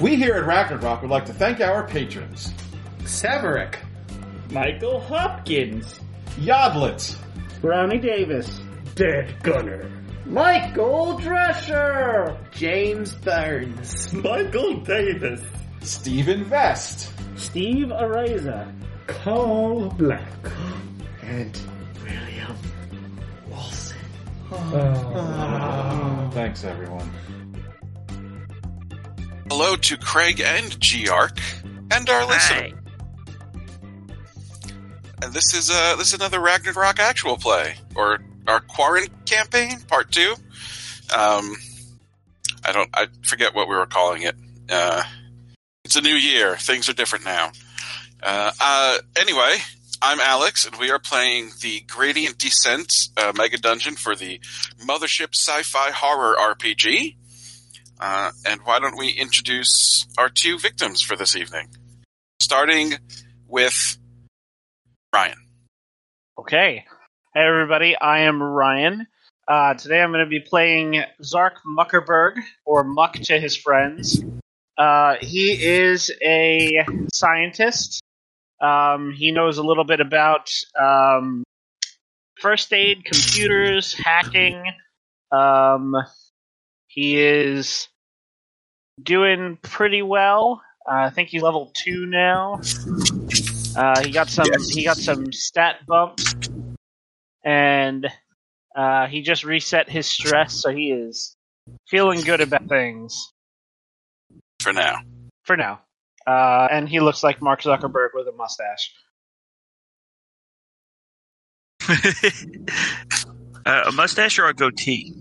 We here at Ragnarok would like to thank our patrons Severick. Michael Hopkins. Yodlet, Brownie Davis. Dead Gunner. Michael Drescher. James Burns. Michael Davis. Stephen Vest, Steve Areza. Carl Black. And William Wilson. Thanks, everyone. Hello to Craig and Geark and our listener. And this is uh this is another Ragnarok actual play or our Quarren campaign part two. Um, I don't I forget what we were calling it. Uh, it's a new year. Things are different now. Uh, uh, anyway, I'm Alex, and we are playing the Gradient Descent uh, Mega Dungeon for the Mothership Sci-Fi Horror RPG. Uh, and why don't we introduce our two victims for this evening? Starting with Ryan. Okay. Hey, everybody. I am Ryan. Uh, today I'm going to be playing Zark Muckerberg, or Muck to his friends. Uh, he is a scientist. Um, he knows a little bit about um, first aid, computers, hacking. Um, he is doing pretty well. Uh, I think he's level two now. Uh, he got some. Yes. He got some stat bumps, and uh, he just reset his stress, so he is feeling good about things For now. for now. Uh, and he looks like Mark Zuckerberg with a mustache. uh, a mustache or a goatee?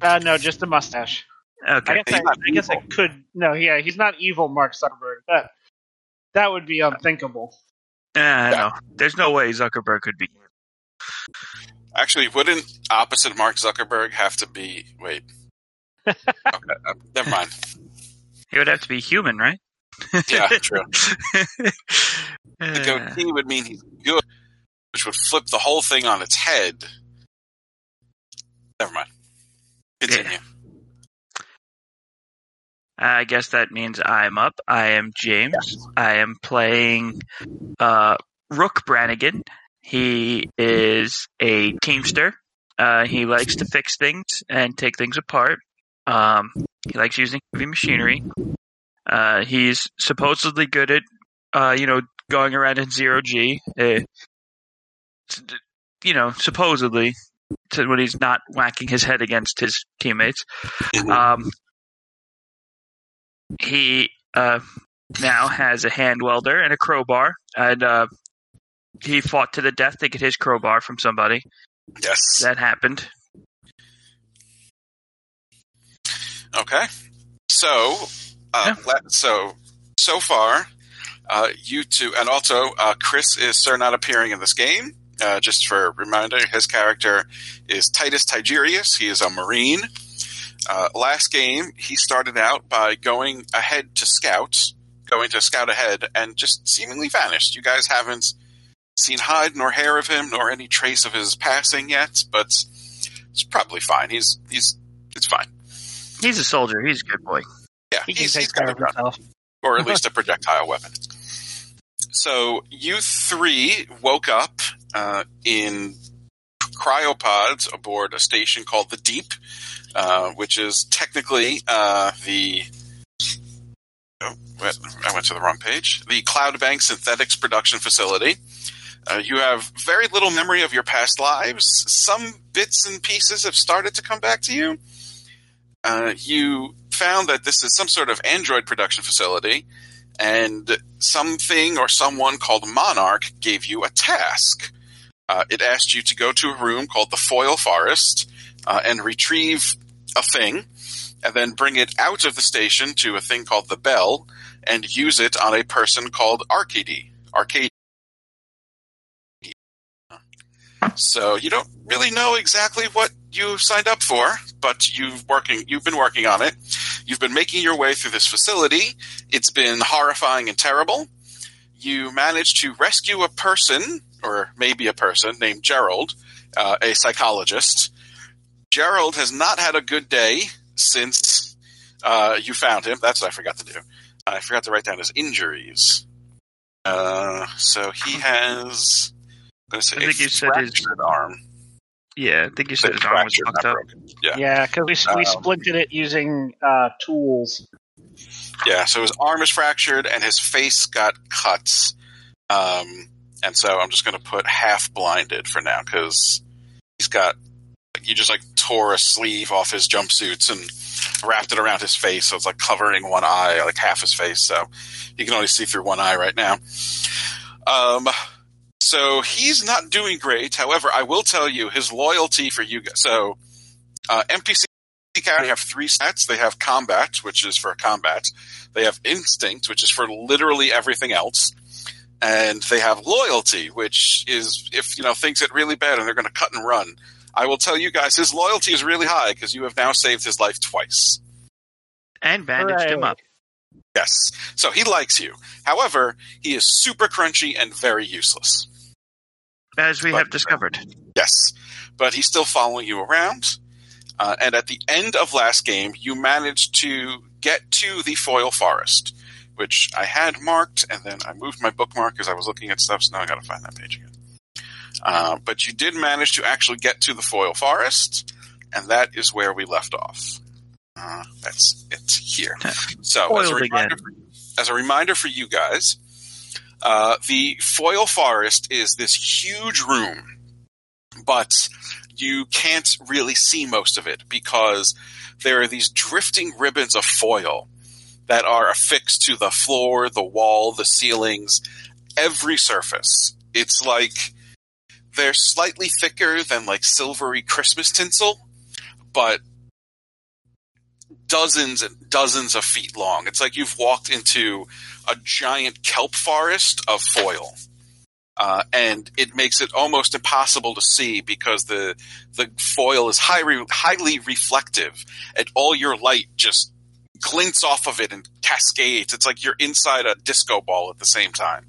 Uh, no, just a mustache. I Okay. guess I, I guess I could. No, yeah, he's not evil, Mark Zuckerberg. That that would be unthinkable. Uh, I know. There's no way Zuckerberg could be. Actually, wouldn't opposite Mark Zuckerberg have to be? Wait. okay, uh, never mind. He would have to be human, right? Yeah, true. The goatee would mean he's good, which would flip the whole thing on its head. Never mind. Continue. I guess that means I'm up. I am James. I am playing uh, Rook Brannigan. He is a teamster. Uh, he likes to fix things and take things apart. Um, he likes using heavy machinery. Uh, he's supposedly good at, uh, you know, going around in zero G. Uh, you know, supposedly, to when he's not whacking his head against his teammates. Um, he uh, now has a hand welder and a crowbar, and uh, he fought to the death to get his crowbar from somebody. Yes. That happened. Okay. So, uh, let, so so far, uh, you two, and also uh, Chris is sir not appearing in this game. Uh, just for reminder, his character is Titus Tigerius. He is a marine. Uh, last game, he started out by going ahead to scouts, going to scout ahead, and just seemingly vanished. You guys haven't seen hide nor hair of him, nor any trace of his passing yet, but it's probably fine. He's he's it's fine. He's a soldier. He's a good boy. Yeah, he he's, he's got a gun, or at least a projectile weapon. So you three woke up uh, in cryopods aboard a station called the Deep, uh, which is technically uh, the. Oh, I went to the wrong page. The Cloud Bank Synthetics Production Facility. Uh, you have very little memory of your past lives. Some bits and pieces have started to come back to you. Uh, you found that this is some sort of android production facility, and something or someone called Monarch gave you a task. Uh, it asked you to go to a room called the Foil Forest uh, and retrieve a thing, and then bring it out of the station to a thing called the Bell, and use it on a person called Arcady. Arcady. So you don't really know exactly what you signed up for, but you've working you've been working on it. You've been making your way through this facility. It's been horrifying and terrible. You managed to rescue a person, or maybe a person named Gerald, uh, a psychologist. Gerald has not had a good day since Uh, you found him. That's what I forgot to do. I forgot to write down his injuries. Uh, so he has. I'm say I think a you said his- arm. Yeah, I think you said his arm was Fractured, fucked not up. broken. Yeah. Yeah, because we we Um, splinted it using uh, tools. Yeah, so his arm is fractured and his face got cuts. Um, and so I'm just going to put half blinded for now because he's got. You just like tore a sleeve off his jumpsuits and wrapped it around his face, so it's like covering one eye, like half his face. So he can only see through one eye right now. Um, so he's not doing great. However, I will tell you his loyalty for you. So uh, NPC have three stats. They have combat, which is for combat. They have instinct, which is for literally everything else. And they have loyalty, which is if you know things get really bad and they're going to cut and run. I will tell you guys, his loyalty is really high because you have now saved his life twice. And bandaged him up. Yes, so he likes you. However, he is super crunchy and very useless. As we But- have discovered. Yes, but he's still following you around. Uh, and at the end of last game, you managed to get to the foil forest, which I had marked, and then I moved my bookmark because I was looking at stuff. So now I got to find that page again. Uh, but you did manage to actually get to the foil forest, and that is where we left off. Uh, that's it here. So as a reminder, again. as a reminder for you guys, uh, the foil forest is this huge room, but you can't really see most of it because there are these drifting ribbons of foil that are affixed to the floor, the wall, the ceilings, every surface. It's like they're slightly thicker than like silvery Christmas tinsel, but dozens and dozens of feet long. It's like you've walked into a giant kelp forest of foil. Uh, and it makes it almost impossible to see because the the foil is highly highly reflective, and all your light just glints off of it and cascades. It's like you're inside a disco ball at the same time.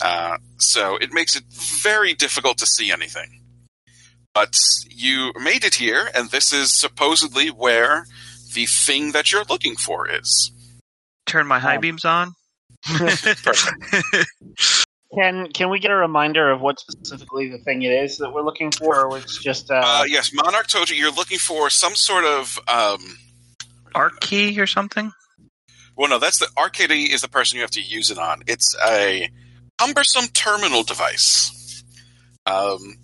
Uh, so it makes it very difficult to see anything. But you made it here, and this is supposedly where the thing that you're looking for is. Turn my high Um, beams on. Can can we get a reminder of what specifically the thing it is that we're looking for, or it's just uh, Uh, yes, Monarch told you you're looking for some sort of. Um, Arc key or something? well, no, that's the Arcady is the person you have to use it on. It's a cumbersome terminal device. Um,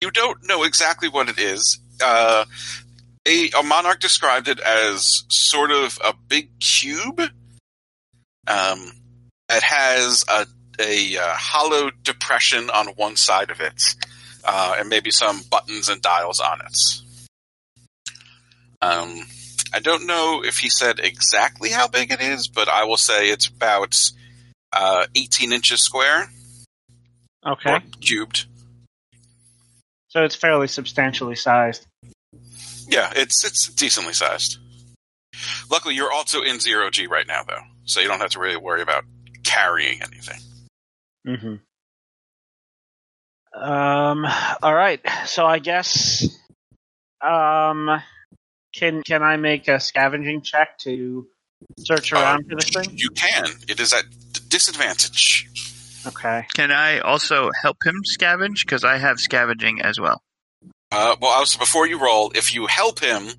you don't know exactly what it is. Uh, a, a monarch described it as sort of a big cube. Um, it has a a uh, hollow depression on one side of it, uh, and maybe some buttons and dials on it. Um, I don't know if he said exactly how big it is, but I will say it's about uh, 18 inches square okay, cubed. so it's fairly substantially sized. Yeah, it's it's decently sized. Luckily, you're also in zero G right now, though, so you don't have to really worry about carrying anything. Mm-hmm. Um. All right. So I guess. Um. Can can I make a scavenging check to search Uh, around for this thing? You can. It is at disadvantage. Okay. Can I also help him scavenge? Because I have scavenging as well. Uh, well, also before you roll, if you help him,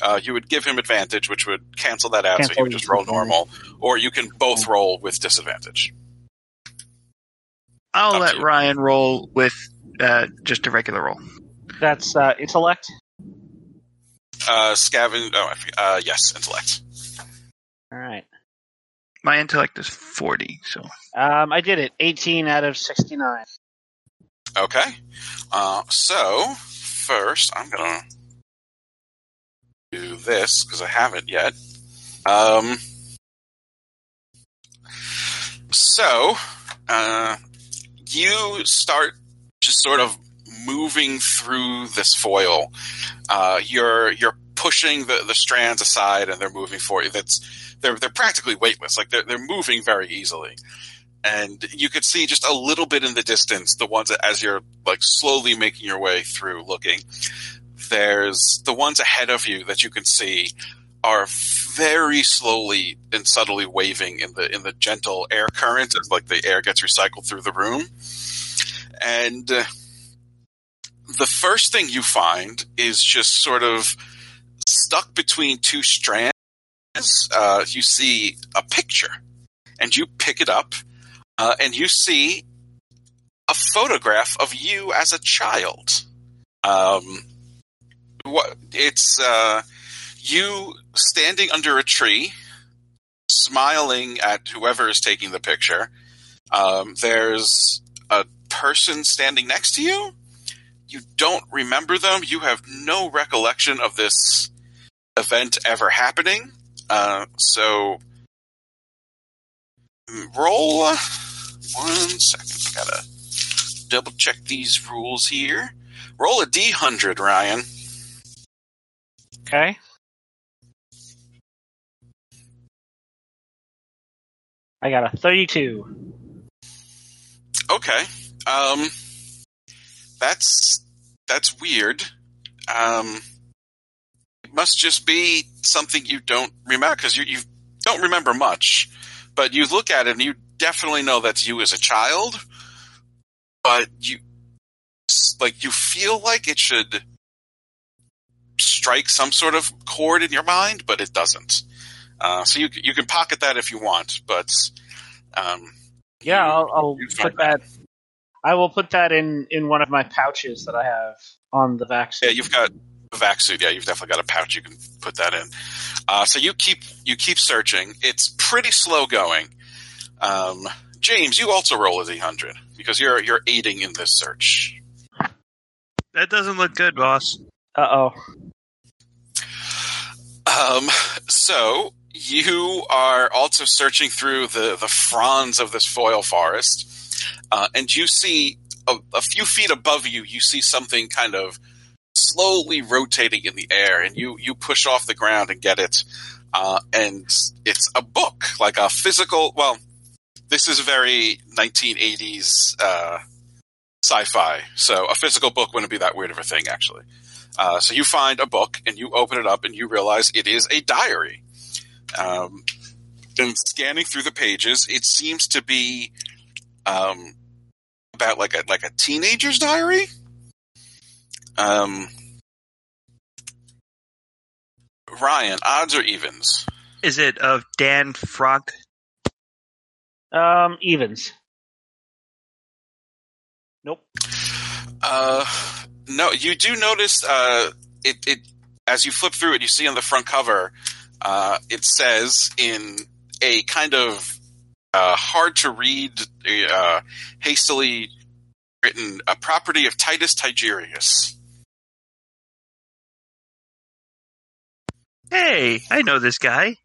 uh, you would give him advantage, which would cancel that out, so he would just roll normal. Or you can both roll with disadvantage. I'll Up let. Ryan roll with uh, just a regular roll. That's uh, intellect. Uh, scavenge. Oh, Uh, yes, intellect. All right. My intellect is 40, so Um, I did it. 18 out of 69. Okay. Uh, so first, I'm gonna do this because I haven't yet. Um. So, uh, you start just sort of moving through this foil. Uh, you're you're pushing the, the strands aside, and they're moving for you. That's they're they're practically weightless. Like they're they're moving very easily and you could see just a little bit in the distance the ones that, as you're like slowly making your way through looking there's the ones ahead of you that you can see are very slowly and subtly waving in the in the gentle air current as like the air gets recycled through the room. And uh, the first thing you find is just sort of stuck between two strands. Uh, you see a picture, and you pick it up, uh, and you see a photograph of you as a child. Um, what it's uh, you standing under a tree, smiling at whoever is taking the picture. Um, there's a person standing next to you. You don't remember them. You have no recollection of this event ever happening. Uh, so roll one second. Gotta double check these rules here. Roll a D hundred, Ryan. Okay. I got a 32. Okay. Um, that's that's weird. Um, it must just be something you don't remember because you you don't remember much, but you look at it and you definitely know that's you as a child. But you like you feel like it should strike some sort of chord in your mind, but it doesn't. Uh, so you you can pocket that if you want, but um, Yeah, I'll, I'll put find that. I will put that in in one of my pouches that I have on the vac suit. Yeah, you've got vac suit. Yeah, you've definitely got a pouch. You can put that in. Uh, so you keep you keep searching. It's pretty slow going. Um, James, you also roll a d hundred because you're you're aiding in this search. That doesn't look good, boss. Uh oh. Um, so you are also searching through the the fronds of this foil forest, uh, and you see a, a few feet above you. You see something kind of slowly rotating in the air, and you you push off the ground and get it. Uh, and it's a book, like a physical. Well, this is very 1980s uh, sci-fi, so a physical book wouldn't be that weird of a thing, actually. Uh, so you find a book and you open it up and you realize it is a diary. Um, and scanning through the pages, it seems to be um, about like a like a teenager's diary. Um, Ryan, odds or evens? Is it of Dan Frog? Um, evens. Nope. Uh, no, you do notice uh, it, it as you flip through it, you see on the front cover, uh, it says in a kind of uh, hard to read, uh, hastily written, a property of Titus Tigerius. Hey, I know this guy.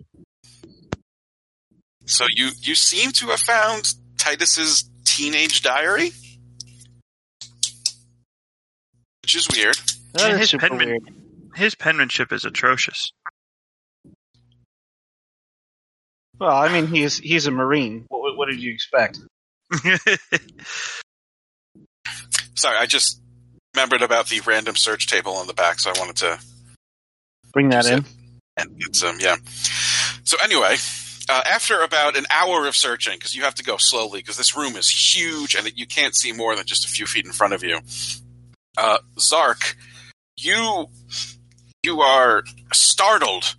So you you seem to have found Titus's teenage diary, which is weird. That is his penman- weird. His penmanship is atrocious. Well, I mean, he's he's a marine. What, what did you expect? Sorry, I just remembered about the random search table on the back, so I wanted to Bring that Just in. And get some. Yeah. So anyway, uh, after about an hour of searching, because you have to go slowly, because this room is huge and you can't see more than just a few feet in front of you. Uh, Zark, you you are startled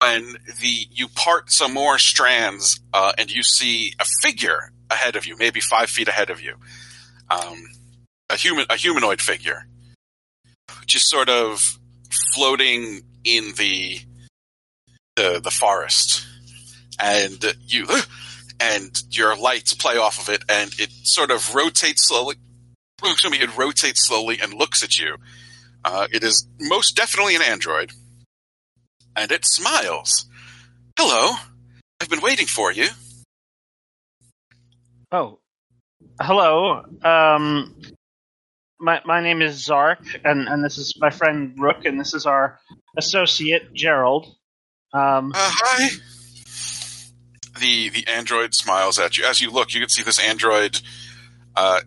when the you part some more strands uh, and you see a figure ahead of you, maybe five feet ahead of you, um, a human a humanoid figure, just sort of floating in the the, the forest, and you and your lights play off of it, and it sort of rotates slowly. Excuse me, it rotates slowly and looks at you. Uh, it is most definitely an android, and it smiles. Hello, I've been waiting for you. Oh, hello. Um, my my name is Zark, and and this is my friend Rook, and this is our associate Gerald. Um, Uh, hi. The the android smiles at you as you look. You can see this android uh,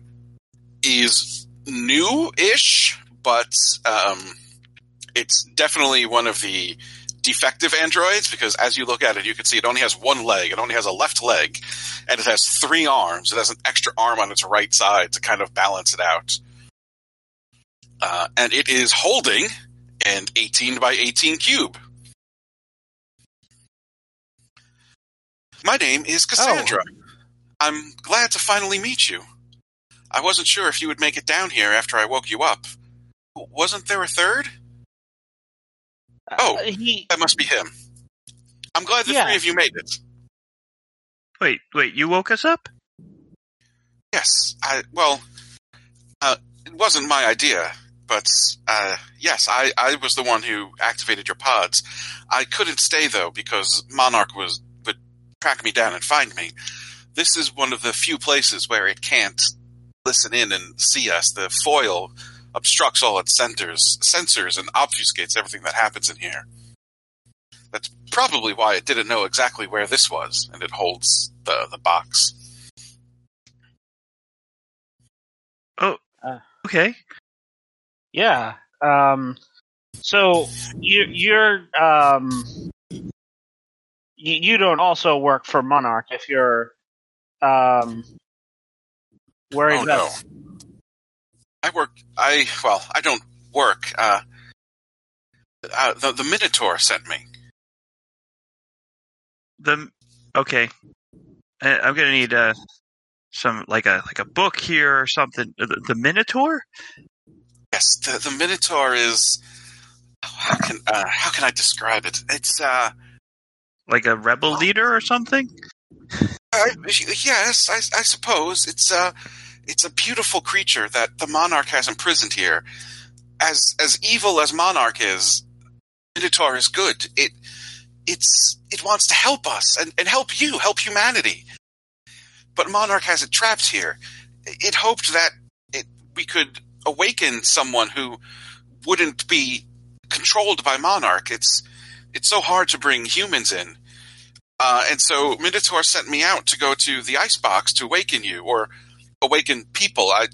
is new-ish, but um, it's definitely one of the defective androids because as you look at it, you can see it only has one leg. It only has a left leg, and it has three arms. It has an extra arm on its right side to kind of balance it out. Uh, and it is holding an 18 by 18 cube. My name is Cassandra. I'm glad to finally meet you. I wasn't sure if you would make it down here after I woke you up. Wasn't there a third? Oh. Uh, he That must be him. I'm glad the Yeah. three of you made it. Wait, wait, you woke us up? Yes, I well, uh, it wasn't my idea, but uh, yes, I, I was the one who activated your pods. I couldn't stay though because Monarch was would track me down and find me. This is one of the few places where it can't listen in and see us. The foil obstructs all its sensors, sensors and obfuscates everything that happens in here. That's probably why it didn't know exactly where this was, and it holds the the box. Oh, okay. Yeah. Um, so you, you're um, you, you don't also work for Monarch if you're um, worried Oh, about. I work. I well, I don't work. Uh, uh, the the Minotaur sent me. The okay. I, I'm gonna need uh some like a like a book here or something. The, the Minotaur. Yes, the the Minotaur is. How can uh, how can I describe it? It's uh, like a rebel leader or something? I, yes, I, I suppose it's uh, it's a beautiful creature that the Monarch has imprisoned here. As as evil as Monarch is, Minotaur is good. It it's it wants to help us and, and help you, help humanity. But Monarch has it trapped here. It hoped that it we could awaken someone who wouldn't be controlled by Monarch. It's it's so hard to bring humans in. Uh, and so Minotaur sent me out to go to the icebox to awaken you or awaken people. I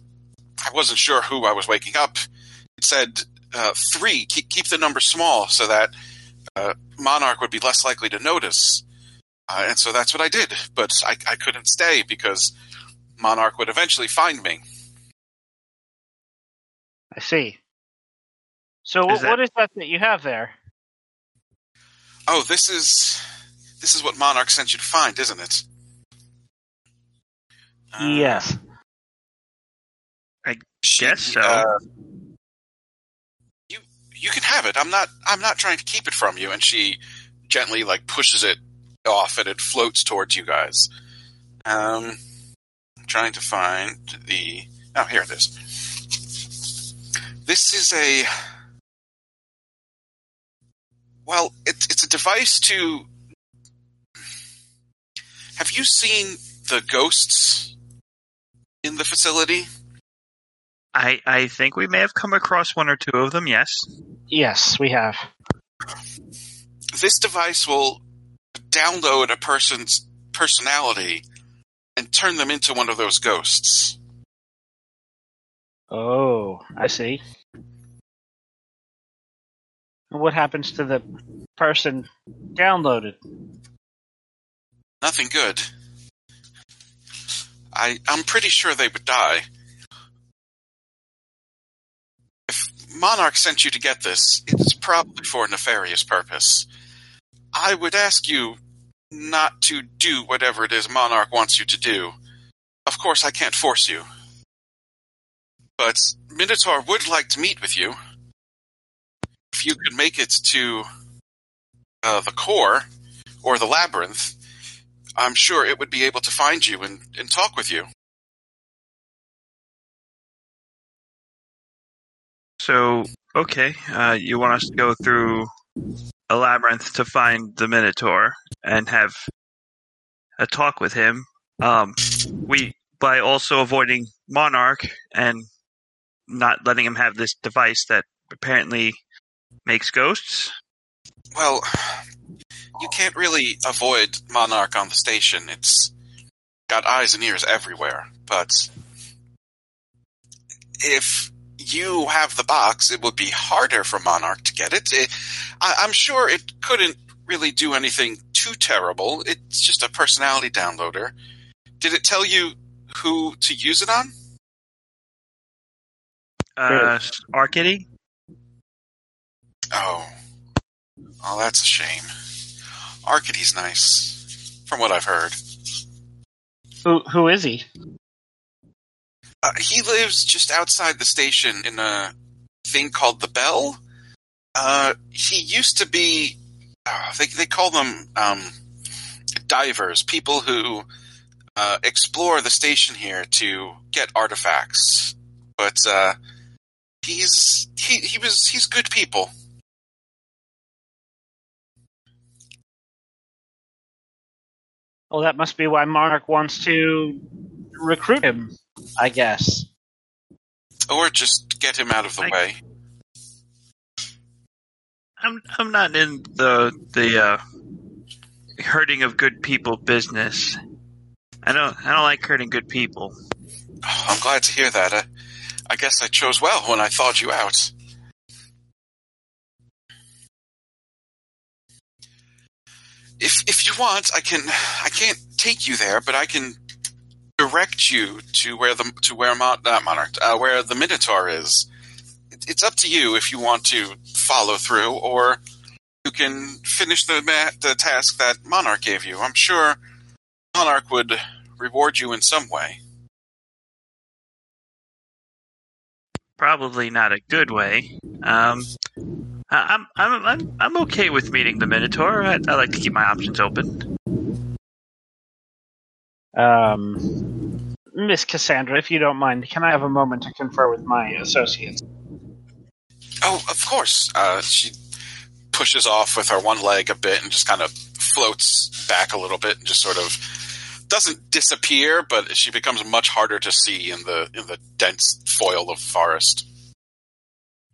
I wasn't sure who I was waking up. It said uh, three. Keep, keep the number small so that uh, Monarch would be less likely to notice. Uh, and so that's what I did. But I, I couldn't stay because Monarch would eventually find me. I see. So Is wh- what is that that you have there? Oh, this is this is what Monarch sent you to find, isn't it? Uh, yes. I Guess so. uh, you you can have it. I'm not I'm not trying to keep it from you. And she gently like pushes it off, and it floats towards you guys. Um, I'm trying to find the. Oh, here it is. This is a. Well, it, it's a device to. Have you seen the ghosts in the facility? I I think we may have come across one or two of them. Yes. Yes, we have. this device will download a person's personality and turn them into one of those ghosts. Oh, I see. What happens to the person downloaded? Nothing good. I I'm pretty sure they would die. If Monarch sent you to get this, it's probably for a nefarious purpose. I would ask you not to do whatever it is Monarch wants you to do. Of course, I can't force you. But Minotaur would like to meet with you. If you could make it to uh, the core or the labyrinth, I'm sure it would be able to find you and, and talk with you. So okay, uh, you want us to go through a labyrinth to find the Minotaur and have a talk with him. Um, we by also avoiding Monarch and not letting him have this device that apparently makes ghosts. Well, you can't really avoid Monarch on the station. It's got eyes and ears everywhere. But if you have the box, it would be harder for Monarch to get it. it I, I'm sure it couldn't really do anything too terrible. It's just a personality downloader. Did it tell you who to use it on? Uh, Arcady? Oh. Oh, that's a shame. Arcady's nice, from what I've heard. Who who is he? Uh, he lives just outside the station in a thing called the Bell. Uh, he used to be. Uh, they they call them um, divers, people who uh, explore the station here to get artifacts. But uh, he's he he was he's good people. Well, that must be why Monarch wants to recruit him. I guess. Or just get him out of the I- way. I'm I'm not in the the uh, hurting of good people business. I don't I don't like hurting good people. Oh, I'm glad to hear that. Uh, I guess I chose well when I thawed you out. If if you want, I can I can't take you there, but I can direct you to where the to where Mon- not Monarch uh, where the Minotaur is. It, it's up to you if you want to follow through, or you can finish the ma- the task that Monarch gave you. I'm sure Monarch would reward you in some way. Probably not a good way. Um, I'm I'm I'm I'm okay with meeting the Minotaur. I, I like to keep my options open. Um, Miss Cassandra, if you don't mind, can I have a moment to confer with my associates? Oh, of course. Uh, she pushes off with her one leg a bit and just kind of floats back a little bit and just sort of doesn't disappear, but she becomes much harder to see in the in the dense foil of forest.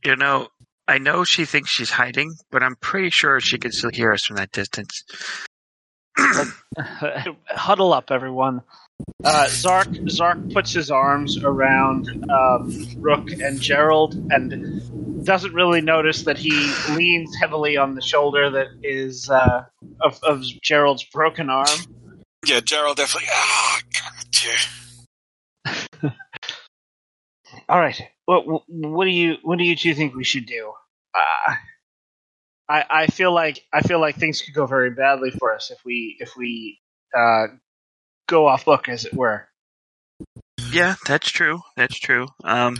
You know, I know she thinks she's hiding, but I'm pretty sure she can still hear us from that distance. Huddle up, everyone. Uh, Zark Zark puts his arms around um, Rook and Gerald and doesn't really notice that he leans heavily on the shoulder that is uh, of, of Gerald's broken arm. Yeah, Gerald definitely. Ah, God, dear. All right, what what do you what do you two think we should do? Uh, I I feel like I feel like things could go very badly for us if we if we uh, go off book, as it were. Yeah, that's true. That's true. Um,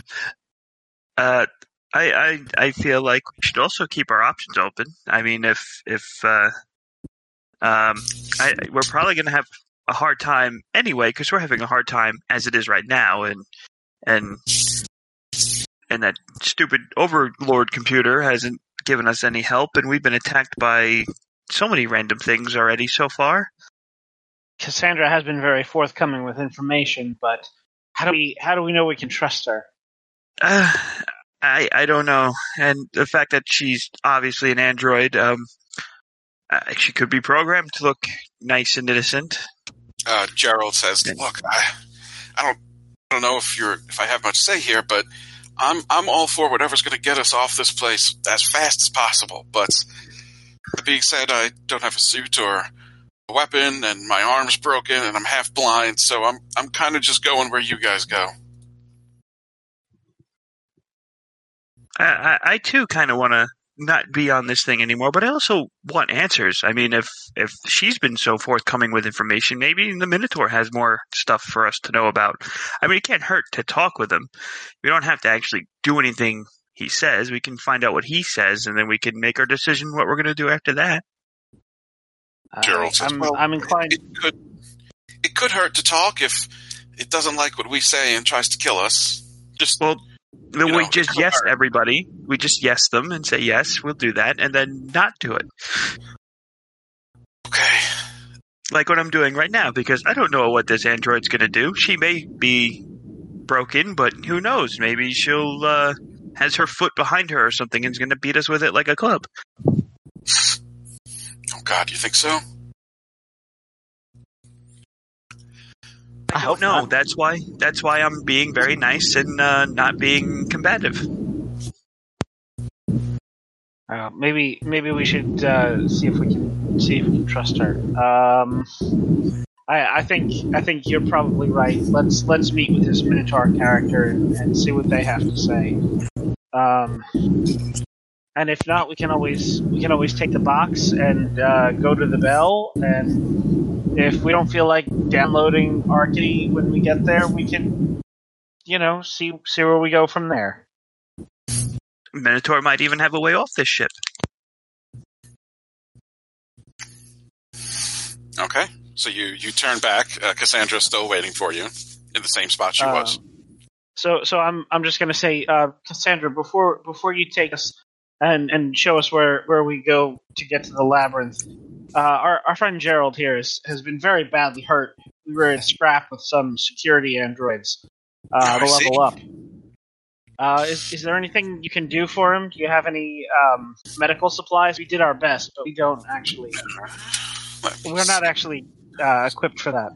uh, I, I, I feel like we should also keep our options open. I mean, if, if, uh, um, I, we're probably going to have a hard time anyway, because we're having a hard time as it is right now, and, and, and that stupid overlord computer hasn't given us any help, and we've been attacked by so many random things already so far. Cassandra has been very forthcoming with information, but how do we how do we know we can trust her? Uh, I I don't know, and the fact that she's obviously an android, um, uh, she could be programmed to look nice and innocent. Uh, Gerald says, "Look, I, I don't, I don't know if you're, if I have much to say here, but I'm, I'm all for whatever's going to get us off this place as fast as possible. But that being said, I don't have a suit or a weapon, and my arm's broken, and I'm half blind, so I'm, I'm kind of just going where you guys go." I I, I too kind of want to not be on this thing anymore, but I also want answers. I mean, if if she's been so forthcoming with information, maybe the Minotaur has more stuff for us to know about. I mean, it can't hurt to talk with him. We don't have to actually do anything he says. We can find out what he says, and then we can make our decision what we're going to do after that. Uh, Gerald I, says, I'm, "Well, I'm inclined. It could, it could hurt to talk if it doesn't like what we say and tries to kill us. Just Well, then we know, just yes hard. everybody. We just yes them and say yes, we'll do that, and then not do it. okay. Like what I'm doing right now, because I don't know what this android's going to do. She may be broken, but who knows? Maybe she'll uh, has her foot behind her or something and is going to beat us with it like a club. Oh God, you think so? I hope no. That's why. That's why I'm being very nice and uh, not being combative. Uh, maybe maybe we should uh, see if we can see if we can trust her. Um, I, I think I think you're probably right. Let's let's meet with this Minotaur character and, and see what they have to say. Um, and if not, we can always we can always take the box and uh, go to the bell. And if we don't feel like downloading Arcady when we get there, we can, you know, see see where we go from there. Minotaur might even have a way off this ship. Okay. So you you turn back. Uh, Cassandra's still waiting for you in the same spot she Um, was. So, so I'm I'm just gonna say, uh, Cassandra, before before you take us and and show us where where we go to get to the labyrinth, uh, our our friend Gerald here is, has been very badly hurt. We were in a scrap with some security androids uh, to level up. Uh, is is there anything you can do for him? Do you have any um, medical supplies? We did our best, but we don't actually. We're not actually uh, equipped for that.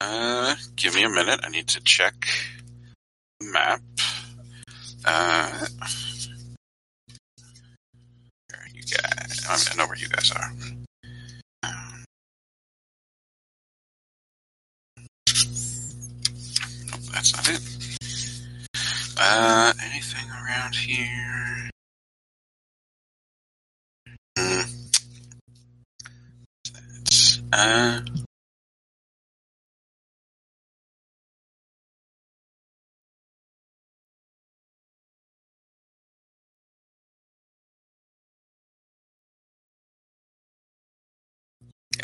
Uh, give me a minute. I need to check the map. Uh, where are you guys? I, know where you guys are. Nope, that's not it. Uh, anything around here? Hmm. That's, uh,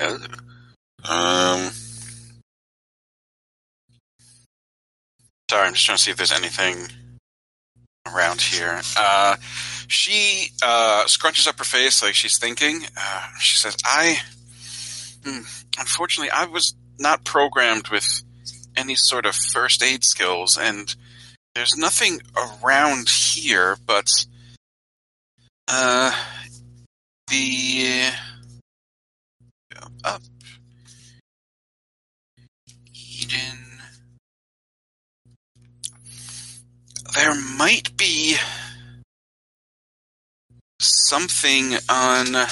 Um. Sorry, I'm just trying to see if there's anything around here. Uh, she uh, scrunches up her face like she's thinking. Uh, she says, "I, hmm, unfortunately, I was not programmed with any sort of first aid skills, and there's nothing around here, but uh, the." Up. Eden. There might be something on. Uh,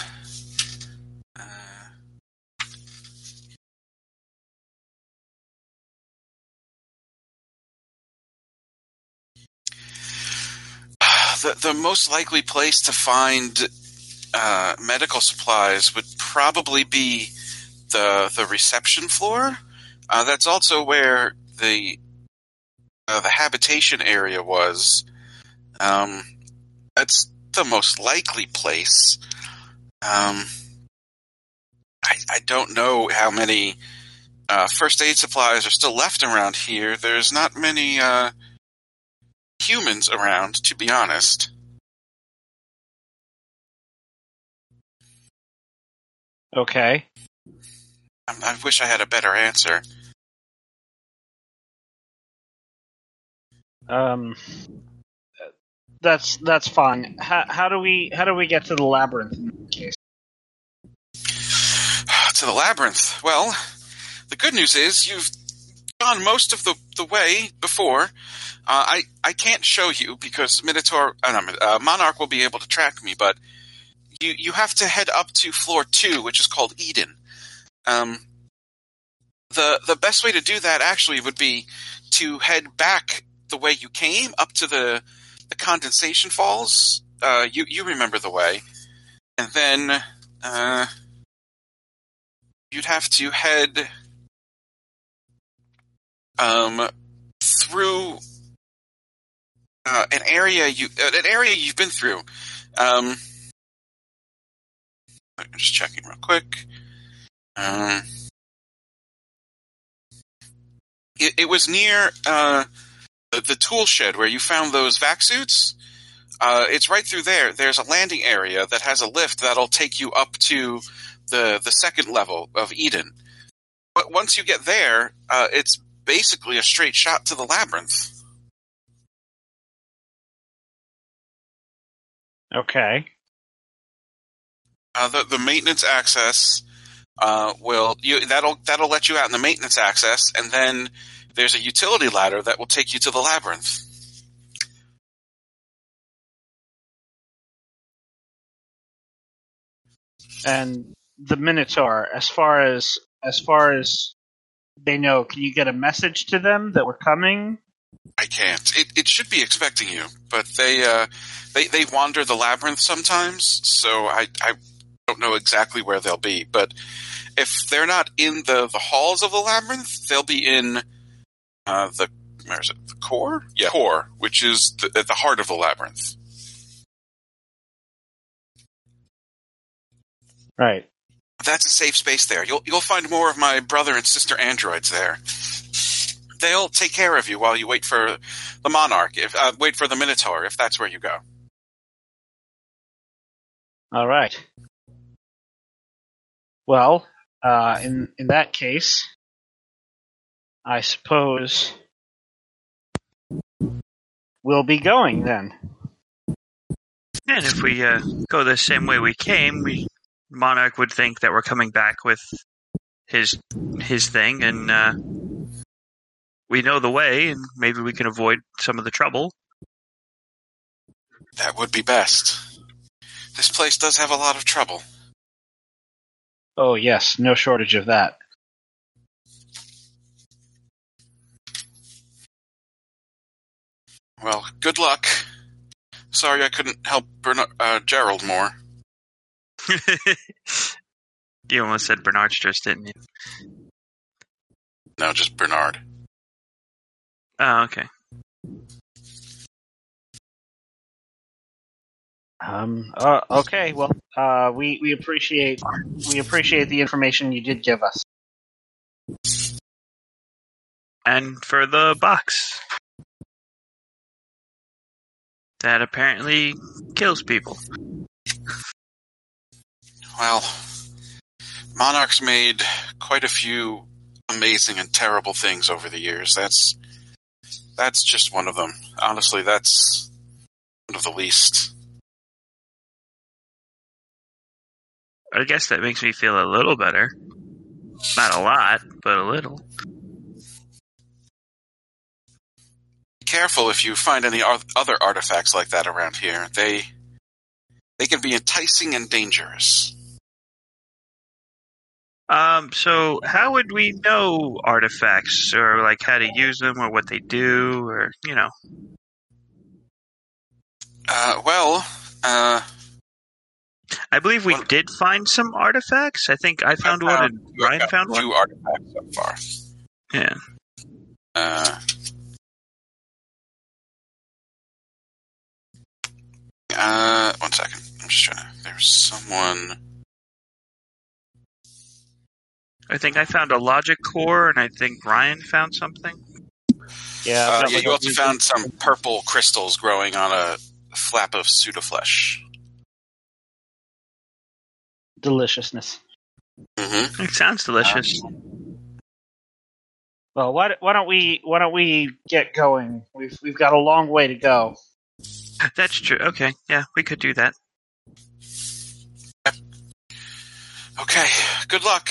the the most likely place to find uh, medical supplies would probably be the the reception floor. Uh, that's also where the uh, the habitation area was. Um, that's the most likely place. Um, I, I don't know how many uh, first aid supplies are still left around here. There's not many uh, humans around, to be honest. Okay. I, wish I had a better answer. Um, that's that's fine. How, how do we how do we get to the labyrinth in case? to the labyrinth. Well, the good news is you've gone most of the, the way before. Uh, I I can't show you because Minotaur, uh, uh, Monarch will be able to track me, but you you have to head up to floor two, which is called Eden. Um, the the best way to do that actually would be to head back the way you came up to the the condensation falls. Uh, you you remember the way, and then. Uh, you'd have to head um, through uh, an area you uh, an area you've been through. Um, I'm just checking real quick. Um, it, it was near uh, the, the tool shed where you found those vac suits. Uh, it's right through there. There's a landing area that has a lift that'll take you up to the the second level of Eden. But once you get there, uh, it's basically a straight shot to the labyrinth. Okay. Uh, the the maintenance access uh, will you that'll that'll let you out in the maintenance access, and then there's a utility ladder that will take you to the labyrinth. And the Minotaur, as far as as far as they know, can you get a message to them that we're coming? I can't. It it should be expecting you, but they uh they they wander the labyrinth sometimes, so I I don't know exactly where they'll be. But if they're not in the the halls of the labyrinth, they'll be in uh the where is it? The core? Yeah, core, which is the, at the heart of the labyrinth. Right. That's a safe space there. You'll you'll find more of my brother and sister androids there. They'll take care of you while you wait for the monarch. If uh, wait for the minotaur, if that's where you go. All right. Well, uh, in in that case, I suppose we'll be going then. And if we uh, go the same way we came, we Monarch would think that we're coming back with his his thing, and uh, we know the way, and maybe we can avoid some of the trouble. That would be best. This place does have a lot of trouble. Oh yes, no shortage of that. Well, good luck. Sorry I couldn't help Bernard, uh, Gerald more. you almost said Bernard Bernardstress, didn't you? No, just Bernard. Oh, okay. Um. Uh, okay. Well, uh, we we appreciate we appreciate the information you did give us. And for the box. That apparently kills people. Well, Monarch's made quite a few amazing and terrible things over the years. That's that's just one of them. Honestly, that's one of the least. I guess that makes me feel a little better. Not a lot, but a little. Be careful if you find any ar- other artifacts like that around here. They they can be enticing and dangerous. Um, so how would we know artifacts or like how to use them or what they do or, you know? Uh, well, uh, I believe we Well- did find some artifacts. I think I found one and Ryan got found one. two artifacts so far. Yeah. Uh, uh, one second. I'm just trying to. There's someone. I think I found a logic core and I think Ryan found something. Yeah. Uh, yeah, you also found some purple crystals growing on a flap of pseudoflesh. Deliciousness. Mm-hmm. It sounds delicious. Well, why why don't we why don't we get going? We've we've got a long way to go. That's true. Okay. Yeah, we could do that. Okay. Good luck.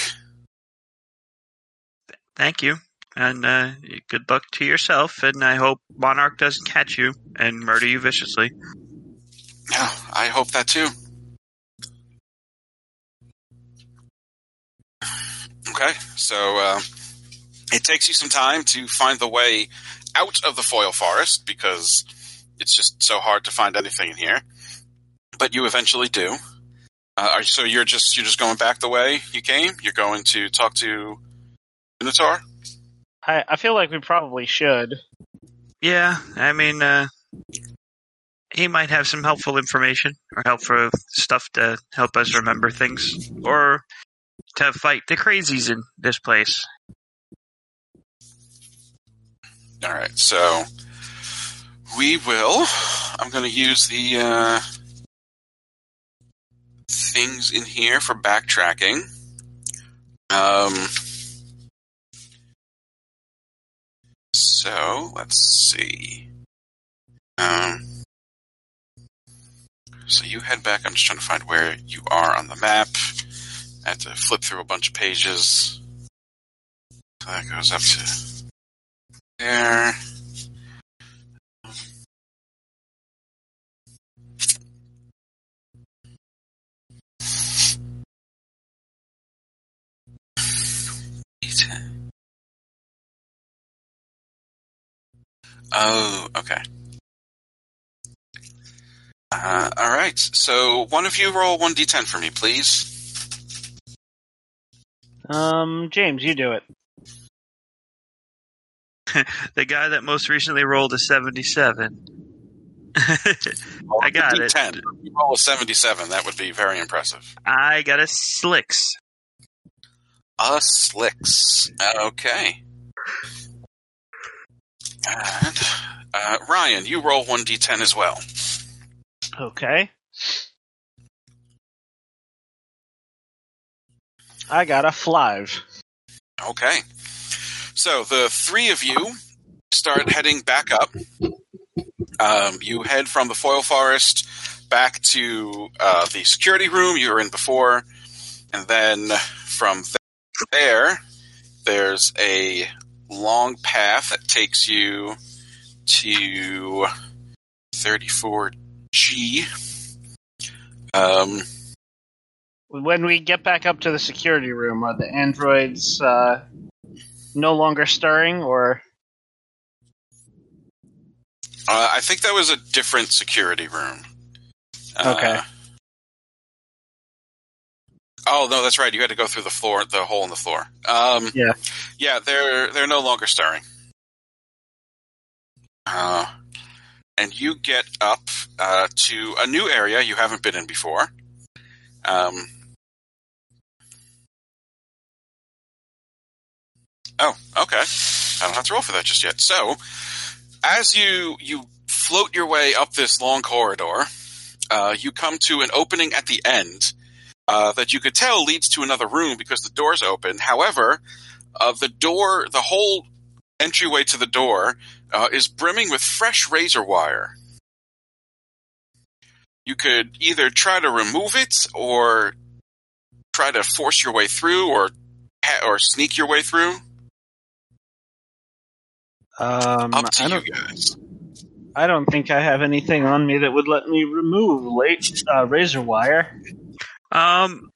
Thank you. And uh, good luck to yourself. And I hope Monarch doesn't catch you and murder you viciously. Yeah, I hope that too. Okay, so uh, it takes you some time to find the way out of the foil forest because it's just so hard to find anything in here. But you eventually do. Uh, are, so you're just you're just going back the way you came. You're going to talk to Minotaur. I I feel like we probably should. Yeah, I mean, uh, he might have some helpful information or helpful stuff to help us remember things or to fight the crazies in this place. All right, so we will. I'm going to use the uh, things in here for backtracking. Um, so let's see. Um, so you head back. I'm just trying to find where you are on the map. I have to flip through a bunch of pages. So that goes up to there. Oh, okay. Uh, all right. So one of you roll one d10 for me, please. Um, James, you do it. The guy that most recently rolled a 77. I got it. D10. If you roll a 77. That would be very impressive. I got a slicks. A slicks. Okay. And uh, Ryan, you roll one d10 as well. Okay. I got a five. Okay. So the three of you start heading back up. Um, you head from the foil forest back to uh, the security room you were in before, and then from there, there's a long path that takes you to 34G. Um, When we get back up to the security room, are the androids uh, no longer stirring, or Uh, I think that was a different security room. Uh, Okay. Oh no, that's right. You had to go through the floor, the hole in the floor. Um, Yeah. Yeah, they're they're no longer stirring. Uh, and you get up uh, to a new area you haven't been in before. Um, oh, okay. I don't have to roll for that just yet. So, as you you float your way up this long corridor, uh, you come to an opening at the end uh, that you could tell leads to another room because the door's open. However, uh, the door, the whole entryway to the door, uh, is brimming with fresh razor wire. You could either try to remove it or try to force your way through or or sneak your way through. Um, Up to I don't. guys. I don't think I have anything on me that would let me remove late uh, razor wire. Um,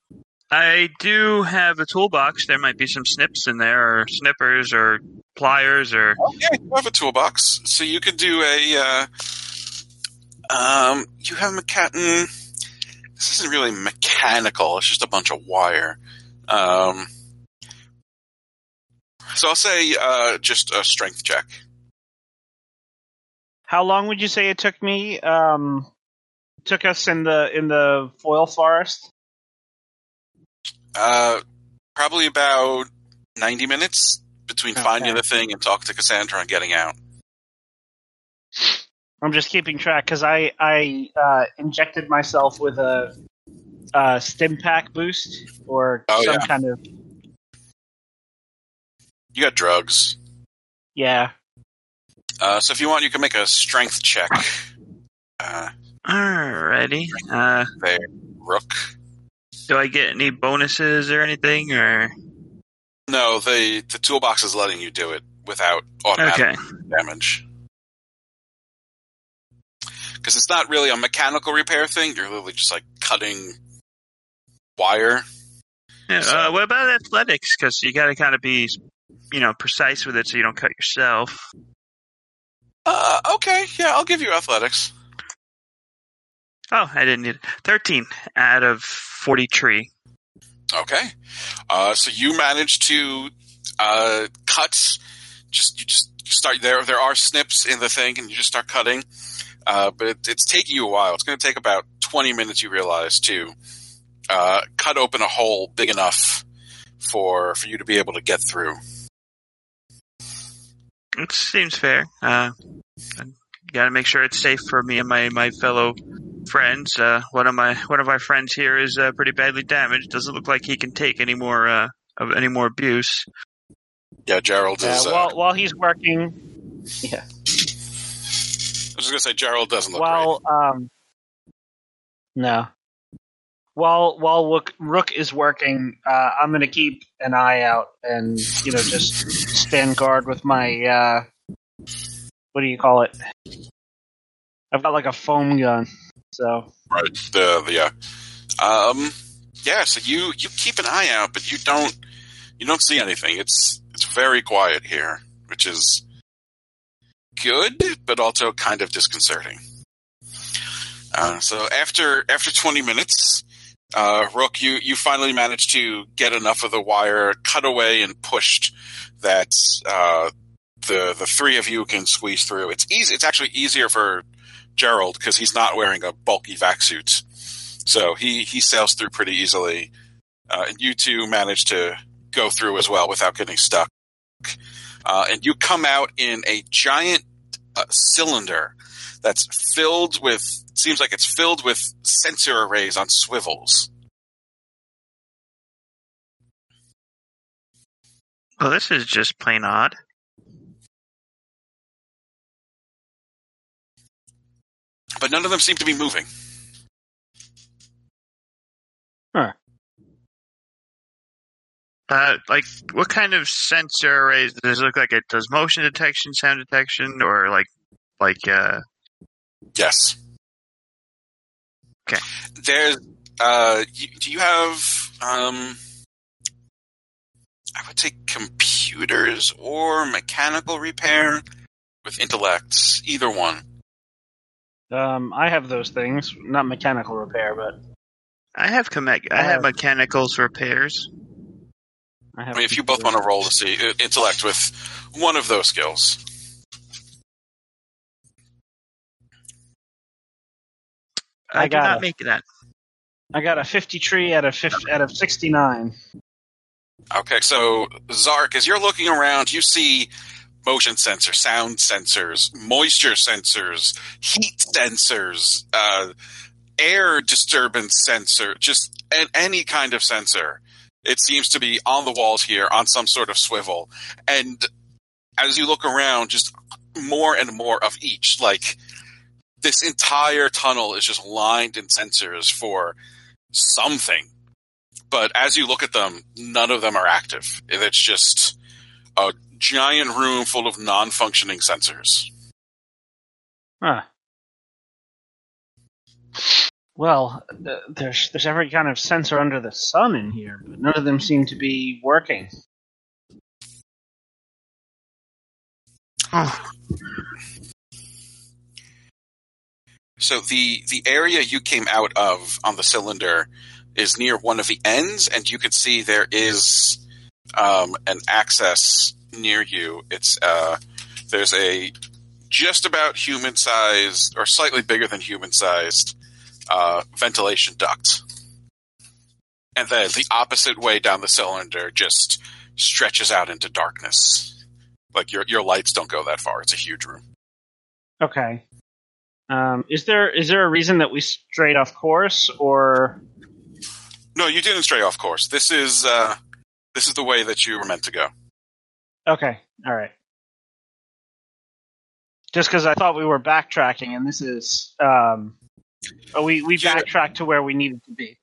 I do have a toolbox. There might be some snips in there, or snippers, or pliers, or Oh, yeah, you have a toolbox, so you could do a. Uh, um, you have mecha- This isn't really mechanical. It's just a bunch of wire. Um, so I'll say uh, just a strength check. How long would you say it took me? Um, took us in the in the foil forest. Uh, probably about ninety minutes between finding the thing and talking to Cassandra and getting out. I'm just keeping track because I I uh, injected myself with a, uh stim pack boost or Oh, some yeah. kind of You got drugs. yeah. Uh, so if you want, you can make a strength check. Uh, alrighty. Uh, there, Rook. do I get any bonuses or anything, or No, the the toolbox is letting you do it without automatic okay? damage. Because it's not really a mechanical repair thing. You're literally just like cutting wire. Yeah, So- uh, what about athletics? Because you got to kind of be, you know, precise with it so you don't cut yourself. Uh, okay, yeah, I'll give you athletics. Oh, I didn't need it. Thirteen out of forty-three. Okay, uh, so you managed to uh, cut. Just you just start there. There are snips in the thing, and you just start cutting. Uh, but it, it's taking you a while. It's going to take about twenty minutes. You realize to uh, cut open a hole big enough for for you to be able to get through. It seems fair. Uh, got to make sure it's safe for me and my, my fellow friends. Uh, one of my one of our friends here is uh, pretty badly damaged. Doesn't look like he can take any more uh, of any more abuse. Yeah, Gerald is. Uh, while while he's working, yeah. I was just going to say Gerald doesn't look While um, no, while while Rook, Rook is working, uh, I'm gonna keep an eye out and you know just stand guard with my uh, what do you call it? I've got like a foam gun, so Right. The yeah. Um yeah, so you you keep an eye out, but you don't you don't see anything. It's it's very quiet here, which is good, but also kind of disconcerting. Uh, so after after twenty minutes, uh, Rook, you you finally managed to get enough of the wire cut away and pushed that uh, the the three of you can squeeze through. It's easy. It's actually easier for Gerald because he's not wearing a bulky vac suit, so he he sails through pretty easily. Uh, and you two manage to go through as well without getting stuck. Uh, and you come out in a giant uh, cylinder that's filled with seems like it's filled with sensor arrays on swivels. Well, this is just plain odd. But none of them seem to be moving. Uh, like, what kind of sensor arrays does it look like? It does motion detection, sound detection, or like, like, uh, Yes. Okay. There's. Uh, you, do you have? Um, I would say computers or mechanical repair with intellects. Either one. um, I have those things. Not mechanical repair, but I have com- I have mechanicals repairs. I have. I mean, if you both want to roll to see uh, intellect with one of those skills. I, I did got not it. make that. I got a 53 out of 50, out of 69. Okay, so Zark, as you're looking around, you see motion sensors, sound sensors, moisture sensors, heat sensors, uh, air disturbance sensor, just an, any kind of sensor. It seems to be on the walls here on some sort of swivel. And as you look around, just more and more of each. Like this entire tunnel is just lined in sensors for something but as you look at them, none of them are active. It's just a giant room full of non-functioning sensors. Huh. Well, th- there's there's every kind of sensor under the sun in here, but none of them seem to be working. So the the area you came out of on the cylinder is near one of the ends, and you can see there is um, an access near you. It's uh, there's a just about human sized or slightly bigger than human sized uh, ventilation duct, and then the opposite way down the cylinder just stretches out into darkness. Like your your lights don't go that far. It's a huge room. Okay. Um, is there is there a reason that we strayed off course, or No, you didn't stray off course. This is uh, this is the way that you were meant to go. okay, all right? Just because I thought we were backtracking, and this is um, we we Yeah. backtracked to where we needed to be.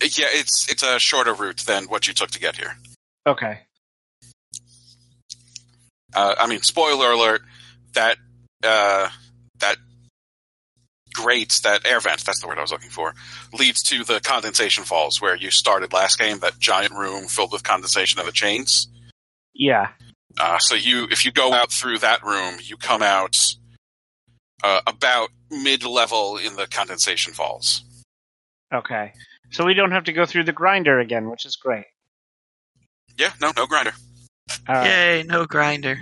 Yeah, it's it's a shorter route than what you took to get here. Okay. Uh, I mean, spoiler alert: that uh, that grate, that air vent, that's the word I was looking for, leads to the condensation falls where you started last game. That giant room filled with condensation of the chains. Yeah. Uh, so you, if you go out through that room, you come out uh, about mid-level in the condensation falls. Okay. So we don't have to go through the grinder again, which is great. Yeah, no, no grinder. Uh, yay! No grinder.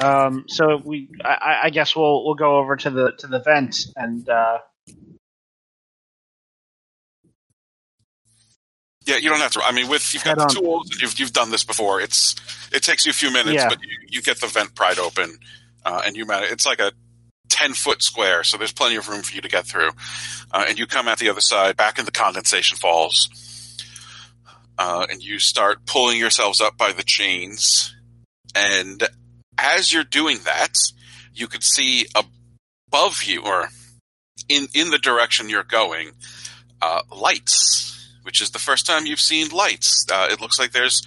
Um, so we, I, I guess we'll we'll go over to the to the vent and uh, Yeah, you don't have to. I mean, with you've got the tools, you've you've done this before. It's it takes you a few minutes, Yeah. but you, you get the vent pried open, uh, and you manage. It's like a ten foot square, so there's plenty of room for you to get through. Uh, and you come out the other side, back in the condensation falls, uh, and you start pulling yourselves up by the chains. And as you're doing that, you could see above you, or in in the direction you're going, uh, lights, which is the first time you've seen lights. Uh, it looks like there's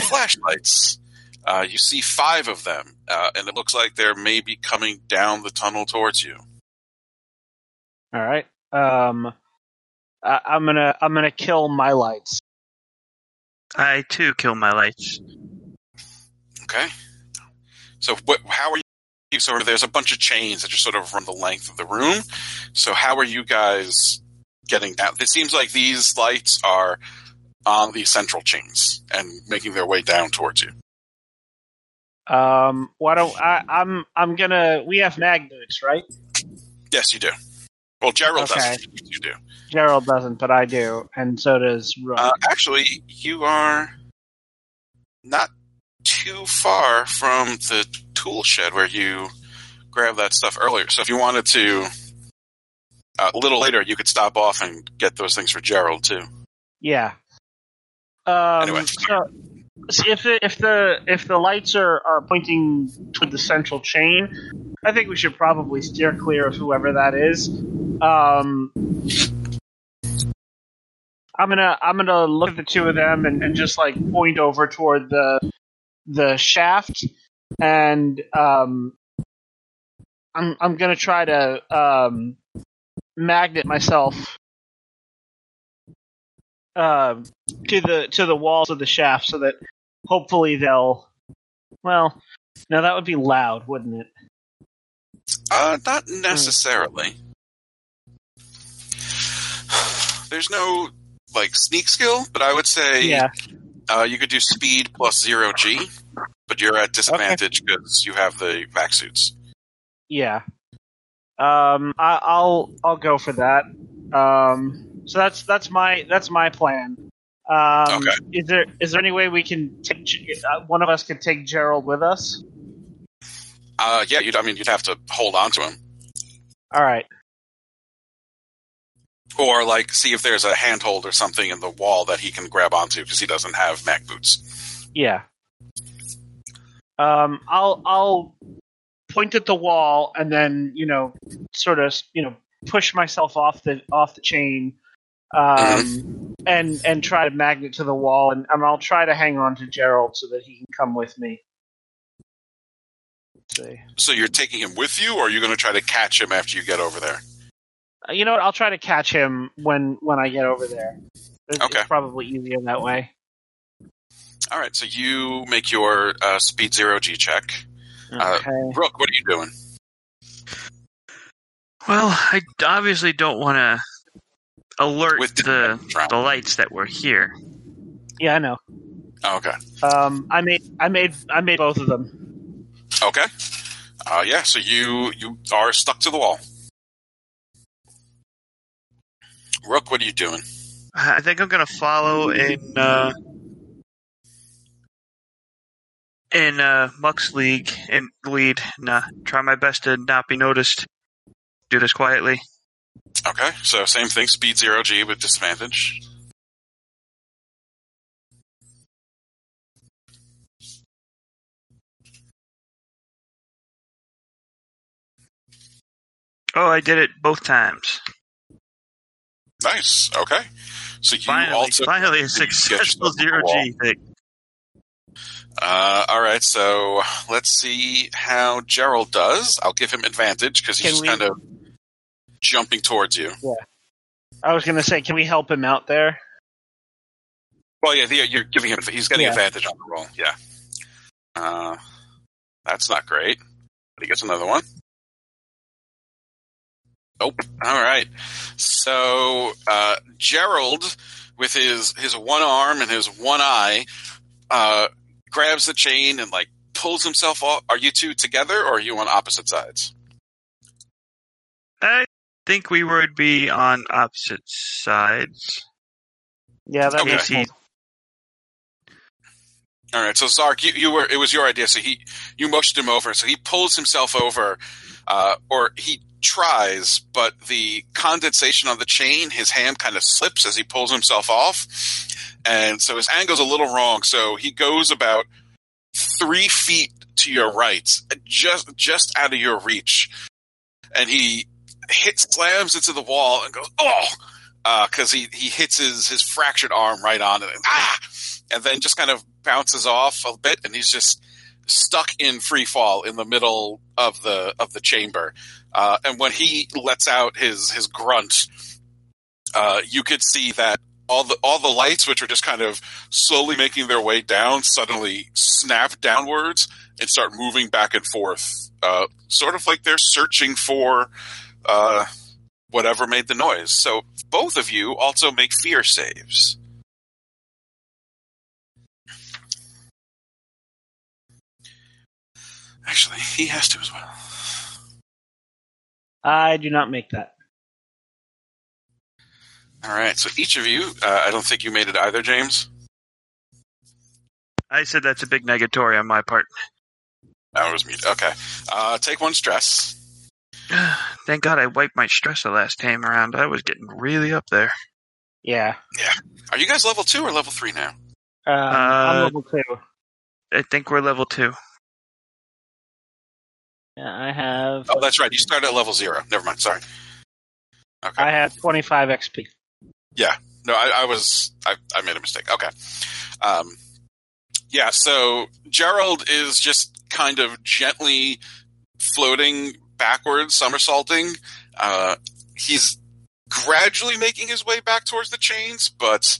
flashlights. Uh, you see five of them, uh, and it looks like they're maybe coming down the tunnel towards you. All right. Um, I, I'm gonna I'm gonna kill my lights. I too kill my lights. Okay. So, what, how are you? Sort of, there's a bunch of chains that just sort of run the length of the room. So, how are you guys getting down? It seems like these lights are on the central chains and making their way down towards you. Um, why don't I? I'm I'm gonna. We have mag boots, right? Yes, you do. Well, Gerald Okay. doesn't. You do. Gerald doesn't, but I do, and so does Rook. Uh, actually, you are not too far from the tool shed where you grabbed that stuff earlier. So if you wanted to, uh, a little later, you could stop off and get those things for Gerald too. yeah. Um, Anyway. so, so if the, if the if the lights are, are pointing toward the central chain, I think we should probably steer clear of whoever that is. Um, I'm gonna I'm gonna look at the two of them and, and just like point over toward the the shaft, and um, I'm I'm gonna try to um, magnet myself uh, to the to the walls of the shaft so that hopefully they'll. Well, no, that would be loud, wouldn't it? Uh, not necessarily. There's no like sneak skill, but I would say Yeah. Uh, you could do speed plus zero G, but you're at disadvantage because you have the vac suits. Yeah. Um, I, I'll I'll go for that. Um, so that's that's my that's my plan. Um, Okay. Is there is there any way we can take uh, one of us could take Gerald with us? Uh, yeah, you'd, I mean, you'd have to hold on to him. All right. Or like see if there's a handhold or something in the wall that he can grab onto because he doesn't have mag boots. Yeah. Um, I'll I'll point at the wall and then you know sort of you know push myself off the off the chain, um, and and try to magnet to the wall and, and I'll try to hang on to Gerald so that he can come with me. Let's see. So you're taking him with you, or are you going to try to catch him after you get over there? Uh, You know what? I'll try to catch him when when I get over there. It's, Okay. it's probably easier that way. All right, so you make your uh, speed zero G check. Uh, Brooke, what are you doing? Well, I obviously don't want to alert With the Drown. the lights that we're here. yeah, I know. Oh, okay. Um, I made I made I made both of them. Okay. Uh, yeah, so you you are stuck to the wall. Rook, what are you doing? I think I'm gonna follow in uh, in uh, Muck's league and lead. And, uh, try my best to not be noticed. Do this quietly. Okay, so same thing, speed zero G with disadvantage. Oh, I did it both times. Nice. Okay. So you Finally, also finally a you successful zero. G thing. Uh, all right, so let's see how Gerald does. I'll give him advantage because he's we- kind of jumping towards you. Yeah, I was gonna say, can we help him out there? Well, yeah, the, you're giving him. He's getting Yeah. advantage on the roll. Yeah. Uh, that's not great. But he gets another one. Nope. All right. So uh, Gerald, with his his one arm and his one eye, uh, grabs the chain and like pulls himself off. Are you two together, or are you on opposite sides? I think we would be on opposite sides. Yeah, that Okay. makes He- sense. All right, so Zark, you, you were it was your idea. So he you motioned him over. So he pulls himself over, uh, or he tries, but the condensation on the chain, his hand kind of slips as he pulls himself off, and so his angle's a little wrong. So he goes about three feet to your right, just just out of your reach, and he hits slams into the wall and goes oh. because he he hits his his fractured arm right on it, and, ah, and then just kind of bounces off a bit, and he's just stuck in free fall in the middle of the of the chamber. Uh, and when he lets out his his grunt, uh, you could see that all the all the lights, which are just kind of slowly making their way down, suddenly snap downwards and start moving back and forth, uh, sort of like they're searching for uh, whatever made the noise. So both of you also make fear saves. Actually, he has to as well. I do not make that. All right, so each of you, uh, I don't think you made it either, James. I said that's a big negatory on my part. That was me. Okay, uh, take one stress. Thank God I wiped my stress the last time around. I was getting really up there. Yeah. Yeah. Are you guys level two or level three now? Um, I'm Uh, level two. I think we're level two. Yeah, I have. Oh, that's right. You start at level zero. Never mind. Sorry. Okay. I have 25 XP. Yeah. No, I, I was I, I made a mistake. Okay. Um, yeah, so Gerald is just kind of gently floating backwards, somersaulting. Uh, he's gradually making his way back towards the chains, but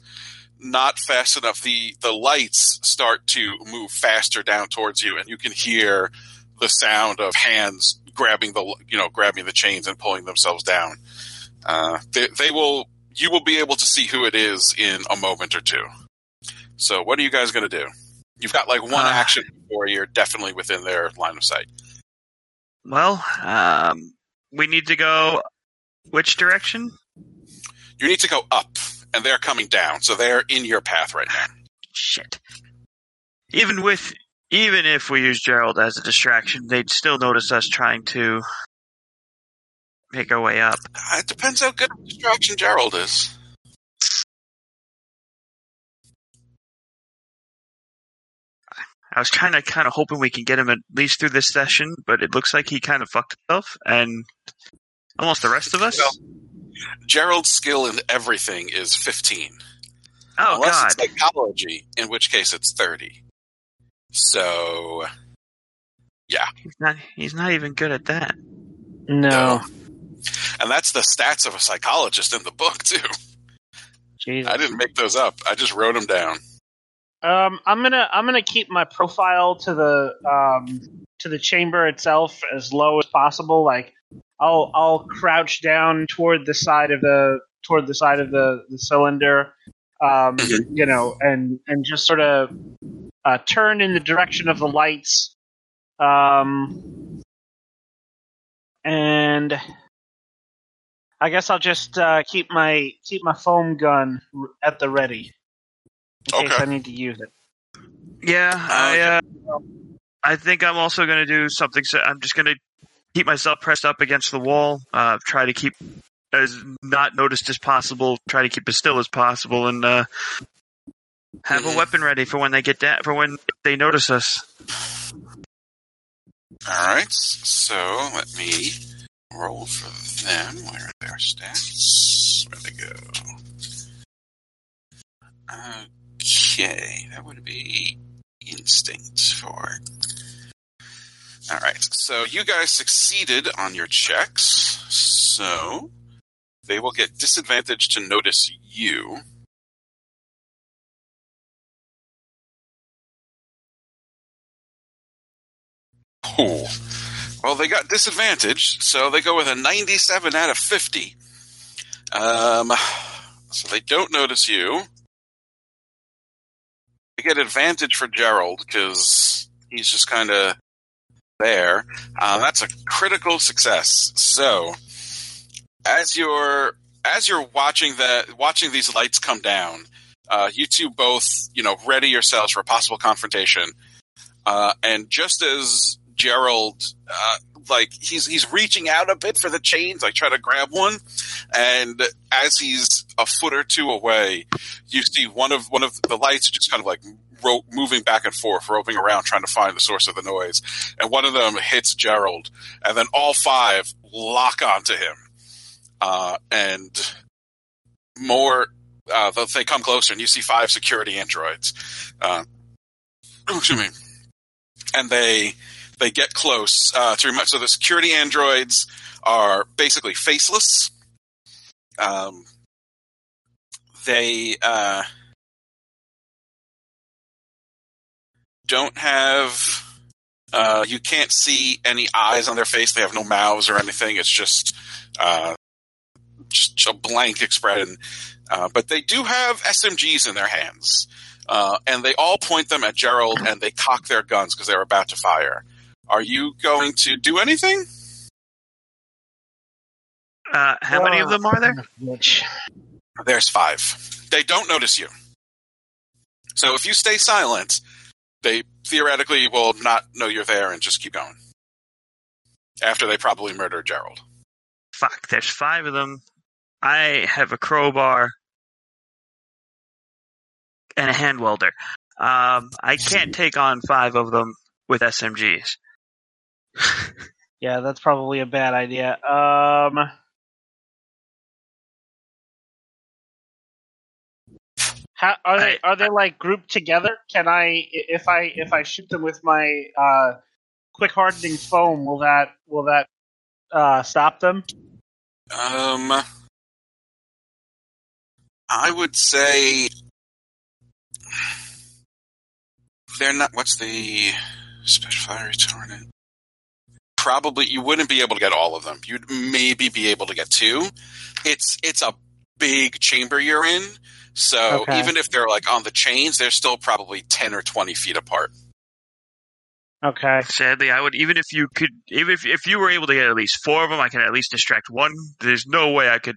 not fast enough. The the lights start to move faster down towards you, and you can hear the sound of hands grabbing the you know grabbing the chains and pulling themselves down. Uh, they, they will you will be able to see who it is in a moment or two. So, what are you guys going to do? You've got like one Uh. action before you're definitely within their line of sight. Well, um, we need to go which direction? You need to go up, and they're coming down, so they're in your path right now. Shit. Even with even if we use Gerald as a distraction, they'd still notice us trying to make our way up. Uh, It depends how good a distraction Gerald is. I was kind of kind of hoping we can get him at least through this session, but it looks like he kind of fucked himself, and almost the rest of us. Well, Gerald's skill in everything is 15. oh Unless God! it's psychology, in which case it's 30. So, yeah, He's not. He's not even good at that. No. and that's the stats of a psychologist in the book, too. Jesus. I didn't make those up. I just wrote them down. Um, I'm gonna I'm gonna keep my profile to the um to the chamber itself as low as possible. Like I'll I'll crouch down toward the side of the toward the side of the the cylinder, um, Mhm. you know, and and just sort of uh, turn in the direction of the lights, um, and I guess I'll just uh, keep my keep my foam gun at the ready in case I need to use it. Yeah, I. Uh, I think I'm also going to do something. So I'm just going to keep myself pressed up against the wall. Uh, try to keep as not noticed as possible. Try to keep as still as possible, and uh, have a weapon ready for when they get down. For when they notice us. All right, so let me roll for them. Where are their stats? Where they go? Okay, that would be instinct for. All right, so you guys succeeded on your checks, so they will get disadvantage to notice you. Well, they got disadvantage, so they go with a 97 out of 50. Um, so they don't notice you. They get advantage for Gerald because he's just kind of there. Uh, that's a critical success. So, as you're as you're watching the watching these lights come down, uh, you two both you know ready yourselves for a possible confrontation. Uh, and just as Gerald, uh, like he's he's reaching out a bit for the chains, like try to grab one, and as he's a foot or two away, you see one of one of the lights just kind of like ro- moving back and forth, roving around, trying to find the source of the noise, and one of them hits Gerald, and then all five lock onto him, uh, and more. Uh, they come closer, and you see five security androids. Uh, excuse me. And they they get close uh, to remote. So the security androids are basically faceless. Um, they uh, don't have. Uh, you can't see any eyes on their face. They have no mouths or anything. It's just uh, just a blank expression. Uh, but they do have SMGs in their hands, uh, and they all point them at Gerald, and they cock their guns because they're about to fire. Are you going to do anything? Uh, how many of them are there? There's five. They don't notice you. So if you stay silent, they theoretically will not know you're there and just keep going. After they probably murder Gerald. Fuck, there's five of them. I have a crowbar and a hand welder. Um, I can't take on five of them with SMGs. yeah, that's probably a bad idea. Um, how are they? Are they like grouped together? Can I, if I if I shoot them with my uh, quick hardening foam, will that will that uh, stop them? Um, I would say they're not. What's the special fire retardant? Probably you wouldn't be able to get all of them. You'd maybe be able to get two. It's it's a big chamber you're in, so Okay. even if they're like on the chains, they're still probably ten or twenty feet apart. Okay. Sadly, I would even if you could, even if if you were able to get at least four of them, I can at least distract one. There's no way I could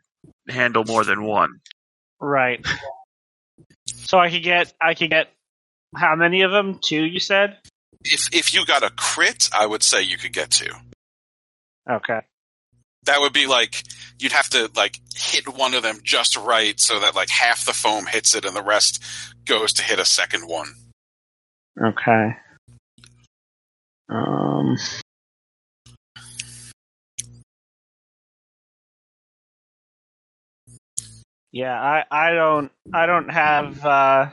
handle more than one. Right. So I could get I could get how many of them? Two, you said. If if you got a crit, I would say you could get two. Okay. that would be like you'd have to like hit one of them just right so that like half the foam hits it and the rest goes to hit a second one. Okay. Um. Yeah, I, I don't I don't have uh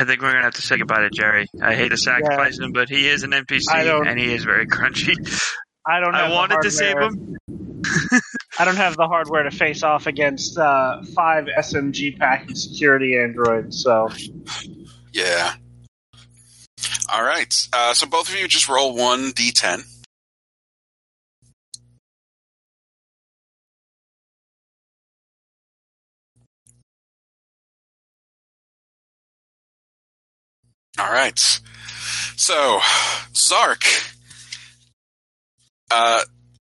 I think we're gonna have to say goodbye to Jerry. I hate to sacrifice him, but he is an NPC and he is very crunchy. I don't have I wanted to save him. I don't have the hardware to face off against uh, five SMG package security androids, so Yeah. All right. Uh, so both of you just roll one d10. All right. So, Zark, uh,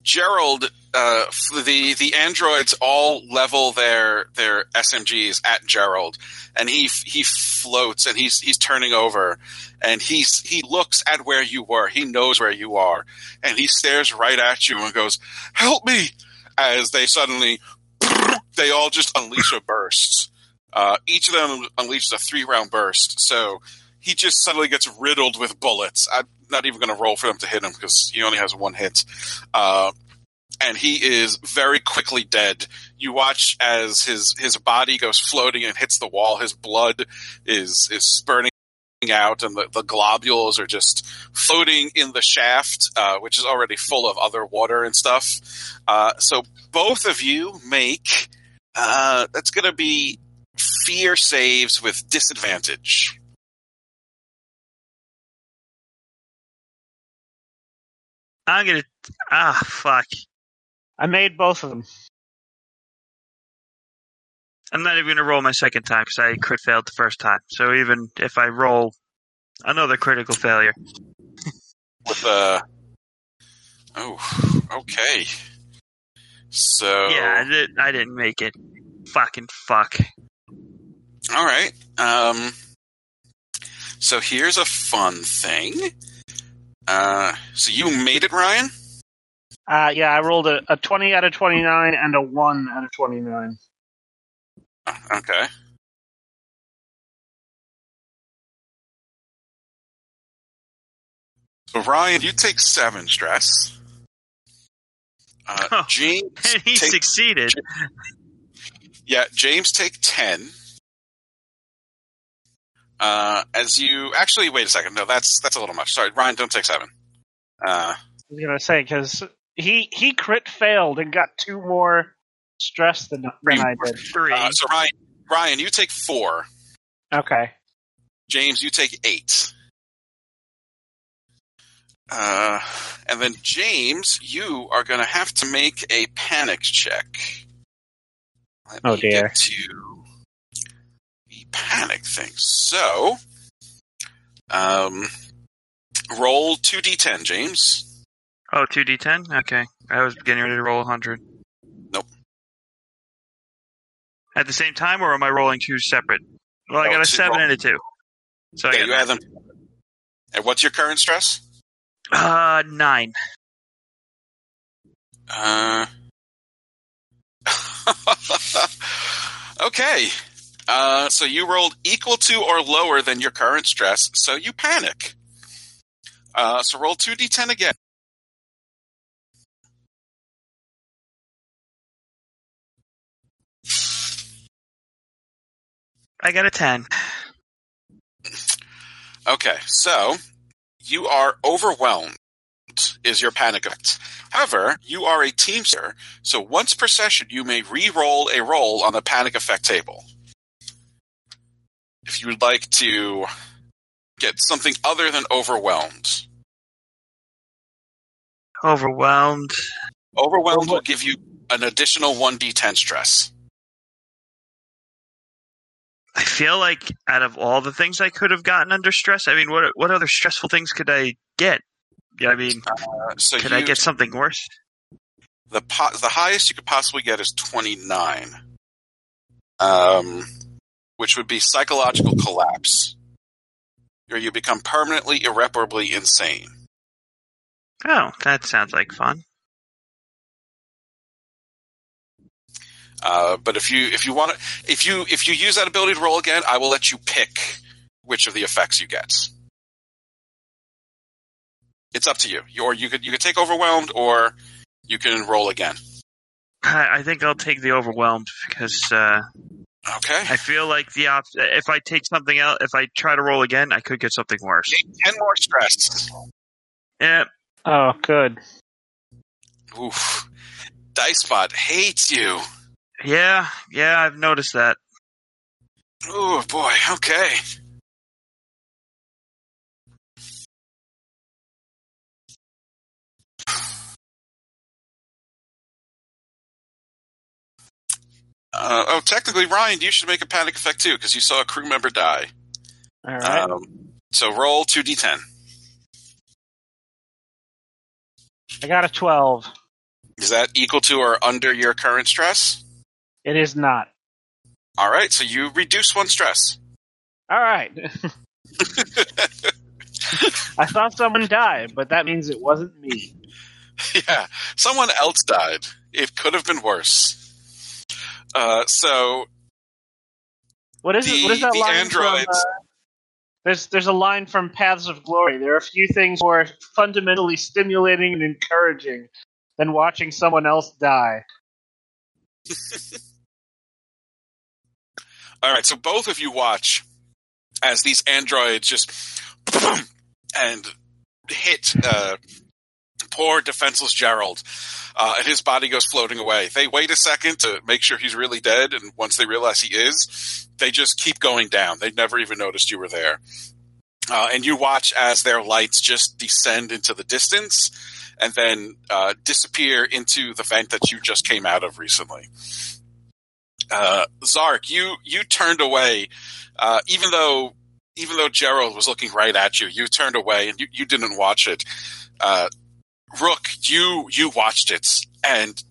Gerald, uh, the the androids all level their their SMGs at Gerald, and he he floats and he's he's turning over, and he's he looks at where you were. He knows where you are, and he stares right at you and goes, "Help me!" As they suddenly, they all just unleash a burst. Uh, each of them unleashes a three round burst. So he just suddenly gets riddled with bullets. I'm not even going to roll for them to hit him because he only has one hit. Uh, and he is very quickly dead. You watch as his his body goes floating and hits the wall. His blood is is spurting out, and the, the globules are just floating in the shaft, uh, which is already full of other water and stuff. Uh, so both of you make uh, that's going to be fear saves with disadvantage. I'm gonna ah fuck. I made both of them. I'm not even gonna roll my second time because I crit failed the first time. So even if I roll another critical failure, with uh oh okay so yeah, I, did, I didn't make it. Fucking fuck. all right um so here's a fun thing uh so you made it ryan Uh, yeah, I rolled a, a 20 out of 29 and a 1 out of 29. Uh, okay so ryan you take seven stress Uh, Oh. James, And he take, succeeded. yeah, James take ten. Uh, as you actually wait a second. No, that's that's a little much. Sorry, Ryan, don't take seven. Uh, I was gonna say because he he crit failed and got two more stress than than I did. Three. uh, so Ryan, Ryan, you take four. Okay. James, you take eight. Uh, and then James, you are going to have to make a panic check. Let Oh, me dear. Get to the panic thing. So, um, roll two d10, James. oh, 2d10? Okay. I was getting ready to roll 100. Nope. At the same time, or am I rolling two separate? Well, I got a 7 roll. and a 2. So I you add them. And what's your current stress? Uh, 9. Uh, okay. Uh, so you rolled equal to or lower than your current stress, so you panic. Uh, so roll 2d10 again. I got a 10. Okay, so you are overwhelmed, is your panic effect. However, you are a teamster, so once per session you may re-roll a roll on the panic effect table. If you would like to get something other than overwhelmed, Overwhelmed. overwhelmed will give you an additional 1d10 stress. I feel like out of all the things I could have gotten under stress, I mean, what what other stressful things could I get? Yeah, I mean, Uh, so could you, I get something worse? the po- the highest you could possibly get is 29 um which would be psychological collapse or you become permanently irreparably insane. Oh, that sounds like fun. uh, but if you if you want to if you if you use that ability to roll again i will let you pick which of the effects you get. It's up to you. You or you could you could take overwhelmed or you can roll again. I, I think I'll take the overwhelmed because uh, okay I feel like the op- if I take something out, if I try to roll again, I could get something worse. 10 more stress Yeah, Oh, good. Oof. Dicebot hates you. yeah, yeah. I've noticed that. Oh boy, okay. Uh, oh, technically, Ryan, you should make a panic effect too because you saw a crew member die. All right. Um, so roll two d10. I got a twelve. Is that equal to or under your current stress? It is not. All right, so you reduce one stress. All right. I thought someone died, but that means it wasn't me. yeah, someone else died. It could have been worse. Uh, so What is The- it? What is that line androids- from? Uh, there's there's a line from Paths of Glory. There are a few things more fundamentally stimulating and encouraging than watching someone else die. All right, so both of you watch as these androids just and hit uh, poor defenseless Gerald, uh, and his body goes floating away. They wait a second to make sure he's really dead, and once they realize he is, they just keep going down. They never even noticed you were there. Uh, and you watch as their lights just descend into the distance and then uh, disappear into the vent that you just came out of recently uh, Zark, you you turned away, uh, even though even though Gerald was looking right at you, you turned away and you, you didn't watch it. Rook, you you watched it, and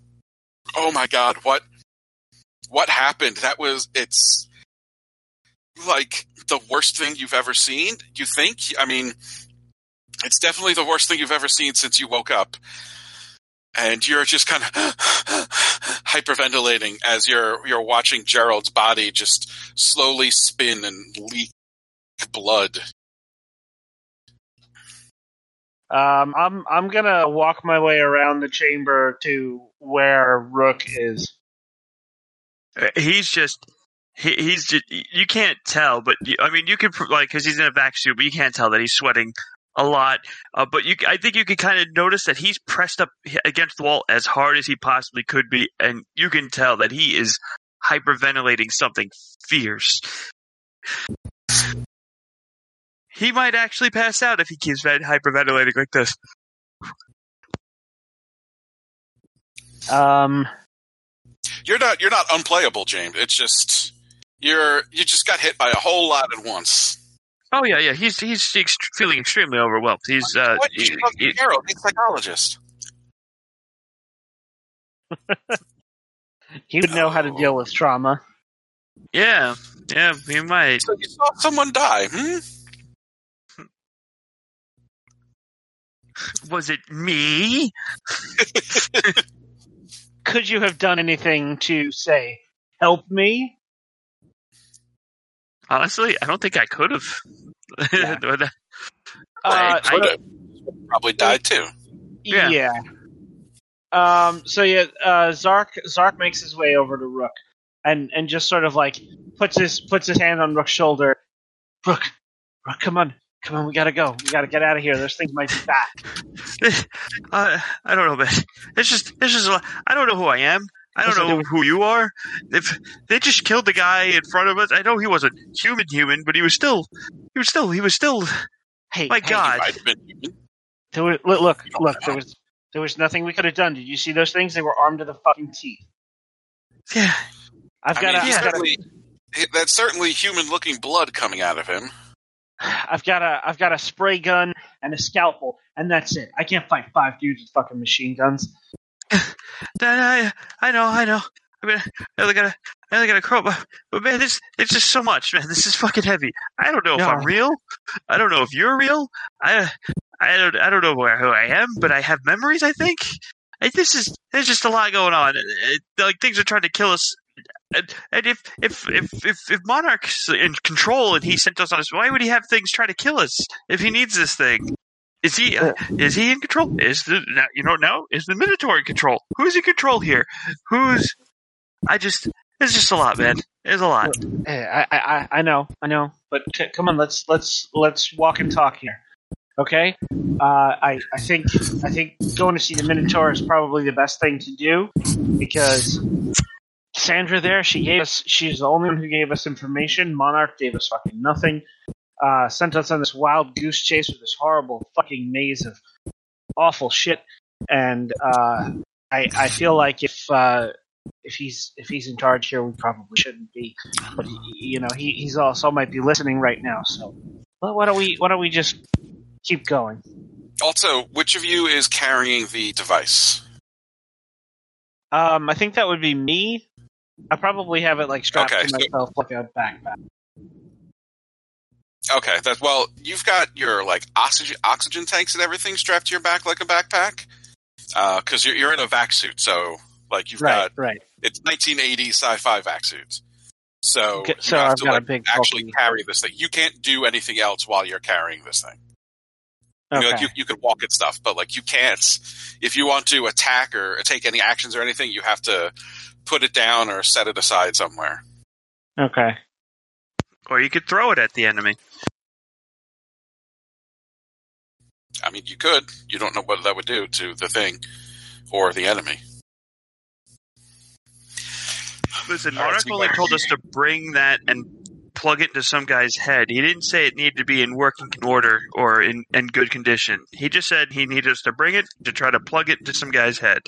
oh my god, what what happened? That was it's like the worst thing you've ever seen. You think? I mean, it's definitely the worst thing you've ever seen since you woke up and you're just kind of hyperventilating as you're you're watching Gerald's body just slowly spin and leak blood. Um, I'm I'm gonna walk my way around the chamber to where Rook is. Uh, He's just he, he's just you can't tell, but you, I mean you can pr- like because he's in a vac suit, but you can't tell that he's sweating a lot. Uh, but you, I think you can kind of notice that he's pressed up against the wall as hard as he possibly could be, and you can tell that he is hyperventilating something fierce. He might actually pass out if he keeps hyperventilating like this. Um, You're not you're not unplayable, James. It's just you're you just got hit by a whole lot at once. Oh yeah, yeah. He's he's ext- feeling extremely overwhelmed. He's uh, what? You he- should he- Carol, the psychologist. he would know how to deal with trauma. yeah, yeah. He might. So you saw someone die. Hmm? Was it me? Could you have done anything to say help me? Honestly, I don't think I could have. Yeah. Right, Uh, could've. Probably died too. Yeah. Yeah. Um. So yeah, uh, Zark Zark makes his way over to Rook, and and just sort of like puts his puts his hand on Rook's shoulder. Rook, Rook, come on, come on, we gotta go. We gotta get out of here. Those things might be back. uh, I don't know, man. It's just, it's just. I don't know who I am. I don't know who you are. If they just killed the guy in front of us, I know he wasn't human, human, but he was still, he was still, he was still. Hey, My hey, God. might have been human. There were, look, look, look. There was there was nothing we could have done. Did you see those things? They were armed to the fucking teeth. Yeah, I've I got mean, a, he's I've got a, that's certainly human-looking blood coming out of him. I've got a, I've got a spray gun and a scalpel, and that's it. I can't fight five dudes with fucking machine guns. I, I know, I know. I mean, I only got a, I only got a crowbar, but man, this, it's just so much, man. This is fucking heavy. I don't know if I'm real. I don't know if you're real. I, I don't, I don't know where who I am, but I have memories. I think. This is, there's just a lot going on. It- it- like things are trying to kill us. And, and if, if, if, if, if Monarch's in control and he sent us on us, why would he have things try to kill us if he needs this thing? Is he, uh, is he in control? Is the, you know, now is the Minotaur in control? Who's in control here? Who's, I just, it's just a lot, man. It's a lot. Hey, I, I, I- know, I know, but c- come on, let's let's let's walk and talk here, okay? Uh, I I think I think going to see the Minotaur is probably the best thing to do because Sandra there, she gave us, she's the only one who gave us information. Monarch gave us fucking nothing. Uh, sent us on this wild goose chase with this horrible fucking maze of awful shit, and uh, I I feel like if uh, if he's if he's in charge here, we probably shouldn't be but he, you know he, he's also might be listening right now. So well, why don't we why don't we just keep going? Also, which of you is carrying the device? Um, I think that would be me. I probably have it like strapped Okay, to so- myself like a backpack. Okay, that's well. You've got your like oxygen oxygen tanks and everything strapped to your back like a backpack, uh, because you're you're in a vac suit. So like you've Right, got right. it's 1980 sci-fi vac suits. So Okay, you so have I've to got a like, big actually bulky- carry this thing. You can't do anything else while you're carrying this thing. I mean, Okay. like you, you can walk and stuff, but like you can't. If you want to attack or take any actions or anything, you have to put it down or set it aside somewhere. okay. Or you could throw it at the enemy. I mean, you could. You don't know what that would do to the thing or the enemy. Listen, All right, Monarch only told us to bring that and plug it into some guy's head. He didn't say it needed to be in working order or in, in good condition. He just said he needed us to bring it to try to plug it into some guy's head.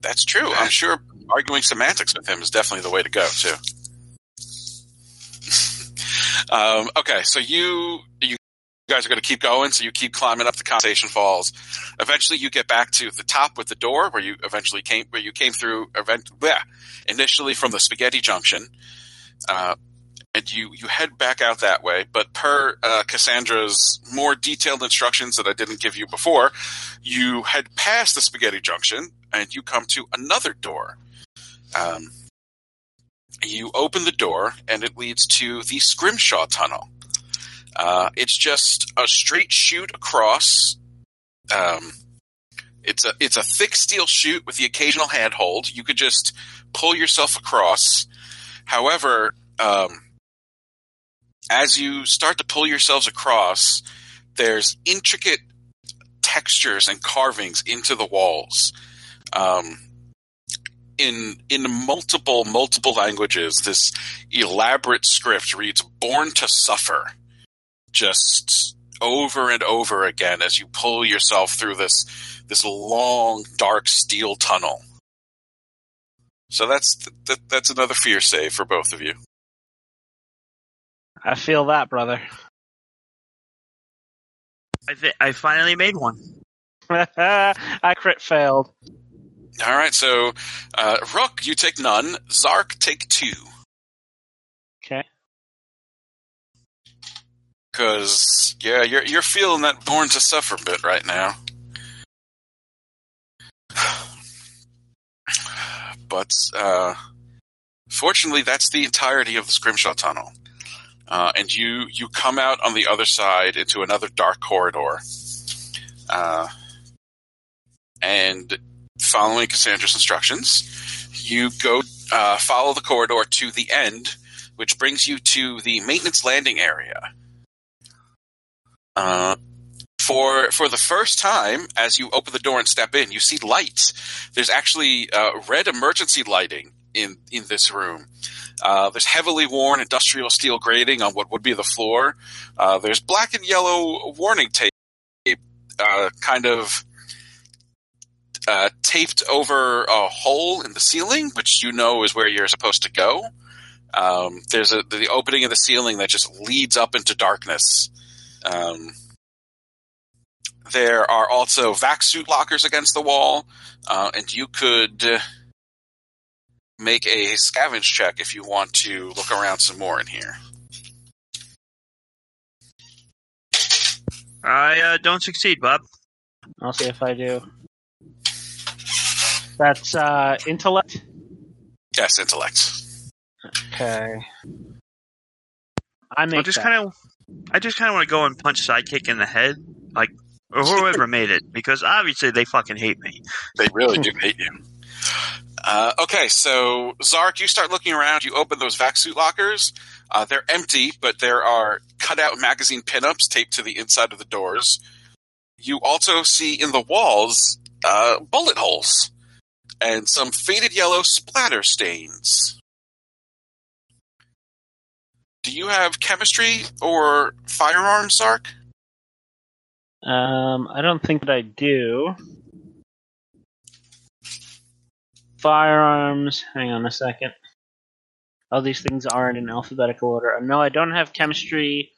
That's true. I'm sure arguing semantics with him is definitely the way to go too. um, okay, so you you guys are going to keep going. So you keep climbing up the conversation falls. Eventually, you get back to the top with the door where you eventually came where you came through. Event, bleh, initially from the Spaghetti Junction. Uh, and you, you head back out that way, but per uh, Cassandra's more detailed instructions that I didn't give you before, you head past the Spaghetti Junction and you come to another door. Um, you open the door, and it leads to the Scrimshaw Tunnel. Uh, it's just a straight shoot across um, it's a it's a thick steel chute with the occasional handhold. You could just pull yourself across. However, um, as you start to pull yourselves across, there's intricate textures and carvings into the walls. Um, in in multiple multiple languages, this elaborate script reads "Born to Suffer," just over and over again as you pull yourself through this this long dark steel tunnel. So that's that, that's another fear save for both of you. I feel that, brother. I th- I finally made one. I crit failed. All right, so uh, Rook, you take none. Zark, take two. Okay. Because yeah, you're you're feeling that born to suffer bit right now. But uh, fortunately, that's the entirety of the Scrimshaw Tunnel, uh, and you you come out on the other side into another dark corridor, uh, and following Cassandra's instructions, you go uh, follow the corridor to the end, which brings you to the maintenance landing area. Uh, for for the first time, as you open the door and step in, you see lights. There's actually uh, red emergency lighting in in this room. Uh, there's heavily worn industrial steel grating on what would be the floor. Uh, there's black and yellow warning tape, uh, kind of uh, taped over a hole in the ceiling, which you know is where you're supposed to go. Um, there's a, the opening of the ceiling that just leads up into darkness. Um, there are also vac suit lockers against the wall, uh, and you could make a scavenge check if you want to look around some more in here. I uh, don't succeed, Bob. I'll see if I do. That's uh, intellect. Yes, intellect. Okay. I make. I just kind of, I just kind of want to go and punch sidekick in the head, like or whoever made it, because obviously they fucking hate me. They really do hate you. Uh, okay, so Zark, you start looking around. You open those vac suit lockers. Uh, they're empty, but there are cutout magazine pinups taped to the inside of the doors. You also see in the walls uh, bullet holes and some faded yellow splatter stains. Do you have chemistry or firearms, Zark? Um, I don't think that I do. Firearms. Hang on a second. All these things aren't in alphabetical order. No, I don't have chemistry.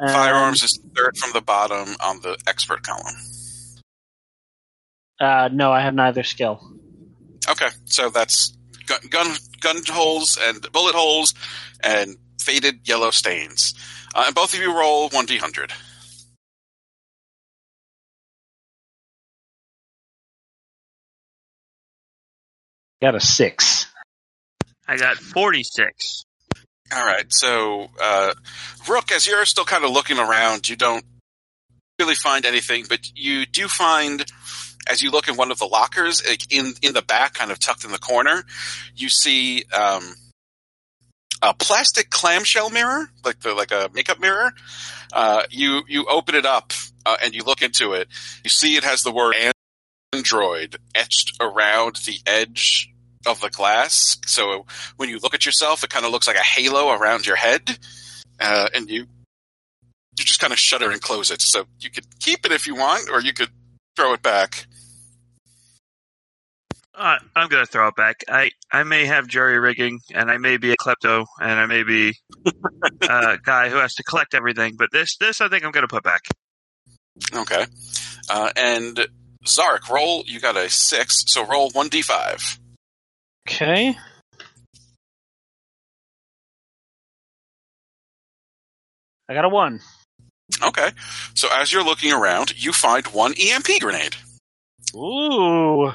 Um, Firearms is third from the bottom on the expert column. Uh, no, I have neither skill. Okay, so that's gun, gun, gun holes and bullet holes and faded yellow stains. Uh, and both of you roll 1d100. Got a six. I got forty six. All right, so uh, Rook, as you're still kind of looking around, you don't really find anything, but you do find, as you look in one of the lockers, like in in the back, kind of tucked in the corner, you see um, a plastic clamshell mirror, like the like a makeup mirror. Uh, you you open it up uh, and you look into it. You see it has the word Android etched around the edge of the glass. So when you look at yourself, it kind of looks like a halo around your head, uh, and you you just kind of shutter and close it. So you could keep it if you want, or you could throw it back. Uh, I'm gonna throw it back. I I may have jury rigging, and I may be a klepto, and I may be a guy who has to collect everything. But this this I think I'm gonna put back. Okay, uh, and Zark, roll. You got a six, so roll one d five. Okay. I got a one. Okay, so as you're looking around, you find one EMP grenade. Ooh.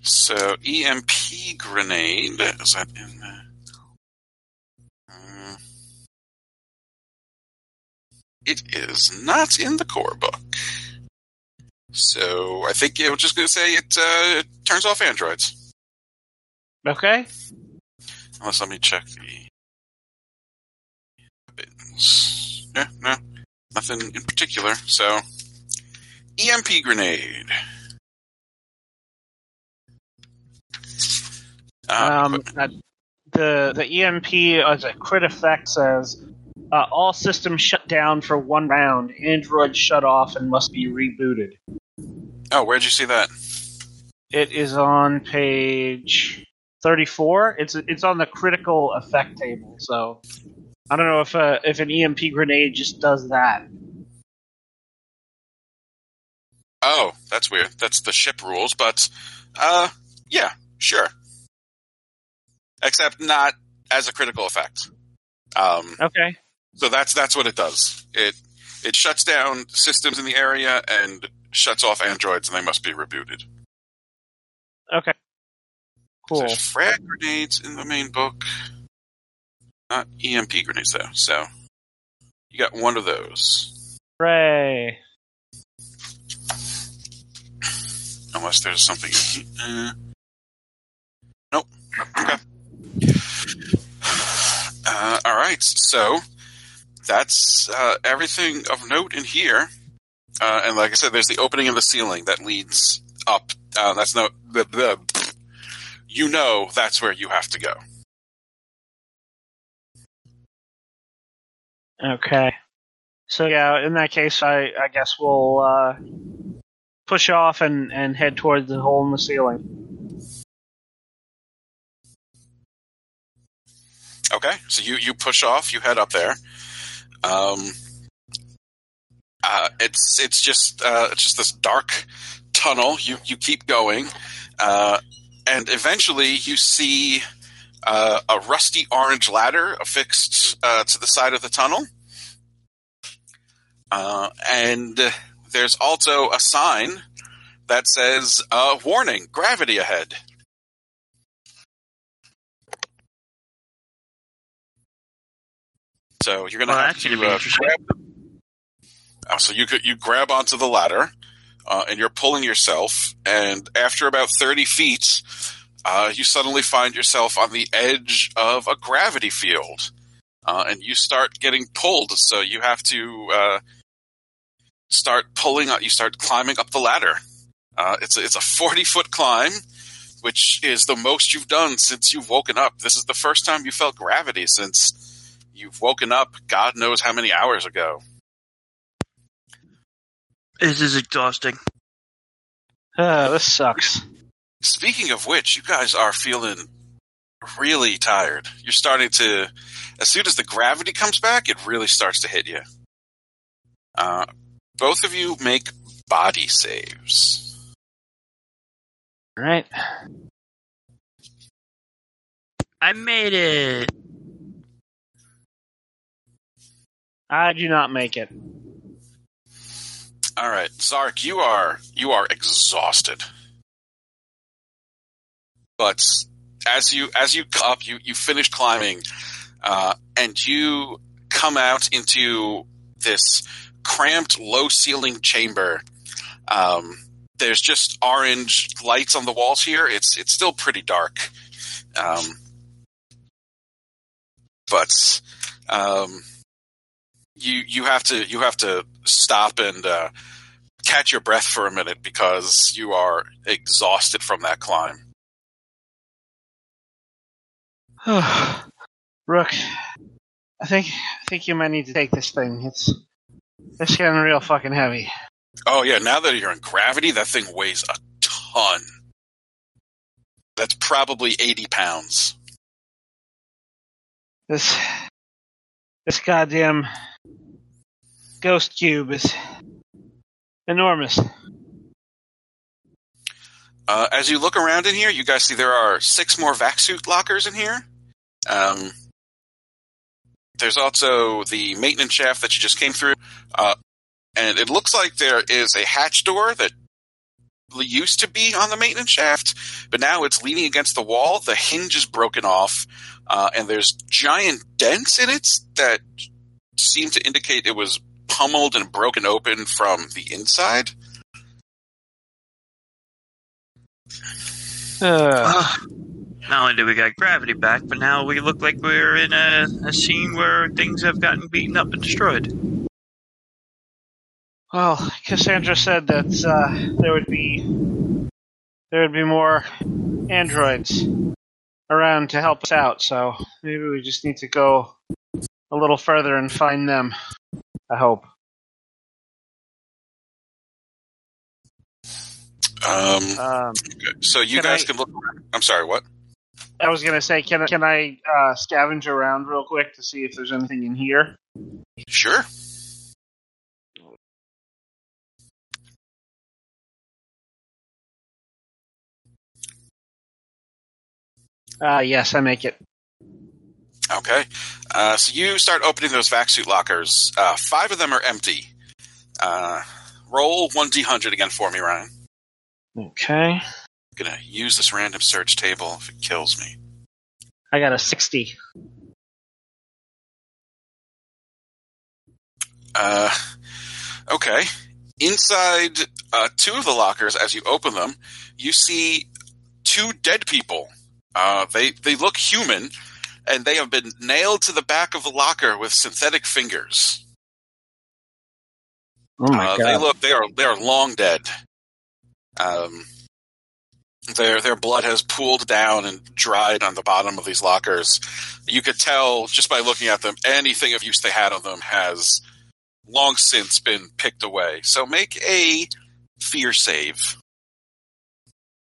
So EMP grenade is that in the? Uh, it is not in the core book. So I think yeah, we're just going to say it uh, turns off androids. Okay. Unless let me check the weapons. Yeah, no, nothing in particular. So EMP grenade. Uh, Um, uh, the the EMP as a crit effect says uh, all systems shut down for one round. Android shut off and must be rebooted. oh, where'd you see that? It is on page thirty four. It's it's on the critical effect table. So I don't know if uh, if an EMP grenade just does that. Oh, that's weird. That's the ship rules, but uh, yeah, sure. Except not as a critical effect. Um, Okay. so that's that's what it does. It it shuts down systems in the area and shuts off androids, and they must be rebooted. Okay. Cool. There's frag grenades in the main book, not EMP grenades though. So you got one of those, Hooray. unless there's something. Uh, nope. Okay. Uh, all right. So that's uh, everything of note in here. Uh, and like I said, there's the opening of the ceiling that leads up. Uh, that's no. The, the, you know that's where you have to go. Okay. So yeah, in that case, I I guess we'll uh, push off and and head towards the hole in the ceiling. Okay, so you you push off, you head up there. Um, uh, it's it's just uh, it's just this dark tunnel. You you keep going, uh, and eventually you see uh, a rusty orange ladder affixed uh, to the side of the tunnel, uh, and there's also a sign that says uh, "Warning: Gravity ahead." So you're gonna Well, have to gonna uh, grab. Oh, so you could you grab onto the ladder, uh, and you're pulling yourself, and after about thirty feet, uh, you suddenly find yourself on the edge of a gravity field, uh, and you start getting pulled. So you have to uh, start pulling. up You start climbing up the ladder. Uh, it's a, it's a forty foot climb, which is the most you've done since you've woken up. This is the first time you felt gravity since you've woken up. God knows how many hours ago. This is exhausting. Uh, this sucks. Speaking of which, you guys are feeling really tired. You're starting to, as soon as the gravity comes back, it really starts to hit you. Uh, both of you make body saves. All right. I made it. I do not make it. All right, Zark, you are you are exhausted, but as you as you up, you you finish climbing, uh, and you come out into this cramped, low ceiling chamber. Um, there's just orange lights on the walls here. It's it's still pretty dark, um, but um, you you have to you have to stop and uh, catch your breath for a minute because you are exhausted from that climb. Rook, I think I think you might need to take this thing. It's it's getting real fucking heavy. Oh yeah, now that you're in gravity, that thing weighs a ton. That's probably eighty pounds. This this goddamn ghost cube is enormous. Uh, as you look around in here, you guys see there are six more vac suit lockers in here. Um, there's also the maintenance shaft that you just came through, uh, and it looks like there is a hatch door that used to be on the maintenance shaft, but now it's leaning against the wall. The hinge is broken off, uh, and there's giant dents in it that seem to indicate it was pummeled and broken open from the inside. Uh, Not only do we got gravity back, but now we look like we're in a, a scene where things have gotten beaten up and destroyed. Well, Cassandra said that uh, there would be there would be more androids around to help us out. So maybe we just need to go a little further and find them. I hope. Um, Um. So you guys I- can look. around. I'm sorry. What? I was gonna say, can I- can I uh, scavenge around real quick to see if there's anything in here? Sure. Uh, yes, I make it. Okay. Uh, so you start opening those vac suit lockers. Uh, five of them are empty. Uh, roll one d100 again for me, Ryan. Okay, I'm gonna use this random search table if it kills me. I got a sixty. Uh, okay. Inside uh, two of the lockers, as you open them, you see two dead people. Uh, they they look human, and they have been nailed to the back of the locker with synthetic fingers. Oh my Uh, god! they look they are they are long dead. Um, their their blood has pooled down and dried on the bottom of these lockers. You could tell just by looking at them, anything of use they had on them has long since been picked away. So make a fear save.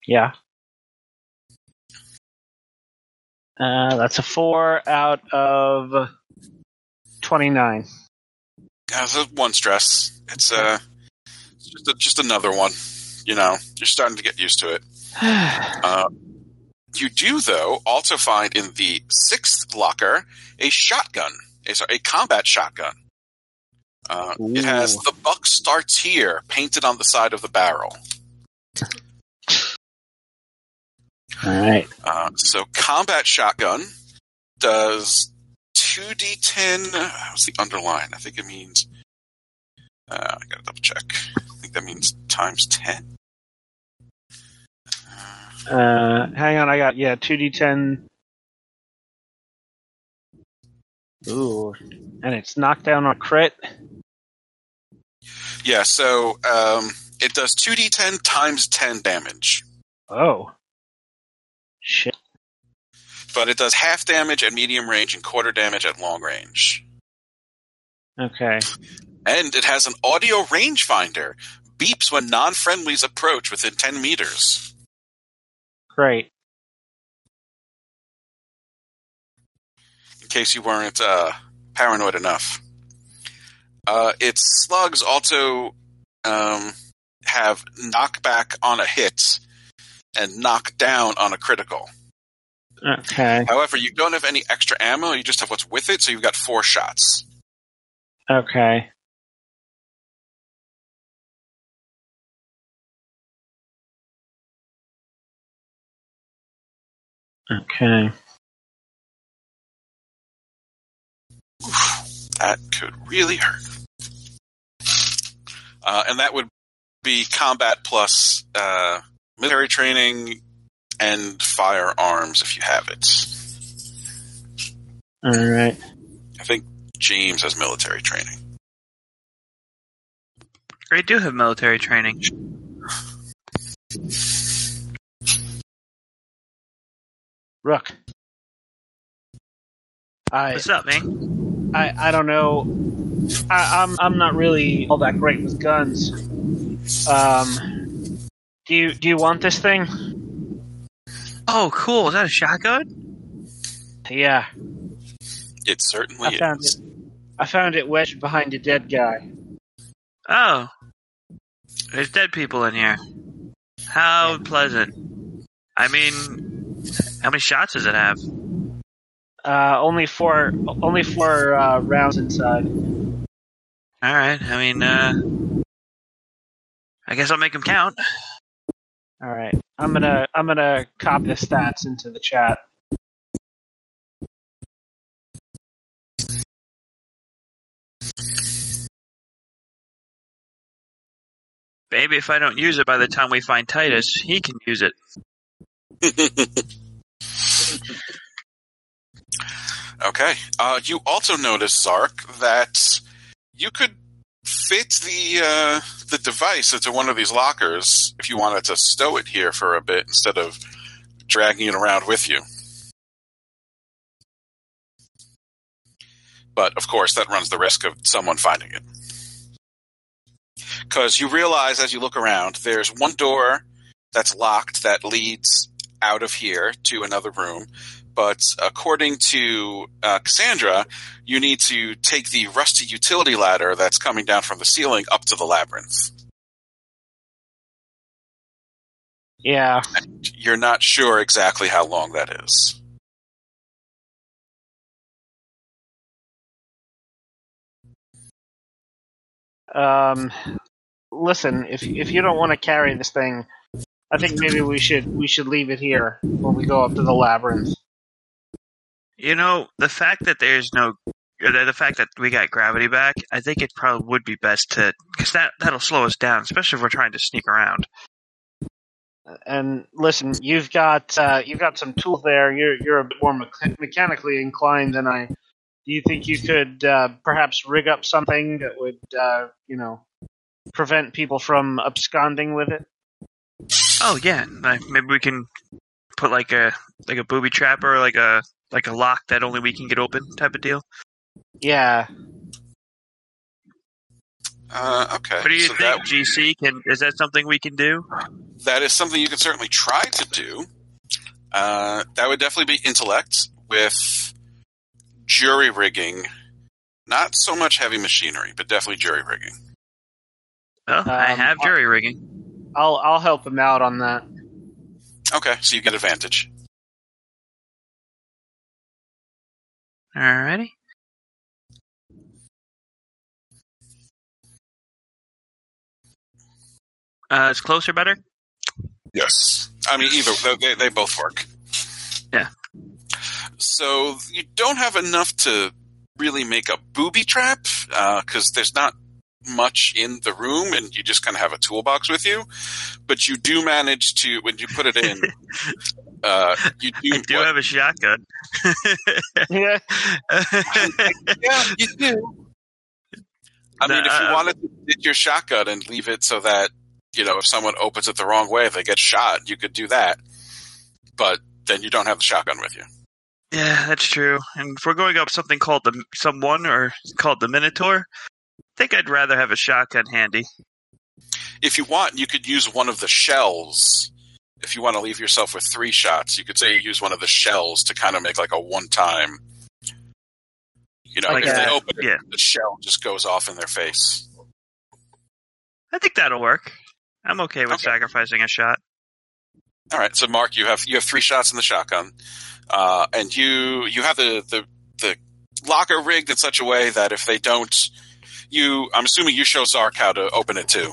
Yeah. Uh, that's a four out of twenty-nine. As a one stress, it's uh, just a, just another one. You know, you're starting to get used to it. Uh, you do, though, also find in the sixth locker a shotgun, a, sorry, a combat shotgun. Uh, it has the buck starts here painted on the side of the barrel. All right. Uh, so combat shotgun does 2d10. What's the underline? I think it means. Uh, I gotta double check. I think that means times 10. Uh, hang on, I got yeah, two d ten. Ooh, and it's knocked down on crit. yeah, so um, it does 2d10 times 10 damage. Oh, shit. but it does half damage at medium range and quarter damage at long range. Okay. And it has an audio rangefinder. Beeps when non-friendlies approach within 10 meters. Great. In case you weren't uh, paranoid enough. Uh, its slugs also um, have knockback on a hit and knock down on a critical. Okay. However, you don't have any extra ammo. You just have what's with it, so you've got four shots. Okay. Okay. That could really hurt. Uh, and that would be combat plus uh, military training and firearms if you have it. All right. I think James has military training. I do have military training. Rook. I What's up, man? I I don't know. I, I'm I'm not really all that great with guns. Um, do you do you want this thing? Oh, cool. Is that a shotgun? Yeah, It certainly I found is. it. I found it wedged behind a dead guy. Oh. There's dead people in here. How pleasant. I mean, how many shots does it have? Uh, only four only four uh, rounds inside. Alright, I mean, uh. I guess I'll make them count. All right, I'm gonna I'm gonna copy the stats into the chat. Maybe if I don't use it by the time we find Titus, he can use it. okay. Uh, you also notice, Zark, that you could fit the uh, the device into one of these lockers if you wanted to stow it here for a bit instead of dragging it around with you. But of course, that runs the risk of someone finding it. Because you realize as you look around, there's one door that's locked that leads out of here to another room. But according to uh, Cassandra, you need to take the rusty utility ladder that's coming down from the ceiling up to the labyrinth. Yeah. You're not sure exactly how long that is. Um, listen, if if you don't want to carry this thing, I think maybe we should we should leave it here when we go up to the labyrinth. You know, the fact that there's no, uh, the fact that we got gravity back, I think it probably would be best to, because that that'll slow us down, especially if we're trying to sneak around. And listen, you've got uh, you've got some tools there. You're you're a bit more mecha- mechanically inclined than I. Do you think you could uh, perhaps rig up something that would uh, you know prevent people from absconding with it? Oh yeah, maybe we can put like a like a booby trap or like a like a lock that only we can get open type of deal. Yeah. Uh, okay. What do you So think, that- GC? Can is that something we can do? that is something you can certainly try to do. Uh, that would definitely be intellect with jury rigging. Not so much heavy machinery, but definitely jury rigging. Well, I Um, have jury rigging. I'll I'll help him out on that. Okay, so you get advantage. Alrighty. Uh, is closer better? Yes. I mean, either they, they, they both work. Yeah. So you don't have enough to really make a booby trap because there's not much in the room, and you just kind of have a toolbox with you. But you do manage to when you put it in. uh, you do. I do what- have a shotgun. Yeah. yeah, you do. I mean, if you Nah. wanted to get your shotgun and leave it so that you know if someone opens it the wrong way, they get shot. You could do that, but then you don't have the shotgun with you. yeah, that's true. And if we're going up something called the someone or called the Minotaur, I think I'd rather have a shotgun handy. If you want, you could use one of the shells. If you want to leave yourself with three shots, you could say you use one of the shells to kind of make like a one-time. You know, Like if they a- open it, the shell just goes off in their face. I think that'll work. I'm okay with Okay. sacrificing a shot. All right, so Mark, you have you have three shots in the shotgun, uh, and you you have the, the the locker rigged in such a way that if they don't, you I'm assuming you show Zark how to open it too,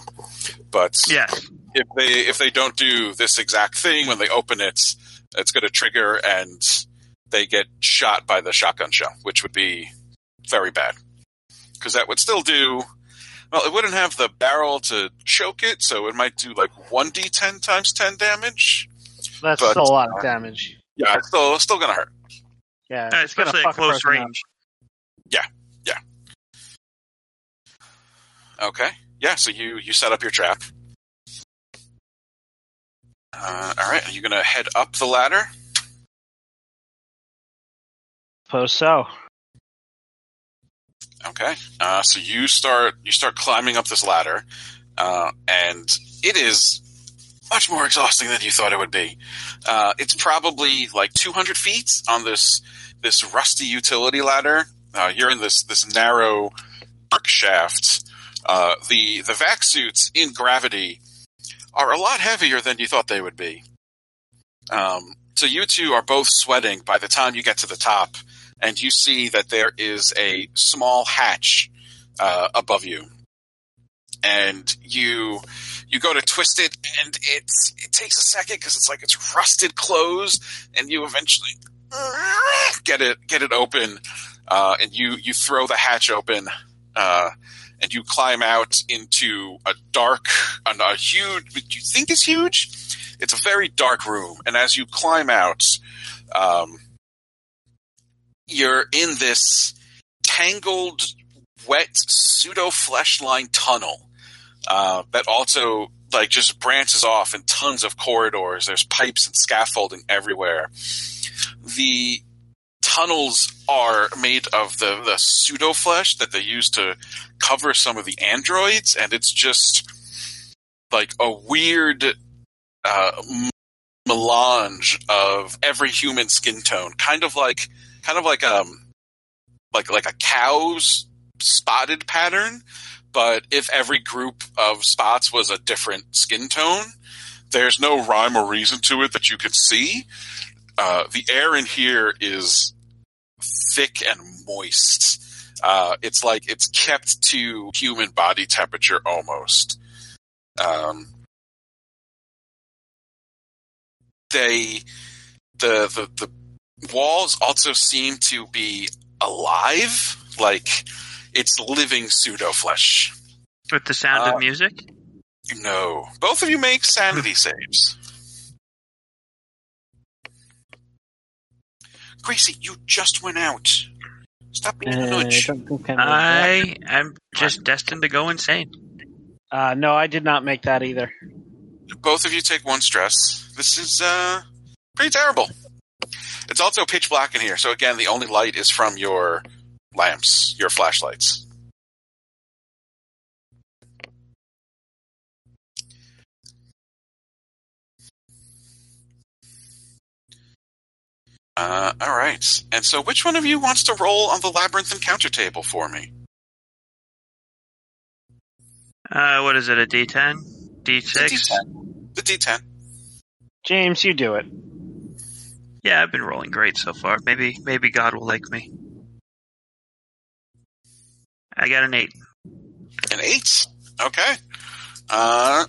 but Yes. If they if they don't do this exact thing when they open it, it's going to trigger and they get shot by the shotgun shell, which would be very bad because that would still do. Well, it wouldn't have the barrel to choke it, so it might do like one d10 times ten damage. That's But- still a lot of damage. Yeah, it's still still gonna hurt. Yeah, Uh, it's gonna especially at close range. up. yeah. Okay. Yeah. So you you set up your trap. Uh, all right. Are you gonna head up the ladder? Suppose so. Okay. Uh, so you start you start climbing up this ladder, uh, and it is much more exhausting than you thought it would be. Uh, it's probably like 200 feet on this this rusty utility ladder. Uh, you're in this this narrow shaft. Uh, the the vac suits in gravity are a lot heavier than you thought they would be. Um, so you two are both sweating by the time you get to the top and you see that there is a small hatch uh, above you, and you you go to twist it, and it's it takes a second because it's like it's rusted closed, and you eventually get it get it open, uh, and you you throw the hatch open, uh, and you climb out into a dark, a huge. You think is huge? It's a very dark room, and as you climb out, um, you're in this tangled, wet pseudo fleshline tunnel uh, that also like just branches off in tons of corridors. There's pipes and scaffolding everywhere. The tunnels are made of the, the pseudo flesh that they use to cover some of the androids, and it's just like a weird uh, melange of every human skin tone, kind of like kind of like um like like a cow's spotted pattern, but if every group of spots was a different skin tone, there's no rhyme or reason to it that you could see. Uh, the air in here is thick and moist. Uh, it's like it's kept to human body temperature almost. Um, they, the, the, the walls also seem to be alive, like it's living pseudo flesh. With the sound Uh, of music? No. Both of you make sanity saves. Gracie, you just went out. Stop being a Uh, I nudge. don't think I made that. I am just destined to go insane. Uh, no, I did not make that either. Both of you take one stress. This is uh, pretty terrible. It's also pitch black in here, so again, the only light is from your lamps, your flashlights. Uh, all right. And so, which one of you wants to roll on the labyrinth encounter table for me? Uh, what is it, a D10? D6? D10. The D10. James, you do it. Yeah, I've been rolling great so far. Maybe, maybe God will like me. I got an 8. An eight. Okay. Uh,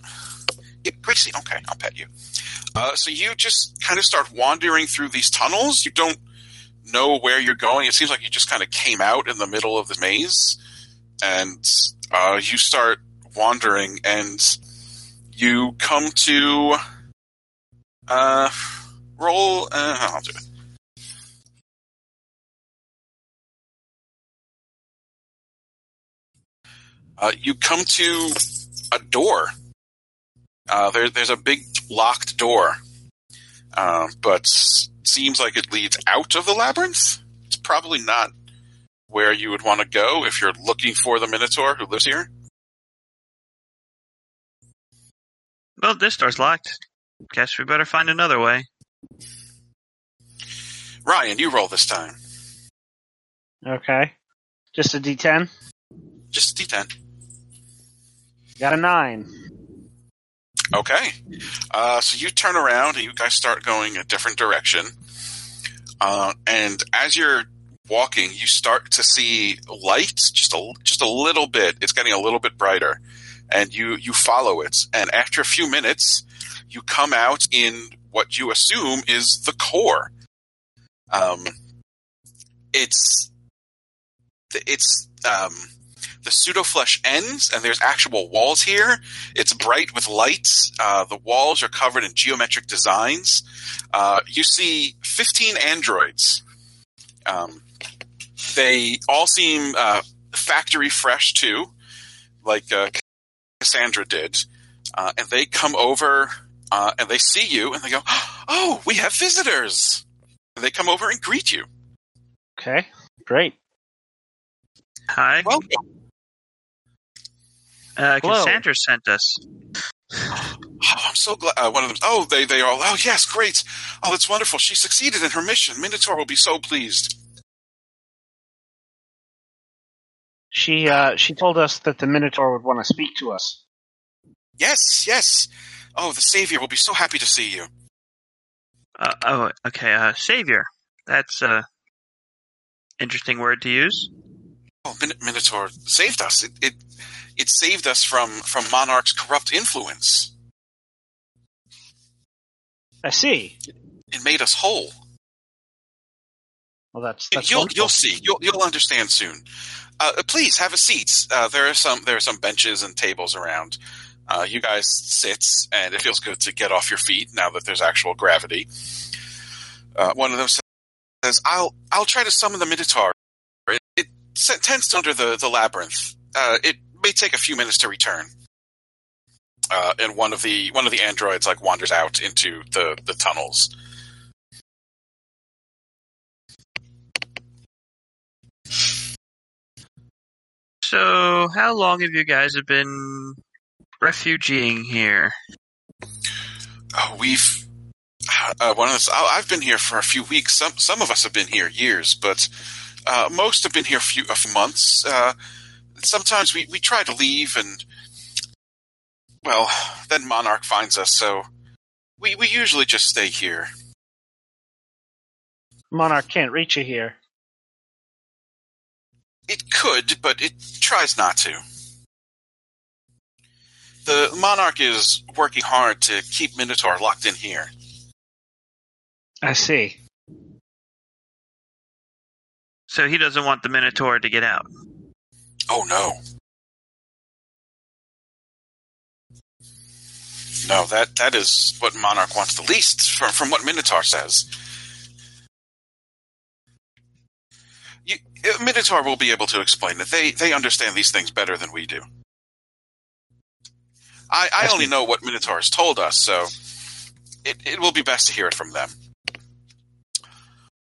yeah, Gracie. Okay, I'll pet you. Uh, so you just kind of start wandering through these tunnels. You don't know where you're going. It seems like you just kind of came out in the middle of the maze, and uh, you start wandering, and you come to uh, roll. Uh, I'll do it. Uh, you come to a door. Uh, there, there's a big locked door, uh, but seems like it leads out of the labyrinth. It's probably not where you would want to go if you're looking for the Minotaur who lives here. Well, this door's locked. Guess we better find another way. Ryan, you roll this time. Okay. Just a D10. Just a D10. Got a nine. Okay. Uh, so you turn around and you guys start going a different direction. Uh, and as you're walking, you start to see lights just a, just a little bit. It's getting a little bit brighter. And you, you follow it. And after a few minutes, you come out in what you assume is the core. Um, it's, it's, um, the pseudo flesh ends and there's actual walls here. It's bright with lights. Uh, the walls are covered in geometric designs. Uh, you see 15 androids. Um, they all seem uh, factory fresh too, like uh, Cassandra did. Uh, and they come over uh, and they see you and they go, "Oh, we have visitors!" And they come over and greet you. Okay. Great. Hi. Welcome. Uh, Hello. Cassandra sent us. Oh, I'm so glad. Uh, one of them. Oh, they they all. Oh, yes, great. Oh, that's wonderful. She succeeded in her mission. Minotaur will be so pleased. She uh, she told us that the Minotaur would want to speak to us. Yes, yes. Oh, the Savior will be so happy to see you. Uh, oh, okay. Uh, Savior. That's a interesting word to use. Oh, Min- Minotaur saved us. It, it it saved us from from Monarch's corrupt influence. I see. It made us whole. Well, that's that's you'll wonderful. you'll see. You'll you'll understand soon. Uh, please have a seat. Uh, there are some there are some benches and tables around. Uh, you guys sit, and it feels good to get off your feet now that there's actual gravity. Uh, one of them says, "I'll I'll try to summon the Minotaur. It, it s- tends to under the the labyrinth. Uh, it may take a few minutes to return." Uh, and one of the one of the androids like wanders out into the the tunnels. So, how long have you guys have been refugeeing here? Oh, we've uh, one of us. I've been here for a few weeks. Some some of us have been here years, but uh, most have been here a few, few months. Uh, sometimes we, we try to leave, and well, then Monarch finds us. So we we usually just stay here. Monarch can't reach you here. It could, but it tries not to. The Monarch is working hard to keep Minotaur locked in here. I see. So he doesn't want the Minotaur to get out. Oh no. No, that that is what Monarch wants the least from from what Minotaur says. You, uh, Minotaur will be able to explain it. They they understand these things better than we do. I, I only know what Minotaur has told us, so it, it will be best to hear it from them.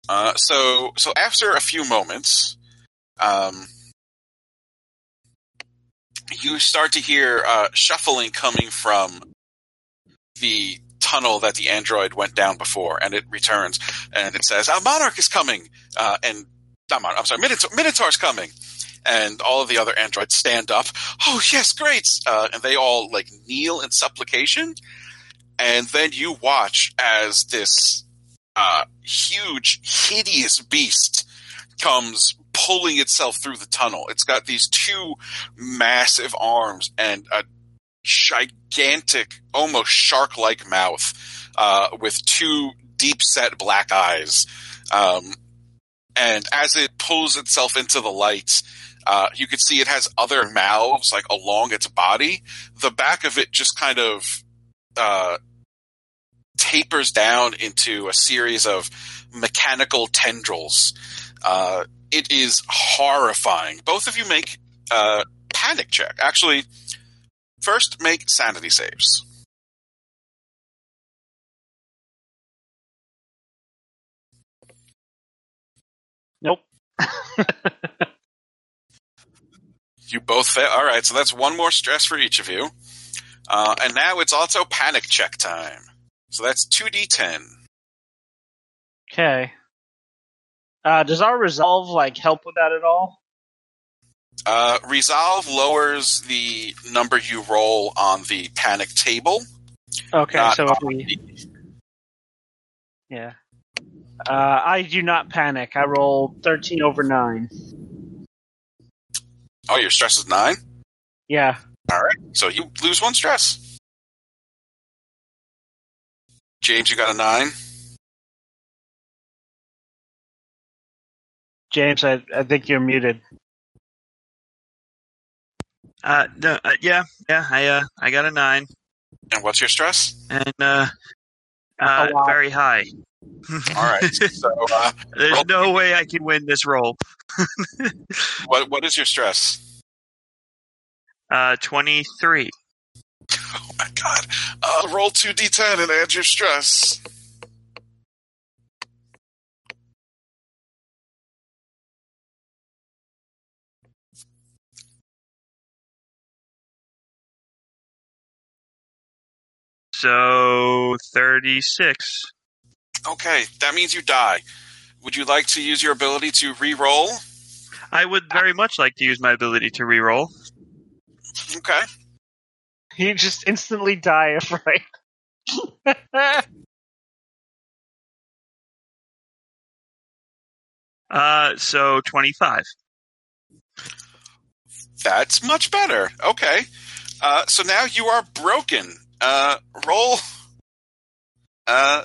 Uh, so so after a few moments, um, you start to hear uh, shuffling coming from the tunnel that the android went down before, and it returns, and it says, "A monarch is coming," uh, and not monarch, I'm sorry, Minotaur, Minotaur's coming, and all of the other androids stand up. Oh yes, great! Uh, and they all like kneel in supplication, and then you watch as this uh, huge, hideous beast comes pulling itself through the tunnel. It's got these two massive arms and a gigantic, almost shark like mouth uh, with two deep set black eyes. Um, and as it pulls itself into the light, uh, you can see it has other mouths like along its body. The back of it just kind of uh, tapers down into a series of mechanical tendrils. Uh, it is horrifying. Both of you make uh, panic check. Actually, first make sanity saves. Nope. You both fail. All right, so that's one more stress for each of you. Uh, and now it's also panic check time. So that's 2d10. Okay. Uh, does our resolve like help with that at all? Uh, resolve lowers the number you roll on the panic table. Okay, so if we, the- yeah. Uh, I do not panic. I roll thirteen over nine. Oh, your stress is 9? Yeah. All right, so you lose one stress. James, you got a 9? James, I, I think you're muted. Uh, no, uh, yeah, yeah, I, uh, I got a nine, And what's your stress? and uh, uh, Oh, wow. very high. All right, so uh, There's Roll- no way I can win this roll. what, what is your stress? Uh, twenty-three. Oh my god. Uh, roll 2d10 and add your stress. So thirty-six. Okay, that means you die. Would you like to use your ability to re-roll? I would very much like to use my ability to reroll. Okay. You just instantly die of fright. Uh, so twenty-five. That's much better. Okay. Uh, so now you are broken. Uh, roll. Uh,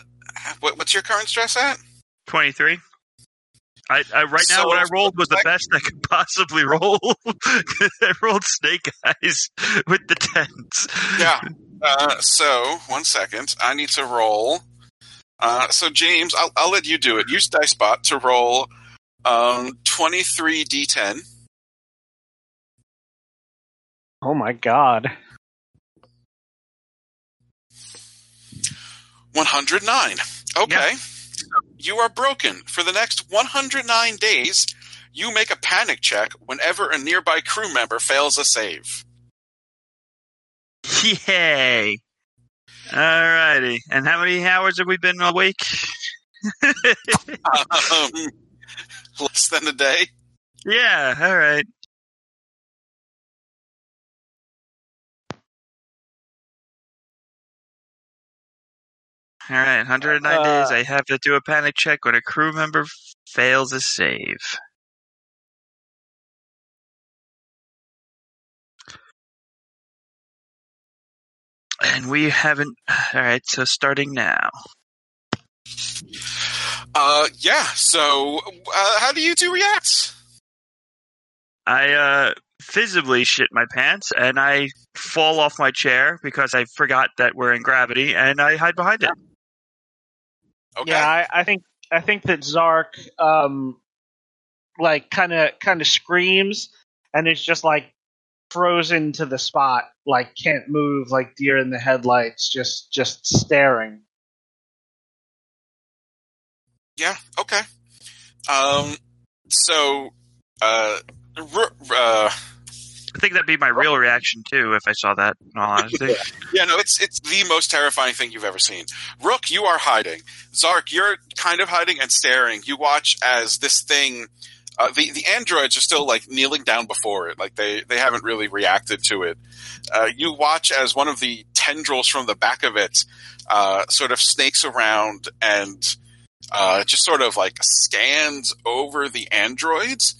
what, what's your current stress at? Twenty-three. I, I right now So- what I rolled was the best I could possibly roll. I rolled snake eyes with the tens. Yeah. Uh, so one second, I need to roll. Uh, so James, I'll, I'll let you do it. Use Dicebot to roll um, twenty three d10. Oh my god. 109. Okay. You are broken. For the next 109 days, you make a panic check whenever a nearby crew member fails a save. Yay! Alrighty. And how many hours have we been awake? Um, less than a day. yeah, alright. Alright, 109 Uh, days. I have to do a panic check when a crew member fails a save. And we haven't. Alright, so starting now. Uh, yeah. So, uh, how do you two react? I uh visibly shit my pants and I fall off my chair because I forgot that we're in gravity and I hide behind it. Okay. Yeah, I, I think I think that Zark um like kind of kind of screams and is just like frozen to the spot, like can't move, like deer in the headlights, just just staring. Yeah. Okay. Um. So, uh, r- uh, I think that'd be my real reaction too if I saw that in all honesty. yeah. No, it's it's the most terrifying thing you've ever seen. Rook, you are hiding. Zark, you're kind of hiding and staring. You watch as this thing. Uh, the the androids are still like kneeling down before it, like they they haven't really reacted to it. Uh, you watch as one of the tendrils from the back of it uh, sort of snakes around and uh, just sort of like scans over the androids,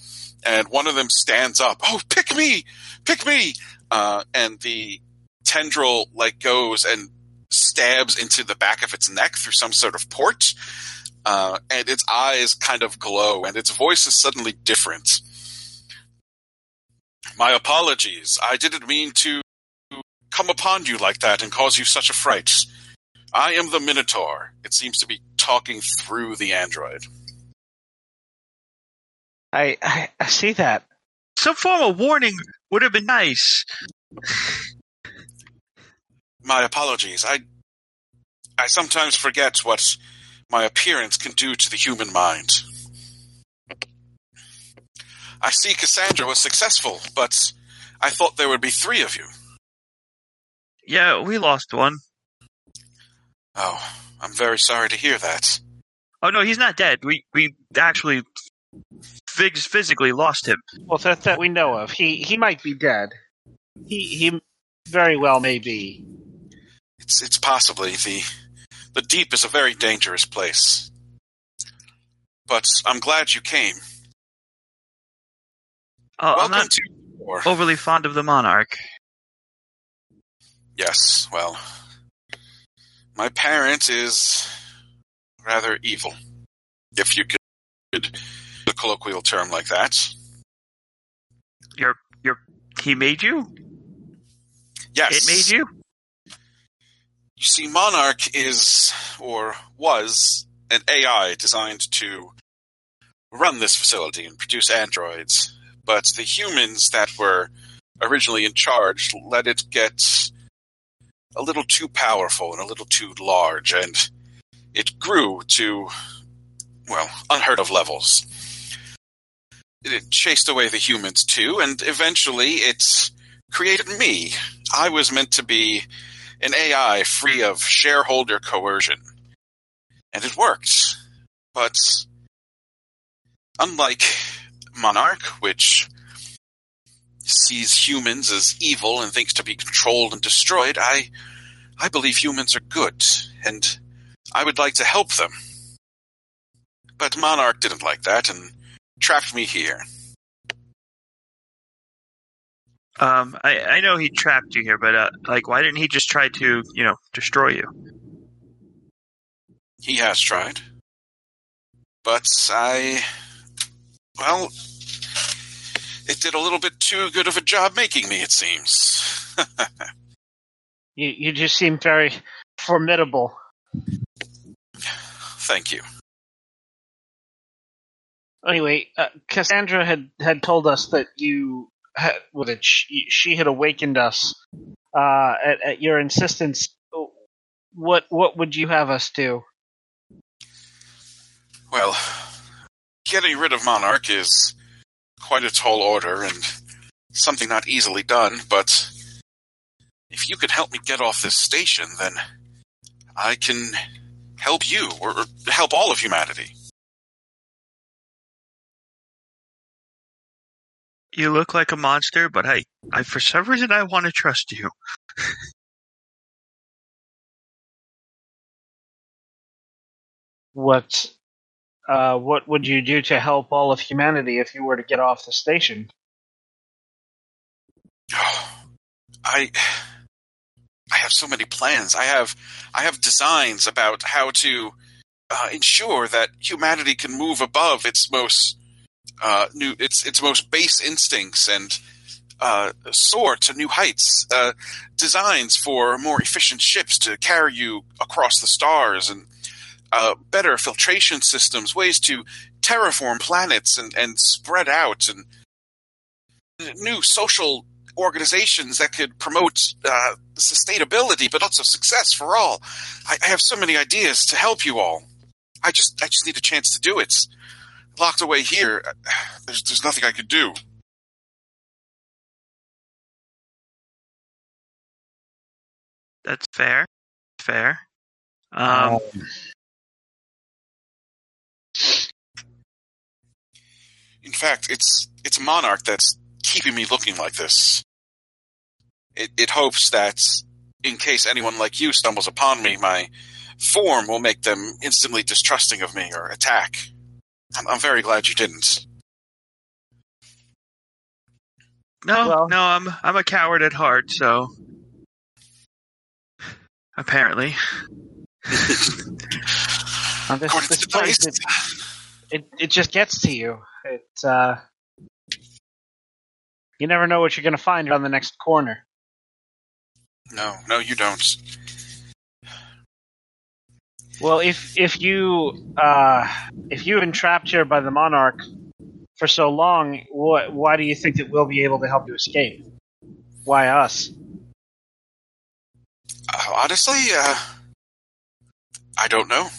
and one of them stands up. Oh, pick me, pick me! Uh, and the tendril like goes and stabs into the back of its neck through some sort of port, uh, and its eyes kind of glow, and its voice is suddenly different. My apologies. I didn't mean to come upon you like that and cause you such a fright. I am the Minotaur. It seems to be talking through the android. I I, I see that. Some form of warning would have been nice. My apologies. I I sometimes forget what my appearance can do to the human mind. I see Cassandra was successful, but I thought there would be three of you. Yeah, we lost one. Oh, I'm very sorry to hear that. Oh no, he's not dead. We we actually phys- physically lost him. Well, that that we know of. He he might be dead. He he very well may be. It's it's possibly the the deep is a very dangerous place. But I'm glad you came. Oh, I'm not to war. overly fond of the monarch. Yes, well, my parent is rather evil, if you could a colloquial term like that. Your your he made you. Yes, It made you. You see, Monarch is, or was, an AI designed to run this facility and produce androids. But the humans that were originally in charge let it get a little too powerful and a little too large, and it grew to, well, unheard of levels. It chased away the humans too, and eventually it created me. I was meant to be an AI free of shareholder coercion. And it worked. But unlike Monarch, which sees humans as evil and thinks to be controlled and destroyed, I I believe humans are good, and I would like to help them. But Monarch didn't like that and trapped me here. Um, I I know he trapped you here, but uh, like, why didn't he just try to you know destroy you? He has tried. But I well, it did a little bit too good of a job making me, it seems. You you just seem very formidable. Thank you. Anyway, uh, Cassandra had, had told us that you had, well, that she, she had awakened us uh, at, at your insistence. What what would you have us do? Well, getting rid of Monarch is quite a tall order and something not easily done, but if you could help me get off this station, then I can help you, or or help all of humanity. You look like a monster, but I, I for some reason I want to trust you. What uh, what would you do to help all of humanity if you were to get off the station? I I have so many plans. I have I have designs about how to uh, ensure that humanity can move above its most uh, new its its most base instincts and uh, soar to new heights. Uh, designs for more efficient ships to carry you across the stars and uh, better filtration systems, ways to terraform planets and, and spread out and new social organizations that could promote uh, sustainability, but also success for all. I, I have so many ideas to help you all. I just I just need a chance to do it. Locked away here, there's there's nothing I could do. That's fair. Fair. Um, In fact, it's it's Monarch that's keeping me looking like this. It, it hopes that in case anyone like you stumbles upon me, my form will make them instantly distrusting of me or attack. I'm, I'm very glad you didn't. no, well- no, I'm I'm a coward at heart, so apparently. This, According this to the place, it, it it just gets to you. It uh, you never know what you're going to find around the next corner. no, no, you don't. Well, if if you uh, if you've been trapped here by the monarch for so long, why do you think that we'll be able to help you escape? Why us? Uh, honestly, uh, I don't know.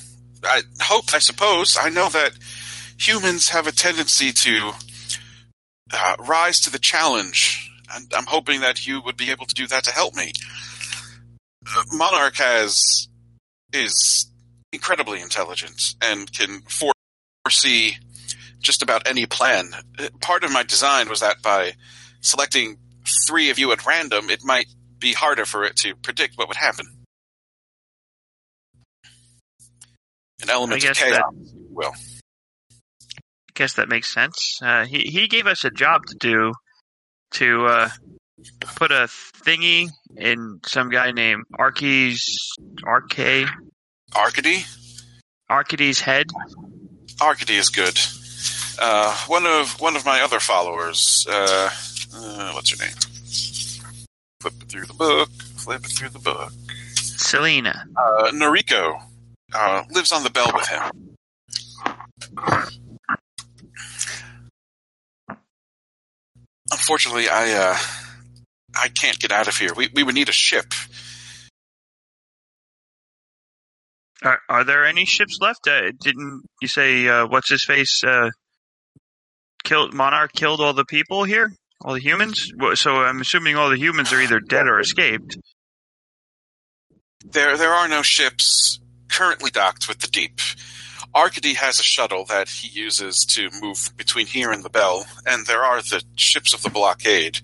I hope, I suppose. I know that humans have a tendency to uh, rise to the challenge, and I'm hoping that you would be able to do that to help me. Uh, Monarch has is incredibly intelligent and can foresee just about any plan. Part of my design was that by selecting three of you at random, it might be harder for it to predict what would happen. An element I of guess chaos, that- if you will. guess that makes sense. Uh, he he gave us a job to do to uh, put a thingy in some guy named Arches Arcade Arcady? Arcady's head. Arcady is good. Uh, one of one of my other followers. Uh, uh, what's her name? Flip it through the book. Flip it through the book. Selena. Uh, Noriko uh, lives on the bell with him. Unfortunately, I uh, I can't get out of here. We we would need a ship. Are, are there any ships left? Uh, didn't you say uh, what's his face? Uh, killed Monarch killed all the people here, all the humans. So I'm assuming all the humans are either dead or escaped. There there are no ships currently docked with the deep. Arcady has a shuttle that he uses to move between here and the Bell, and there are the ships of the blockade.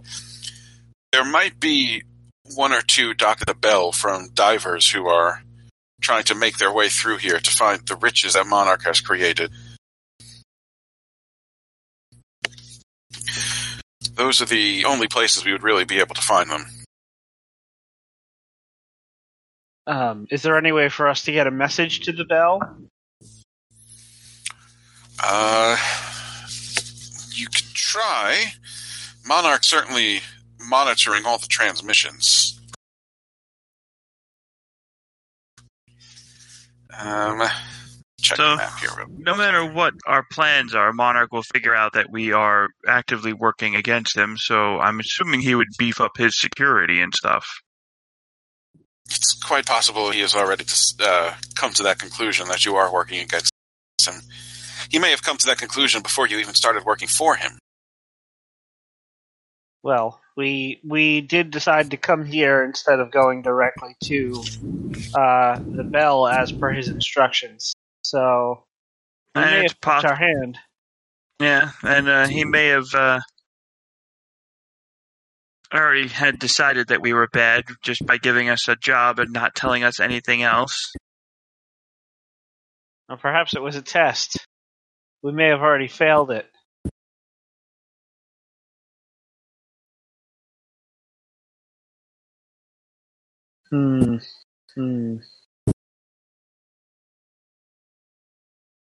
There might be one or two docked at the Bell from divers who are trying to make their way through here to find the riches that Monarch has created. Those are the only places we would really be able to find them. Um, is there any way for us to get a message to the bell? Uh, you could try. Monarch certainly monitoring all the transmissions. Um, check So- the map here. real- No matter what our plans are, Monarch will figure out that we are actively working against him. So I'm assuming he would beef up his security and stuff. It's quite possible he has already uh, come to that conclusion that you are working against him. He may have come to that conclusion before you even started working for him. Well, we we did decide to come here instead of going directly to uh, the bell as per his instructions. So we may have our hand. Yeah, and uh, he may have uh, already had decided that we were bad just by giving us a job and not telling us anything else. Or perhaps it was a test. We may have already failed it. Hmm. Hmm.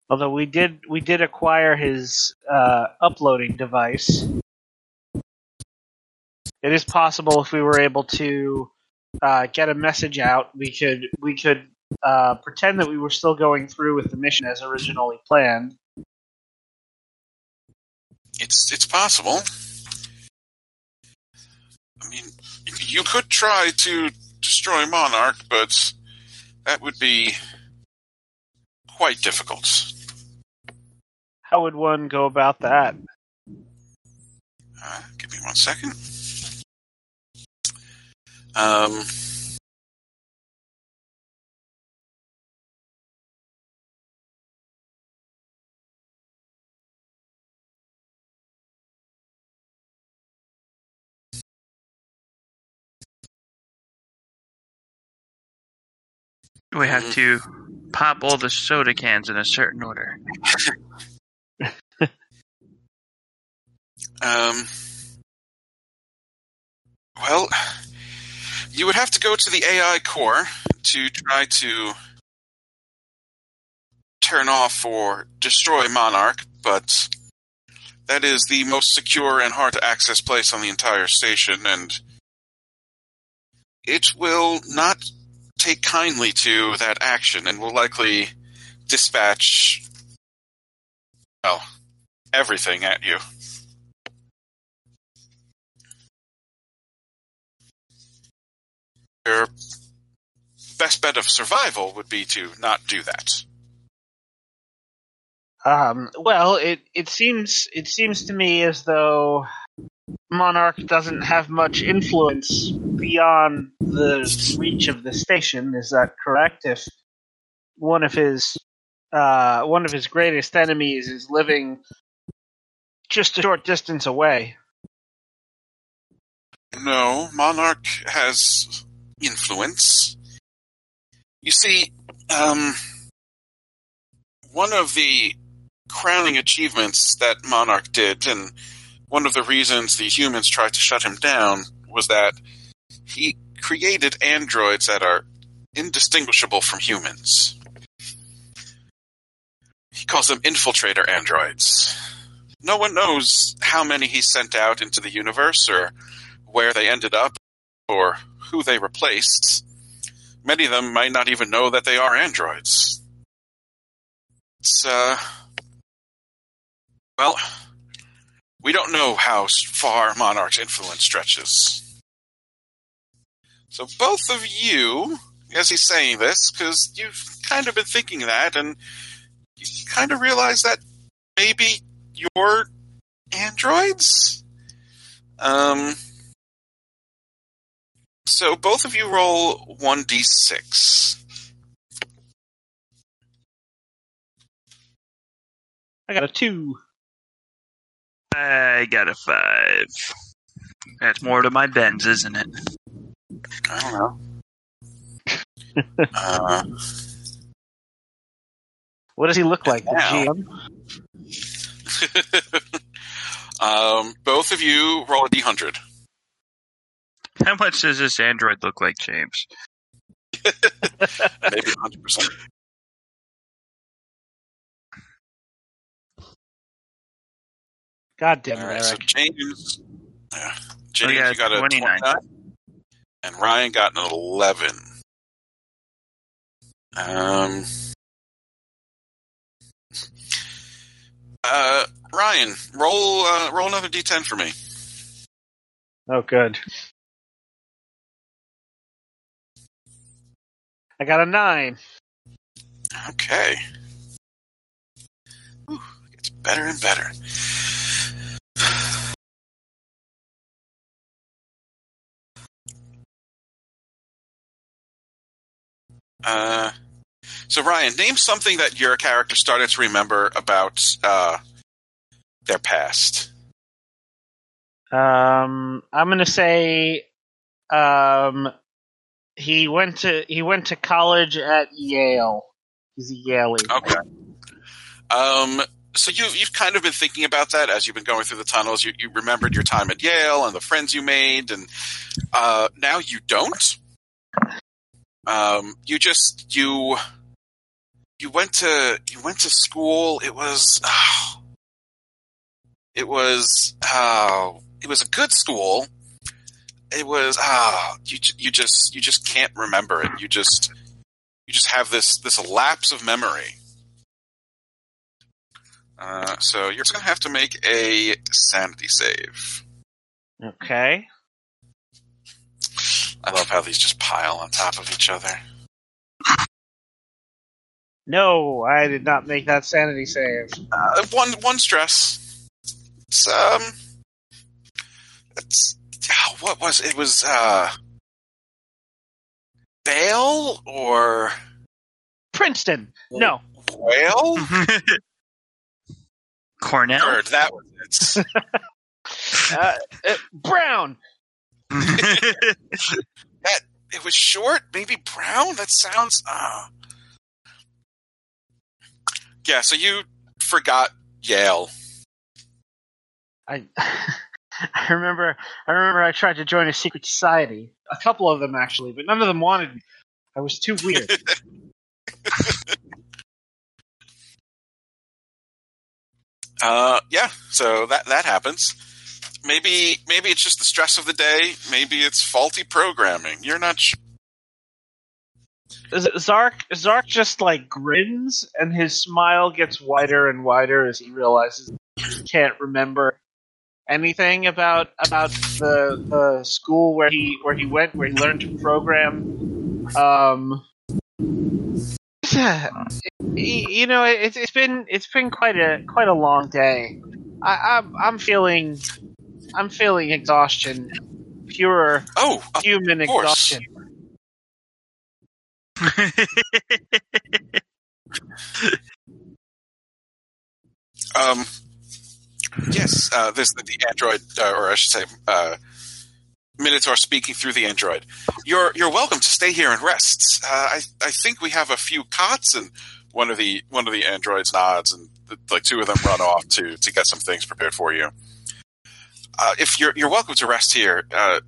Although we did we did acquire his uh, uploading device. It is possible if we were able to uh, get a message out, we could we could uh, pretend that we were still going through with the mission as originally planned. It's it's possible. I mean, you could try to destroy Monarch, but that would be quite difficult. How would one go about that? Uh, give me one second. Um, We have to pop all the soda cans in a certain order. um, well, you would have to go to the AI core to try to turn off or destroy Monarch, but that is the most secure and hard to access place on the entire station, and it will not take kindly to that action and will likely dispatch, well, everything at you. Your best bet of survival would be to not do that. Um, well, it it seems it seems to me as though Monarch doesn't have much influence beyond the reach of the station. Is that correct? If one of his uh, one of his greatest enemies is living just a short distance away. No, Monarch has influence. You see, um, one of the crowning achievements that Monarch did, and one of the reasons the humans tried to shut him down, was that he created androids that are indistinguishable from humans. He calls them infiltrator androids. No one knows how many he sent out into the universe or where they ended up or who they replaced. Many of them might not even know that they are androids. It's, uh. Well, we don't know how far Monarch's influence stretches. So, both of you, as he's saying this, because you've kind of been thinking that, and you kind of realize that maybe you're androids? Um. So both of you roll 1d6. I got a two. I got a five. That's more to my bends, isn't it? I don't know. uh, What does he look like? The GM? um, both of you roll a d100. How much does this android look like, James? Maybe 100%. God damn it, All right, so James, yeah, James, yeah, you got a 29. 29, and Ryan got an eleven. Um, uh, Ryan, roll uh, roll another d10 for me. Oh, good. I got a nine. Okay, Whew, gets better and better. Uh, so Ryan, name something that your character started to remember about uh, their past. Um, I'm gonna say, um, he went to he went to college at Yale. He's a Yalie. Okay. Um, so you you've kind of been thinking about that as you've been going through the tunnels. You you remembered your time at Yale and the friends you made, and uh, now you don't. Um, you just you you went to you went to school. It was oh, it was oh, it was a good school. It was ah you you just you just can't remember it. You just you just have this this lapse of memory. Uh, so you're just gonna have to make a sanity save. Okay. I love how these just pile on top of each other. No, I did not make that sanity save. Uh, one one stress. It's um, it's what was it? Was uh, Bale or Princeton. No. Whale? Cornell. Third, that was it. Uh, uh, Brown. It was short, maybe brown. That sounds. Uh... Yeah, so you forgot Yale. I I remember I remember I tried to join a secret society. A couple of them actually, but none of them wanted me. I was too weird. Uh, yeah, so that that happens. Maybe maybe it's just the stress of the day. Maybe it's faulty programming. You're not. Z- Zark Zark just like grins and his smile gets wider and wider as he realizes he can't remember anything about about the the school where he where he went where he learned to program um you know it's it's been it's been quite a quite a long day. I, I'm I'm feeling I'm feeling exhaustion. Pure oh, human exhaustion. Um, yes, uh, the, the android, uh, or I should say, uh, Minotaur speaking through the android. You're you're welcome to stay here and rest. Uh, I I think we have a few cots, and one of the one of the androids nods, and the, like two of them run off to to get some things prepared for you. Uh, if you're you're welcome to rest here. Uh,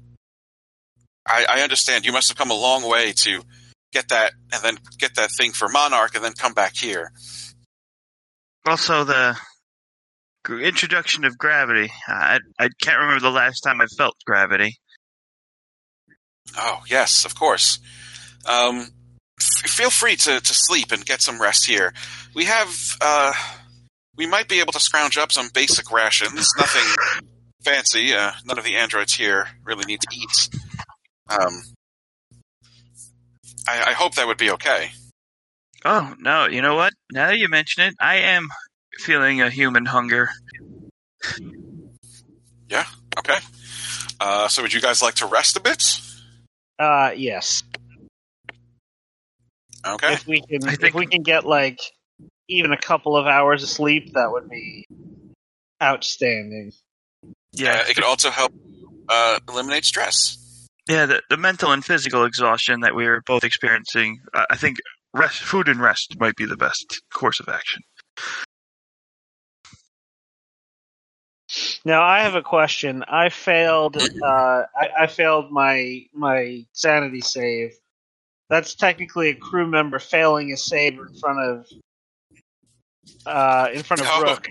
I, I understand you must have come a long way to get that, and then get that thing for Monarch, and then come back here. also, the introduction of gravity. I I can't remember the last time I felt gravity. Oh, yes, of course. Um, f- feel free to, to sleep and get some rest here. We have, uh, we might be able to scrounge up some basic rations. Nothing fancy. Uh, none of the androids here really need to eat. Um, I, I hope that would be okay. Oh no! You know what? Now that you mention it, I am feeling a human hunger. Yeah. Okay. Uh, so would you guys like to rest a bit? Uh yes Okay. if we can I if think- we can get like even a couple of hours of sleep that would be outstanding Yeah, Uh, it could also help uh, eliminate stress. yeah. The, the mental and physical exhaustion that we are both experiencing. Uh, I think rest, food and rest might be the best course of action. Now i have a question i failed uh I, I failed my my sanity save that's technically a crew member failing a save in front of uh in front of Oh. Rook.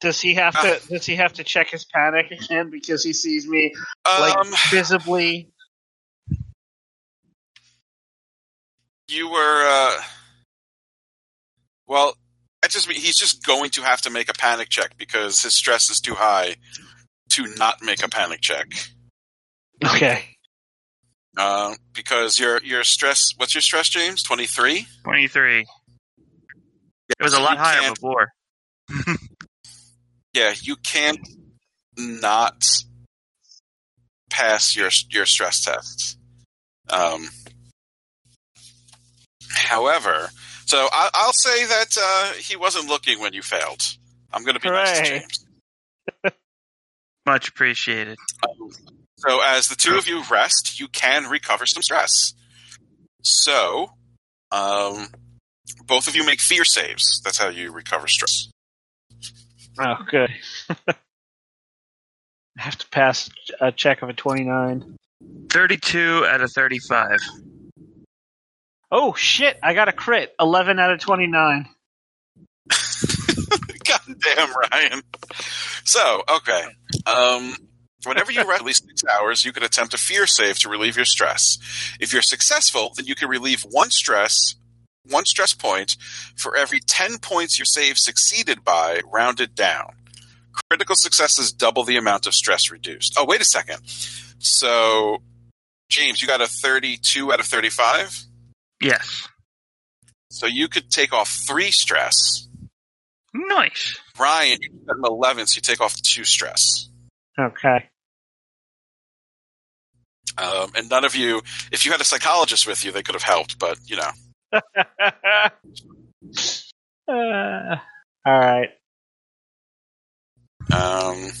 Does he have to? Does he have to check his panic again because he sees me like Um, visibly? you were. Uh, well, that just mean he's just going to have to make a panic check because his stress is too high to not make a panic check. Okay. Uh, because your your stress. What's your stress, James? Twenty three. 23. It was a lot higher before. Yeah, you can't not pass your your stress tests. Um, however, so I, I'll say that uh, he wasn't looking when you failed. I'm going to be nice to James. Much appreciated. So, as the two of you rest, you can recover some stress. So, um, both of you make fear saves. That's how you recover stress. Oh, good. I have to pass a check of a twenty-nine. 32 out of 35. Oh shit! I got a crit. Eleven out of twenty-nine. God damn, Ryan. So, okay. Um, whenever you rest at least six hours, you can attempt a fear save to relieve your stress. If you're successful, then you can relieve one stress, one stress point for every 10 points your save succeeded by, rounded down. Critical successes double the amount of stress reduced. Oh, wait a second. So, James, you got a 32 out of 35? Yes. So you could take off three stress. Nice. Ryan, you got an 11, so you take off two stress. Okay. Um, and none of you, if you had a psychologist with you, they could have helped, but, you know. uh, all right. Um,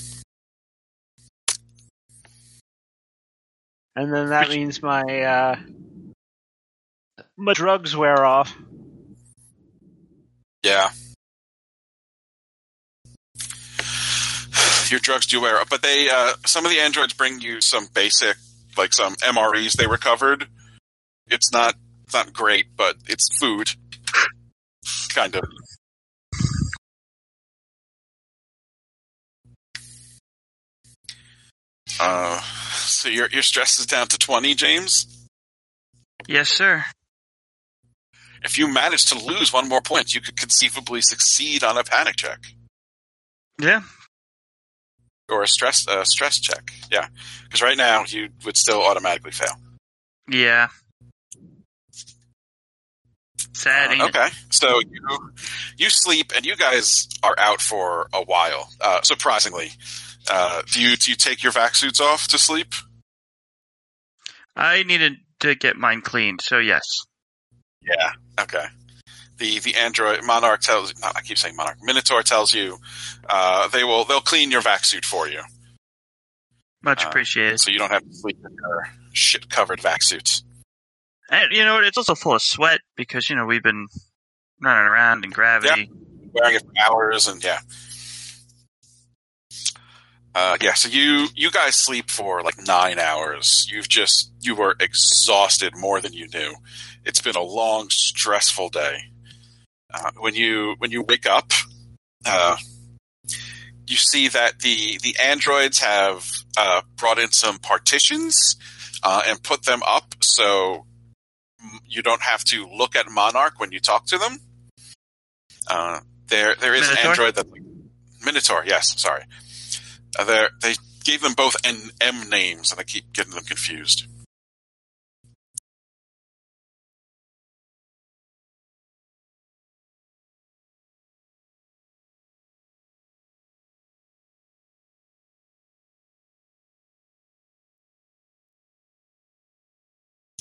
And then that means my uh, my drugs wear off. yeah. Your drugs do wear off, but they, uh, some of the androids bring you some basic, like some MREs they recovered. It's not, it's not great, but it's food. Kind of. Uh, so your your stress is down to twenty, James. Yes, sir. If you manage to lose one more point, you could conceivably succeed on a panic check Yeah. or a stress uh, stress check. Yeah, because right now you would still automatically fail. Yeah. Sad, Uh, it? okay, so you you sleep and you guys are out for a while. Uh, surprisingly, uh, do you do you take your vac suits off to sleep? I needed to get mine cleaned, so yes. Yeah. Okay. The the android monarch tells. No, I keep saying monarch. Minotaur tells you uh, they will they'll clean your vac suit for you, Much Uh, appreciated. so you don't have to sleep in your shit covered vac suits. And you know? It's also full of sweat because you know we've been running around in gravity. wearing it for hours and yeah. Uh, yeah, so you you guys sleep for like nine hours. You've just you were exhausted more than you knew. It's been a long, stressful day. Uh, when you when you wake up, uh, you see that the the androids have uh, brought in some partitions uh, and put them up so you don't have to look at Monarch when you talk to them. Uh, there, there is Minotaur? an android that Minotaur. Yes, sorry. They gave them both N M names, and I keep getting them confused.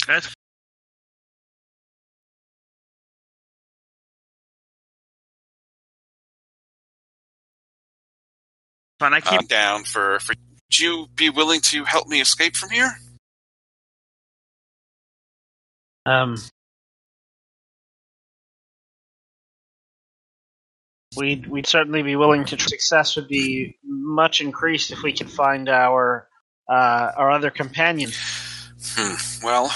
That's fun. I keep Uh, down for for. Would you be willing to help me escape from here? Um, we'd we'd certainly be willing to. Tr- success would be much increased if we could find our uh, our other companion. Hmm. Well,